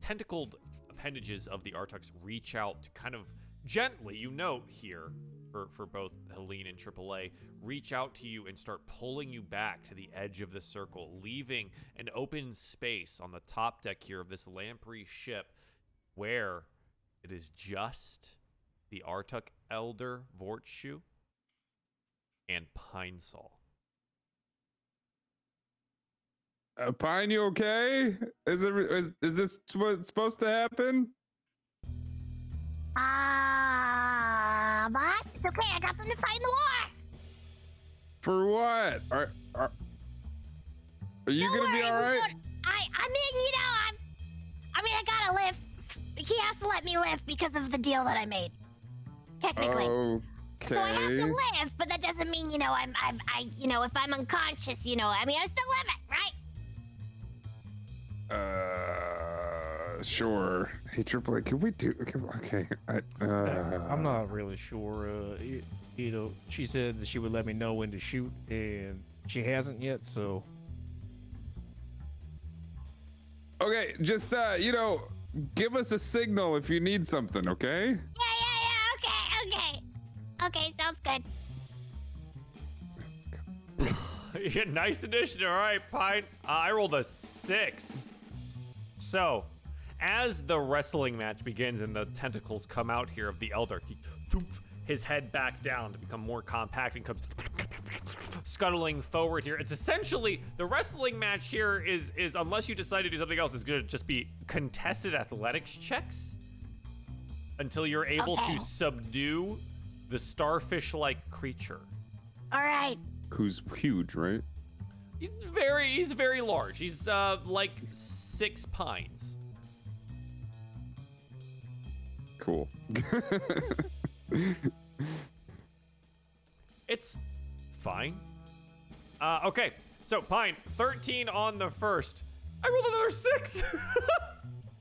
tentacled appendages of the Artuks reach out to kind of gently, you note here, for, for both Helene and AAA, reach out to you and start pulling you back to the edge of the circle, leaving an open space on the top deck here of this lamprey ship where it is just the Artuk Elder Vortshu and Pine Sol. Uh, Pine, you okay? Is it is, is this what's supposed to happen? Ah, boss. It's okay. I got them to fight in the war. For what? Are are are you Don't gonna be worry, all we're right? I, I mean, you know, I'm. I mean, I gotta live. He has to let me live because of the deal that I made. Technically. Okay. So I have to live, but that doesn't mean, you know, I'm, I'm, I, you know, if I'm unconscious, you know, I mean, I still live it, right? Uh, sure. Hey, Triple A, can we do? Okay, okay. I, uh, I'm not really sure. Uh, it, you know, she said that she would let me know when to shoot, and she hasn't yet. So Okay, just uh, you know, give us a signal if you need something. Okay. Yeah, yeah, yeah. Okay, okay. Okay, sounds good. Yeah, nice addition. All right, Pine. Uh, I rolled a six. So, as the wrestling match begins and the tentacles come out here of the Elder, he thump his head back down to become more compact and comes scuttling forward here. It's essentially the wrestling match here is is unless you decide to do something else, is going to just be contested athletics checks until you're able Okay. to subdue the starfish-like creature. All right. Who's huge, right? He's very he's very large. He's uh like six pines. Cool. It's fine. Uh okay. So Pine, 13 on the first. I rolled another six.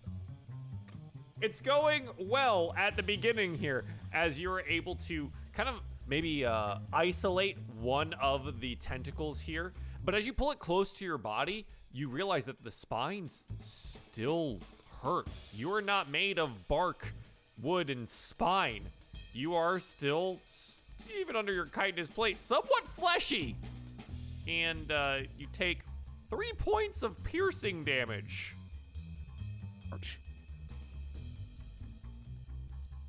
it's going well at the beginning here as you're able to kind of maybe uh, isolate one of the tentacles here. But as you pull it close to your body, you realize that the spines still hurt. You are not made of bark, wood, and spine. You are still, even under your chitinous plate, somewhat fleshy. And uh, you take three points of piercing damage. Ouch.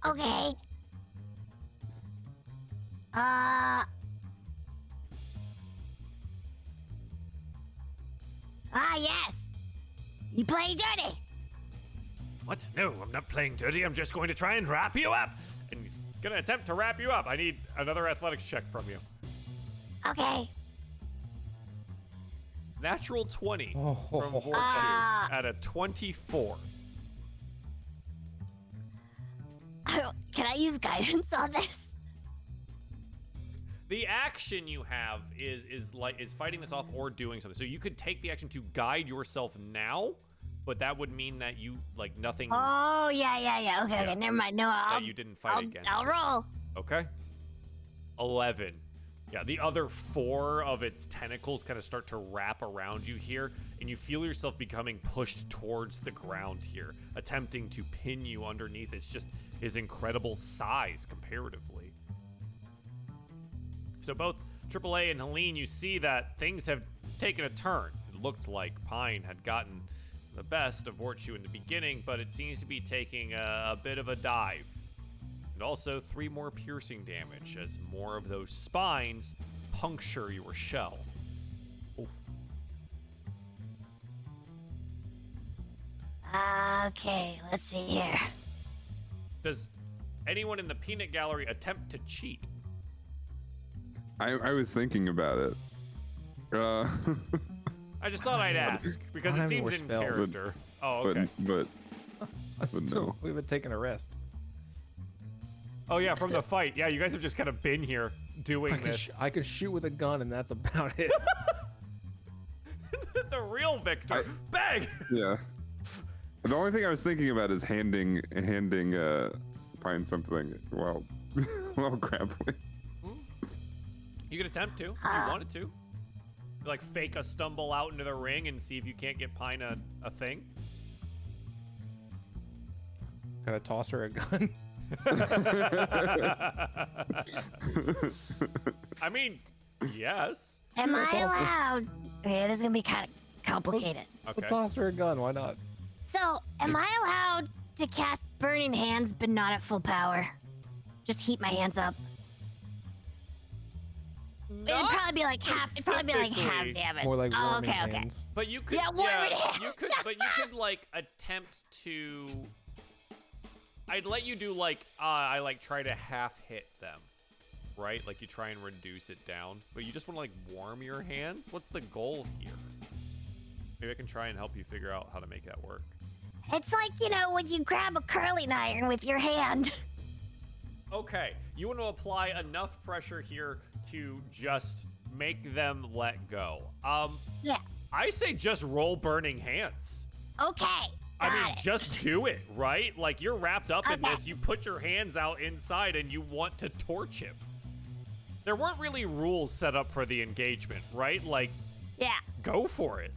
Okay. Uh. Ah, yes. You play dirty. What? No, I'm not playing dirty. I'm just going to try and wrap you up. And he's going to attempt to wrap you up. I need another athletics check from you. Okay. Natural 20 Oh, from Vortshu Ah. at a 24. Can I use guidance on this? The action you have is is like is fighting this off or doing something. So you could take the action to guide yourself now, but that would mean that you like nothing Oh, yeah, yeah, yeah. Okay, Yeah. okay. Never mind. No, I'll. that you didn't fight I'll, against. I'll it. roll. Okay. 11. Yeah, the other four of its tentacles kind of start to wrap around you here, and you feel yourself becoming pushed towards the ground here, attempting to pin you underneath. It's just his incredible size comparatively. So, both AAA and Helene, you see that things have taken a turn. It looked like Pine had gotten the best of Vortshu in the beginning, but it seems to be taking a, a bit of a dive and also three more piercing damage as more of those spines puncture your shell. Okay, let's see here. Does anyone in the peanut gallery attempt to cheat? I, I was thinking about it. Uh, I just thought I'd ask because don't it have any seems more in spells. character. Oh, but okay. but Let's But still- no. We've been taking a rest. Oh yeah, from the fight. Yeah, you guys have just kind of been here doing I can, this. sh- I can shoot with a gun, and that's about it. the real Victor. I- Bang! yeah. The only thing I was thinking about is handing handing uh Pine something while while grappling. You could attempt to if you wanted to. Like fake a stumble out into the ring and see if you can't get Pine a, a thing. Gotta toss her a gun. I mean, yes. Am That's I awesome. allowed? Okay, this is gonna be kind of complicated. Okay. We'll toss her a gun. Why not? So, am I allowed to cast Burning Hands, but not at full power? Just heat my hands up. It'd probably be like half. It'd probably be like half specifically, damage. More like oh, warming okay, okay. hands. But you could Yeah, warm it in. you could but you could like attempt to I'd let you do like uh I like try to half hit them. Right? Like you try and reduce it down. But you just want to like warm your hands? What's the goal here? Maybe I can try and help you figure out how to make that work. It's like you know when you grab a curling iron with your hand. Okay, you want to apply enough pressure here to just make them let go. Um, Yeah. I say just roll burning hands. Okay. I mean, it. just do it, right? Like you're wrapped up in this. You put your hands out inside and you want to torch him. There weren't really rules set up for the engagement, right? Like, yeah. go for it.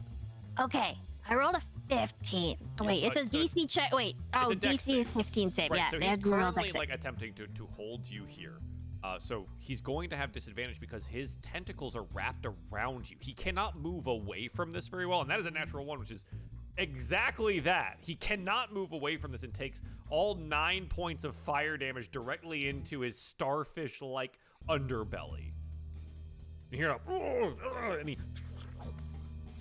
Okay. I rolled a 15. Oh, wait, it's a so- DC check. Wait. Oh, DC is 15 save. Right, yeah. so he's had to roll currently like attempting to, to hold you here. Uh, so he's going to have disadvantage because his tentacles are wrapped around you. He cannot move away from this very well, and that is a natural one, which is exactly that. He cannot move away from this and takes all nine points of fire damage directly into his starfish-like underbelly. You hear a and he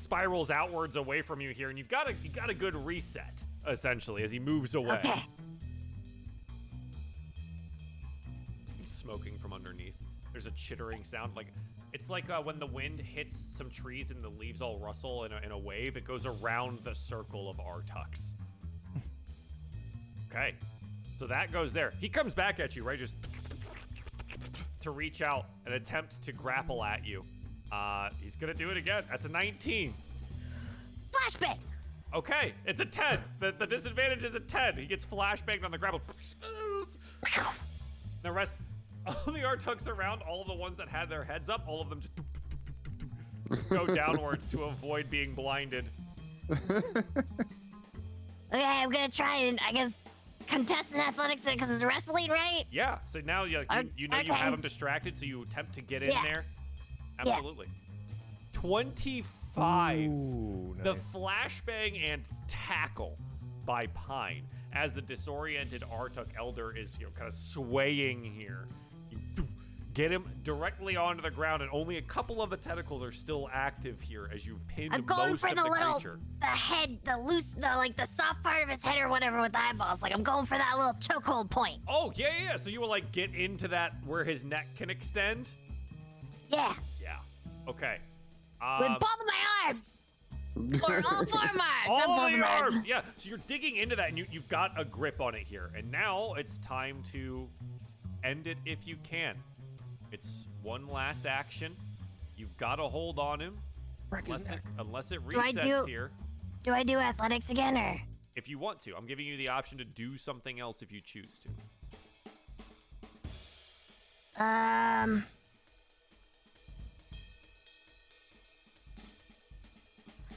spirals outwards away from you here, and you've got a you got a good reset essentially as he moves away. Okay. He's smoking from underneath. There's a chittering sound, like it's like uh, when the wind hits some trees and the leaves all rustle in a, in a wave. It goes around the circle of Artuks. okay, so that goes there. He comes back at you, right? Just to reach out and attempt to grapple at you. Uh, he's gonna do it again. That's a 19. Flashbang. Okay, it's a 10. The, the disadvantage is a 10. He gets flashbanged on the grapple. The rest, all the Artuks around, all of the ones that had their heads up, all of them just go downwards to avoid being blinded. Okay, I'm gonna try and I guess contest in athletics because it's wrestling, right? Yeah, so now you, you, you know you have okay. him distracted, so you attempt to get in Yeah. there. Yeah. Absolutely. 25. Ooh, The flashbang and tackle by Pine as the disoriented Artuk Elder is, you know, kind of swaying here. You get him directly onto the ground, and only a couple of the tentacles are still active here as you've pinned I'm going most for of the the little, creature. the head, the loose, the like the soft part of his head or whatever with the eyeballs. Like I'm going for that little chokehold point. Oh yeah, yeah. yeah. So you will like get into that where his neck can extend. Yeah, Yeah. Okay. with Um, both of my arms. or all four of my arms. All the of my arms. Yeah. So you're digging into that, and you, you've got a grip on it here. And now it's time to end it if you can. It's one last action. You've got to hold on him. Break his Unless it, neck. unless it Do I resets do- here. Do I do athletics again or? If you want to, I'm giving you the option to do something else if you choose to. Um.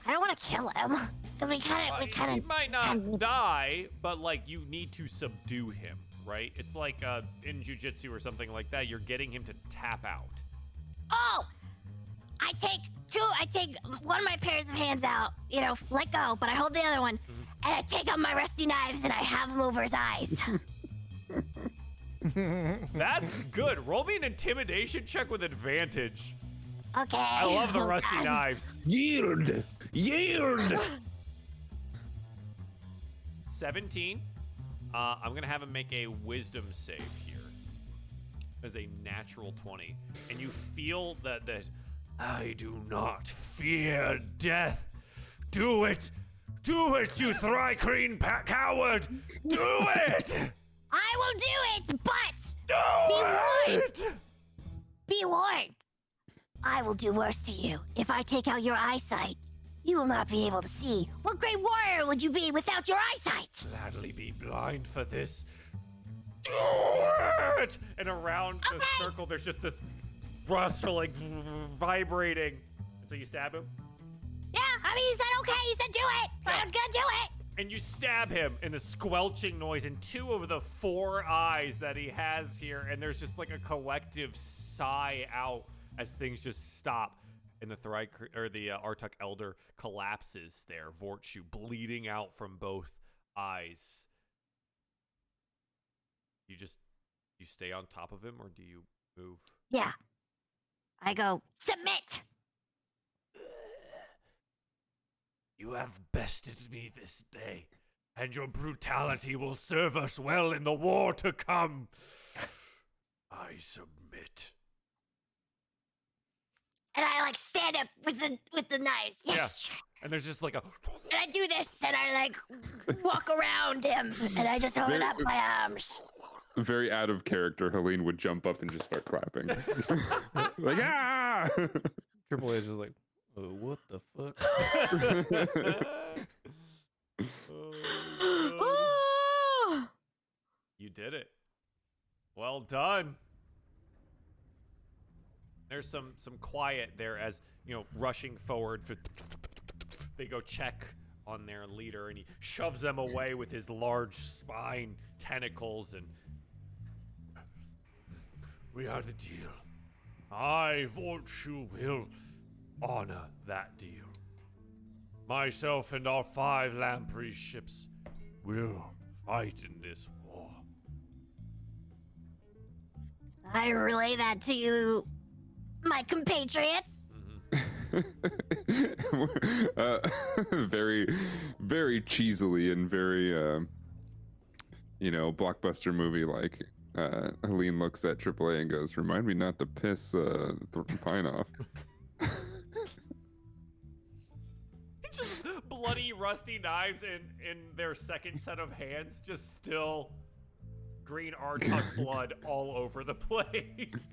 I don't want to kill him because we kind of, Uh, we he kind of. might not kinda- die, but like you need to subdue him, right? It's like uh, in jujitsu or something like that. You're getting him to tap out. Oh, I take two. I take one of my pairs of hands out. You know, let go, but I hold the other one, Mm-hmm. and I take out my rusty knives and I have them over his eyes. That's good. Roll me an intimidation check with advantage. Okay. I love the Oh, rusty God. knives. Yield! Yield! 17. Uh, I'm gonna have him make a wisdom save here. As a natural 20. And you feel that that I do not fear death. Do it. Do it, you Thri-kreen pa- coward. Do it. I will do it, but Do Be warned. it. be warned. I will do worse to you. If I take out your eyesight, you will not be able to see. What great warrior would you be without your eyesight? Gladly be blind for this. Do it. And around the Okay. circle, there's just this rustling, vibrating. And so you stab him. Yeah, I mean, he said okay. He said do it. I'm gonna do it. and you stab him in a squelching noise in two of the four eyes that he has here and there's just like a collective sigh out as things just stop and the Thryk or the uh, Artuk elder collapses there Vortshu bleeding out from both eyes you just you stay on top of him or do you move Yeah. I go submit. You have bested me this day, and your brutality will serve us well in the war to come. I submit. And I like stand up with the with the knives. Yes. And there's just like a. And I do this, and I like walk around him, and I just hold Very- up my arms. Very out of character, Helene would jump up and just start clapping. like, ah! Triple H is like, uh, what the fuck? Oh, you did it. Well done. There's some some quiet there as you know rushing forward for they go check on their leader and he shoves them away with his large spine tentacles and we are the deal. I Vortshu will honor that deal. Myself and our five Lamprey ships will fight in this war. I relay that to you, my compatriots. uh, very, very cheesily and very, uh, you know, blockbuster movie like. Uh, Helene looks at AAA and goes, "Remind me not to piss uh, Th- Pine off." just bloody, rusty knives in in their second set of hands, just still green Artuk blood all over the place.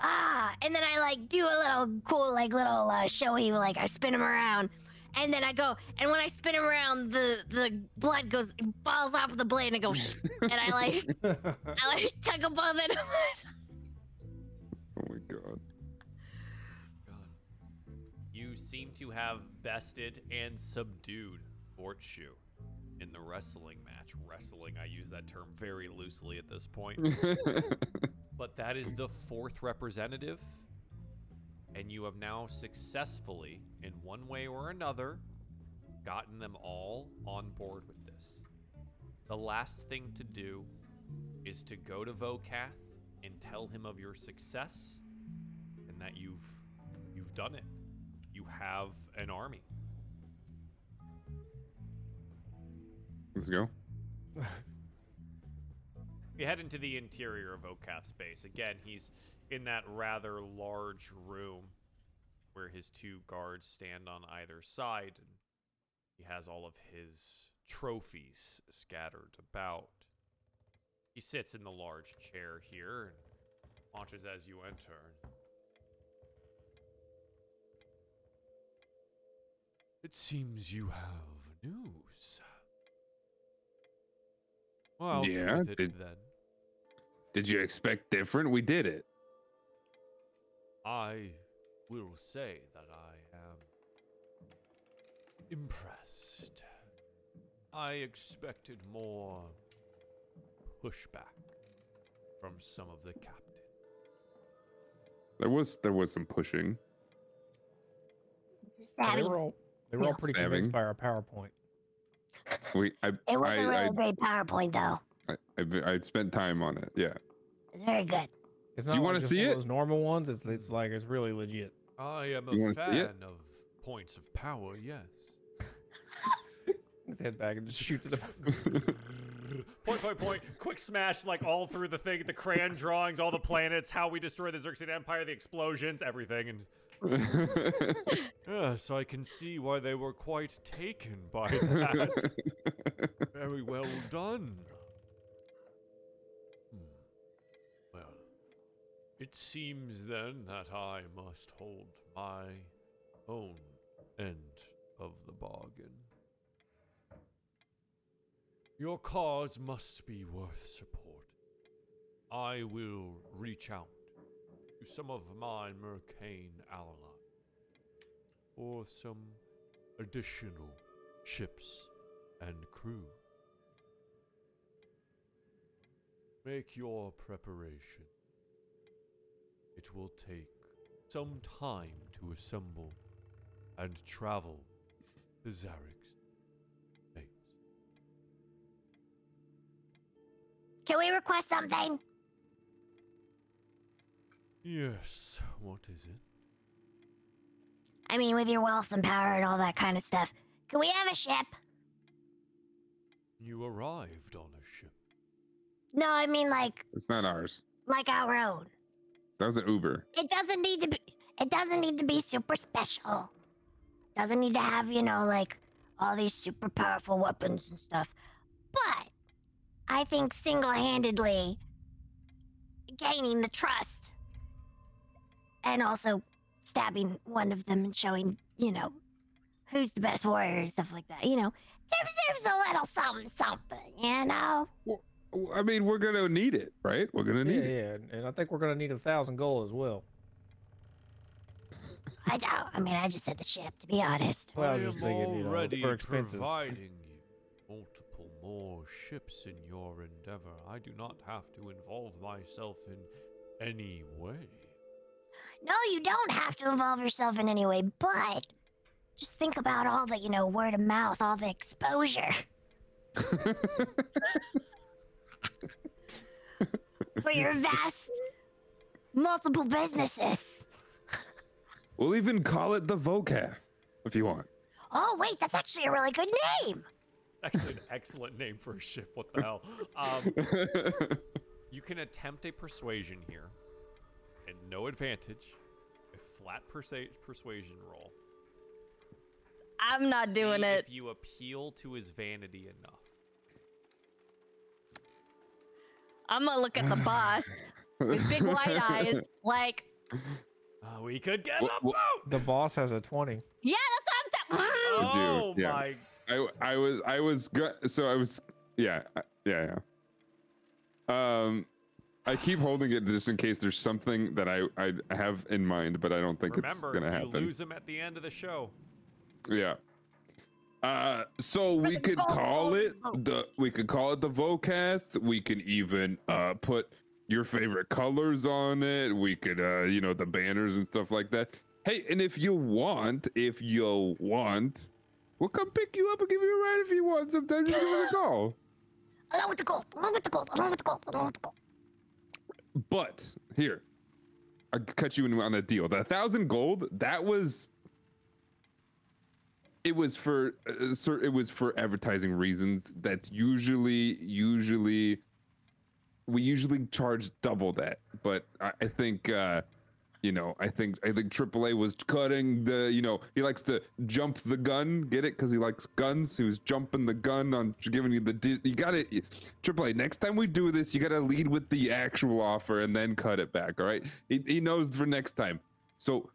Ah, and then I like do a little cool, like little uh, showy, like I spin him around, and then I go, and when I spin him around, the the blood goes falls off of the blade and it goes, and I like I like tuck them both in. Oh my god. God, You seem to have bested and subdued Vortshu in the wrestling match. Wrestling, I use that term very loosely at this point. but that is the fourth representative. And you have now successfully, in one way or another, gotten them all on board with this. The last thing to do is to go to Vocath and tell him of your success and that you've you've done it. You have an army. Let's go. We head into the interior of Okath's base. Again, he's in that rather large room where his two guards stand on either side, and he has all of his trophies scattered about. He sits in the large chair here and watches as you enter. It seems you have news. Well, Yeah, with it did- then. Did you expect different? We did it. I will say that I am impressed. I expected more pushback from some of the captain. There was there was some pushing. they were all they were all pretty convinced by our PowerPoint. We I It wasn't I, really I, a great PowerPoint though. I, I I spent time on it. Yeah. It's very good. It's Do not you like wanna see it? Those normal ones. It's it's like it's really legit. I am You a wanna see it? fan of points of power, yes. His head back and just shoots it. point, point, point, quick smash, like all through the thing, the crayon drawings, all the planets, how we destroy the Xaryxis Empire, the explosions, everything, and yes, I can see why they were quite taken by that. Very well done. It seems then that I must hold my own end of the bargain. Your cause must be worth support. I will reach out to some of my Mercane allies or some additional ships and crew. Make your preparation. It will take some time to assemble and travel to Zarek's base. Can we request something? Yes, what is it? I mean, with your wealth and power and all that kind of stuff. Can we have a ship? You arrived on a ship. No, I mean like it's not ours. like our own. That was an Uber. It doesn't need to be. It doesn't need to be super special. Doesn't need to have you know like all these super powerful weapons and stuff. But I think single-handedly gaining the trust and also stabbing one of them and showing you know who's the best warrior and stuff like that. You know, deserves a little something, something. You know. I mean, we're gonna need it, right? We're gonna Yeah, need it. yeah, and- and I think we're gonna need a thousand gold as well. I don't. I mean, I just said the ship. To be honest. Well, I was I just am thinking, you know, already for expenses. providing you multiple more ships in your endeavor. I do not have to involve myself in any way. No, you don't have to involve yourself in any way, but just think about all the, you know, word of mouth, all the exposure for your vast multiple businesses. We'll even call it the Vocath if you want. Oh, wait, that's actually a really good name. Actually, an excellent name for a ship. What the hell? Um, you can attempt a persuasion here, and no advantage. A flat persa- persuasion roll. I'm not doing it. If you appeal to his vanity enough. I'm gonna look at the boss with big white eyes, like, Uh, we could get Wha- a wha- boat. The boss has a twenty. yeah, that's what I'm saying. Mm. do, Oh yeah. my! I I was I was go- so I was yeah I- yeah yeah. Um, I keep holding it just in case there's something that I I have in mind, but I don't think Remember, it's gonna you happen. lose him at the end of the show. Yeah. Uh, so we could call it the we could call it the Vocath. We can even uh put your favorite colors on it. We could uh you know the banners and stuff like that. Hey, and if you want, if you want, we'll come pick you up and give you a ride if you want. Sometimes just give us a call. Along with the gold, along with the gold, along with the gold, along with the gold. But here, I cut you in on a deal. The thousand gold that was. It was for uh, sir. It was for advertising reasons. That's usually usually. We usually charge double that, but I, I think. uh you know, I think I think AAA was cutting the, you know, he likes to jump the gun, get it? Because he likes guns. He was jumping the gun on giving you the. Di- you got it, AAA. Next time we do this, you got to lead with the actual offer and then cut it back. All right? He, he knows for next time. So,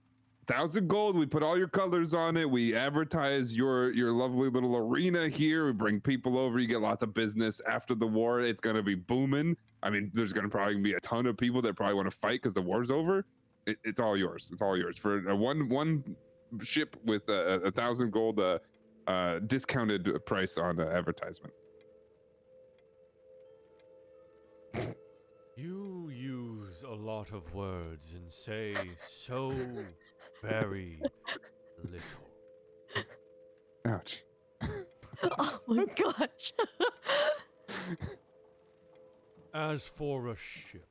thousand gold. We put all your colors on it. We advertise your your lovely little arena here. We bring people over. You get lots of business after the war. It's gonna be booming. I mean, there's gonna probably be a ton of people that probably want to fight because the war's over. It, it's all yours. It's all yours for a one one ship with a, a thousand gold uh, uh, discounted price on uh, advertisement. You use a lot of words and say so very little. Ouch. oh my gosh. As for a ship,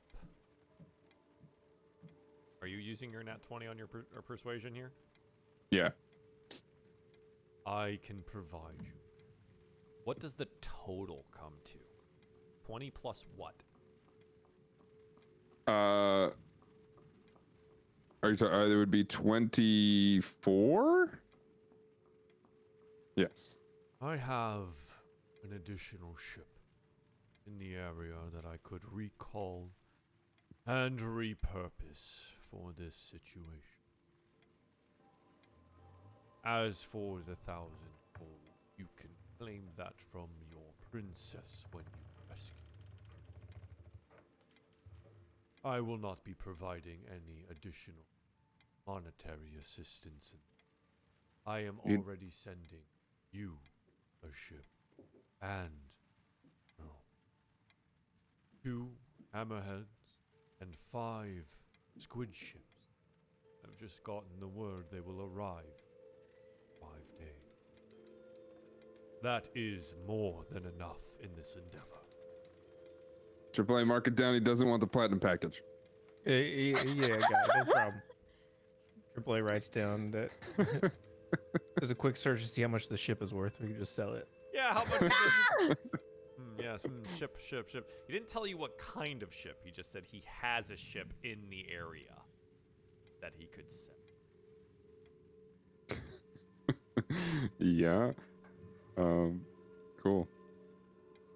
are you using your nat 20 on your per- or persuasion here? Yeah. I can provide you. What does the total come to? 20 plus what? Uh, are you talking? Uh, it would be twenty-four. Yes. I have an additional ship in the area that I could recall and repurpose for this situation. As for the thousand gold, you can claim that from your princess when you rescue. I will not be providing any additional monetary assistance. I am You- already sending you a ship and two hammerheads and five squid ships. I've just gotten the word they will arrive five days. That is more than enough in this endeavor. Triple A mark it down. He doesn't want the platinum package. Eh, eh, yeah, I. No problem. AAA writes down that there's a quick search to see how much the ship is worth. We can just sell it. Yeah, how much? is it? Hmm, yes, hmm, ship, ship, ship. He didn't tell you what kind of ship. He just said he has a ship in the area that he could sell. yeah. Um. Cool.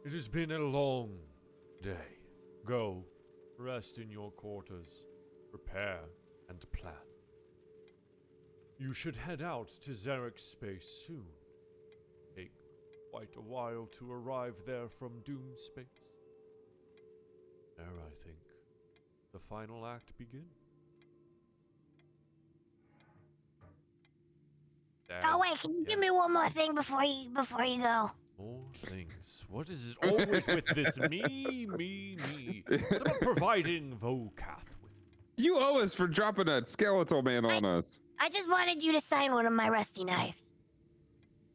It has been a long day. Go, rest in your quarters, prepare and plan. You should head out to Zarek space soon. Take quite a while to arrive there from Doom space. There, I think, the final act begins. Oh wait, can you give me one more thing before you before you go? More things. What is it always with this me, me, me? What about providing with You owe us for dropping that skeletal man on us. I just wanted you to sign one of my rusty knives.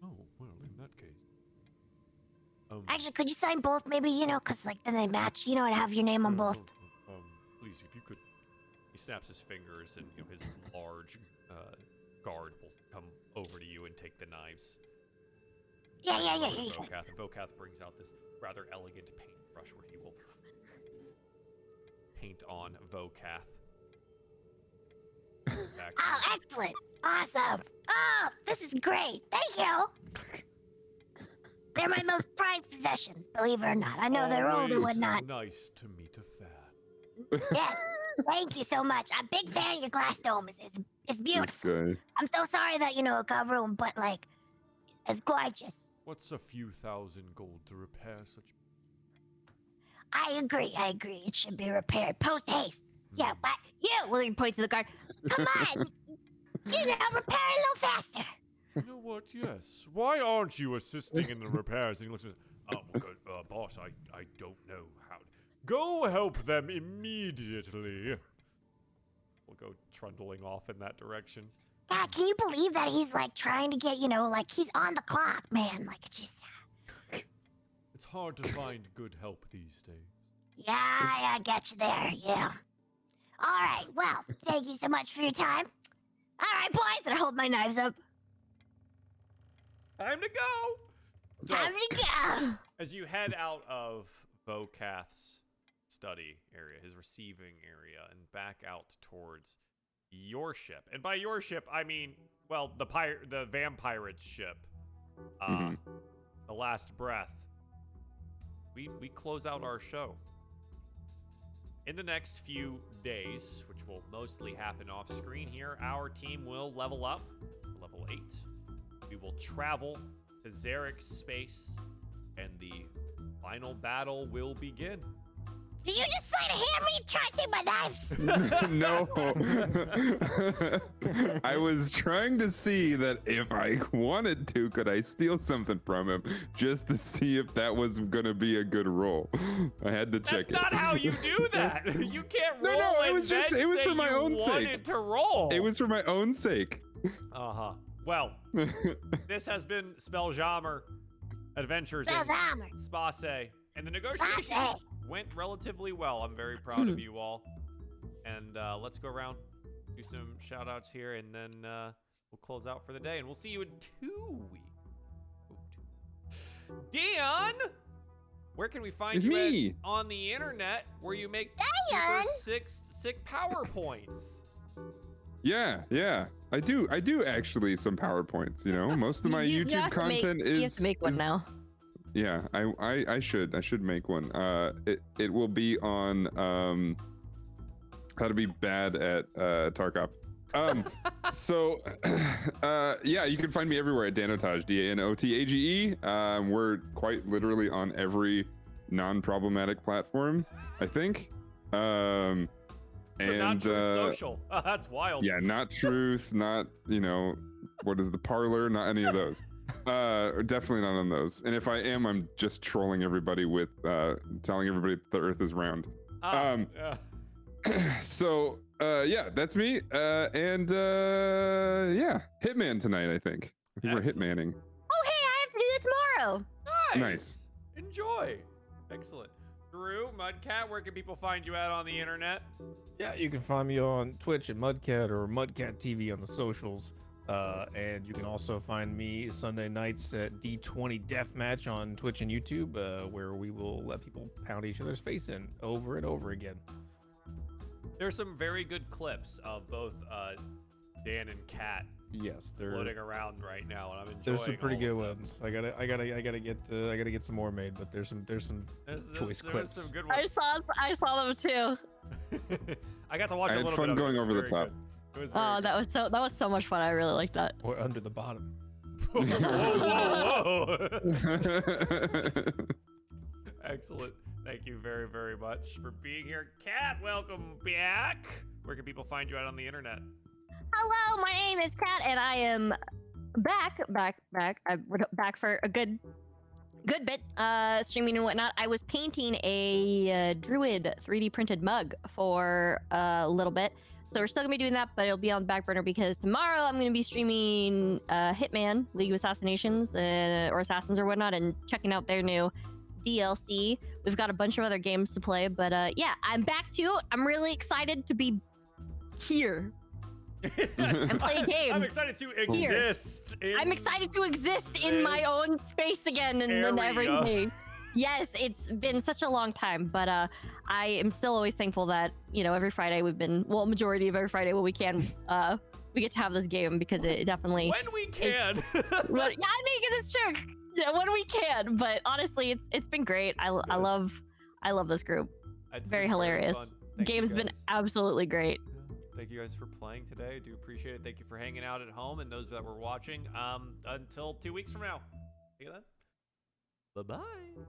Oh, well, in that case. Um, Actually, could you sign both? Maybe you know, cause like then they match. You know, and have your name on uh, both. uh, Um, please, if you could. He snaps his fingers, and you know, his large uh, guard will come over to you and take the knives. Yeah, yeah, yeah. Over to Here you. Vocath, and Vocath brings out this rather elegant paintbrush where he will paint on Vocath. Back Oh, excellent. Awesome. Oh, this is great. Thank you. They're my most prized possessions, believe it or not. I know they're old and Always whatnot. Nice to meet a fan. Yes. Thank you so much. I'm a big fan of your glass dome. It's, it's, it's This beautiful. guy. I'm so sorry that, you know, it got ruined, but, like, it's gorgeous. What's a few thousand gold to repair such? I agree. I agree. It should be repaired. Post haste. Yeah, Hmm. but you, William points to the guard. Come on. you know, repair a little faster. You know what? Yes. Why aren't you assisting in the repairs? And he looks at, oh, well, good, uh, boss. I, I don't know how. Go help them immediately. We'll go trundling off in that direction. God, can you believe that he's like trying to get, you know, like he's on the clock, man. Like, it's just, It's hard to find good help these days. yeah, I, I get you there. Yeah. All right. Well, thank you so much for your time. All right, boys. And I hold my knives up. Time to go. So, Time to go. as you head out of Vocath's study area, his receiving area, and back out towards your ship, and by your ship I mean, well, the pirate, the vampirate's ship, uh, Mhm. the Last Breath. We we close out our show. In the next few days, which will mostly happen off screen here, our team will level up, level 8. We will travel to Zarek's space, and the final battle will begin. Did you just sleight of hand me? Try to take my knives? no. I was trying to see that if I wanted to, could I steal something from him just to see if that was gonna be a good roll. I had to check it. That's not how you do that. You can't No, roll no, it and was just- it was for my you own wanted sake. to roll. It was for my own sake. Uh huh. Well, this has been Spelljammer Adventures in Spelljammer. Space, and the negotiations Space. Went relatively well. I'm very proud of you all. And uh, let's go around, do some shout outs here, and then uh, we'll close out for the day. And we'll see you in two weeks. Oh, two. Dion! where can we find It's you at me. on the internet where you make super Diane. sick, sick PowerPoints? Yeah, yeah. I do. I do actually some PowerPoints. You know, most of my You- you YouTube have to make- content is. You have to make one is- now. Yeah, I, I I should I should make one. Uh, it it will be on um, how to be bad at uh Tarkov. Um, so uh, yeah, you can find me everywhere at Danotage, D A N O T A G E. Um, we're quite literally on every non-problematic platform, I think. Um, So not and uh, social. That's wild. yeah, not truth, not you know, what is the parlor? Not any of those. Uh, definitely not on those. And if I am, I'm just trolling everybody with uh, telling everybody the Earth is round. Ah, um, yeah. so uh, yeah, that's me. Uh, and uh, yeah, Hitman tonight. I think. I think we're hitmaning. Oh, hey, I have to do that tomorrow. Nice. Enjoy. Excellent. Drew, Mudcat, where can people find you at on the internet? Yeah, you can find me on Twitch at Mudcat or Mudcat TV on the socials. Uh, and you can also find me Sunday nights at D20 Deathmatch on Twitch and YouTube, uh, where we will let people pound each other's face in over and over again. There's some very good clips of both uh, Dan and Kat Yes, they're floating around right now, and I'm enjoying. there's some pretty good ones. I gotta, I gotta, I gotta get, uh, I gotta get some more made. But there's some, there's some. There's, there's, Choice there's clips. some good I saw I saw them too. I got to watch I a had little fun bit of it. going It was over the top. good. It was Oh, good. that was so that was so much fun. I really liked that. We're under the bottom. whoa, whoa, whoa. Excellent. Thank you very, very much for being here. Kat, welcome back. Where can people find you out on the internet? Hello, my name is Kat, and I am back, back, back. I'm back for a good, good bit, uh, streaming and whatnot. I was painting a uh, Druid 3D printed mug for a little bit, so we're still gonna be doing that, but it'll be on the back burner because tomorrow I'm gonna be streaming uh, Hitman, League of Assassinations, uh, or Assassins or whatnot, and checking out their new DLC. We've got a bunch of other games to play, but uh, yeah, I'm back too. I'm really excited to be here and play games. I'm excited to exist. I'm excited to exist in my own space again and, and everything. Yes, it's been such a long time, but uh, I am still always thankful that you know every Friday we've been well, majority of every Friday when we can, uh, we get to have this game because it definitely. When we can. But, yeah, I mean, because it's true. Yeah, when we can. But honestly, it's it's been great. I, I love I love this group. It's very hilarious. fun. Thank you Game's been absolutely great. Thank you guys for playing today. I do appreciate it. Thank you for hanging out at home and those that were watching. Um, until two weeks from now. See you then. Bye bye.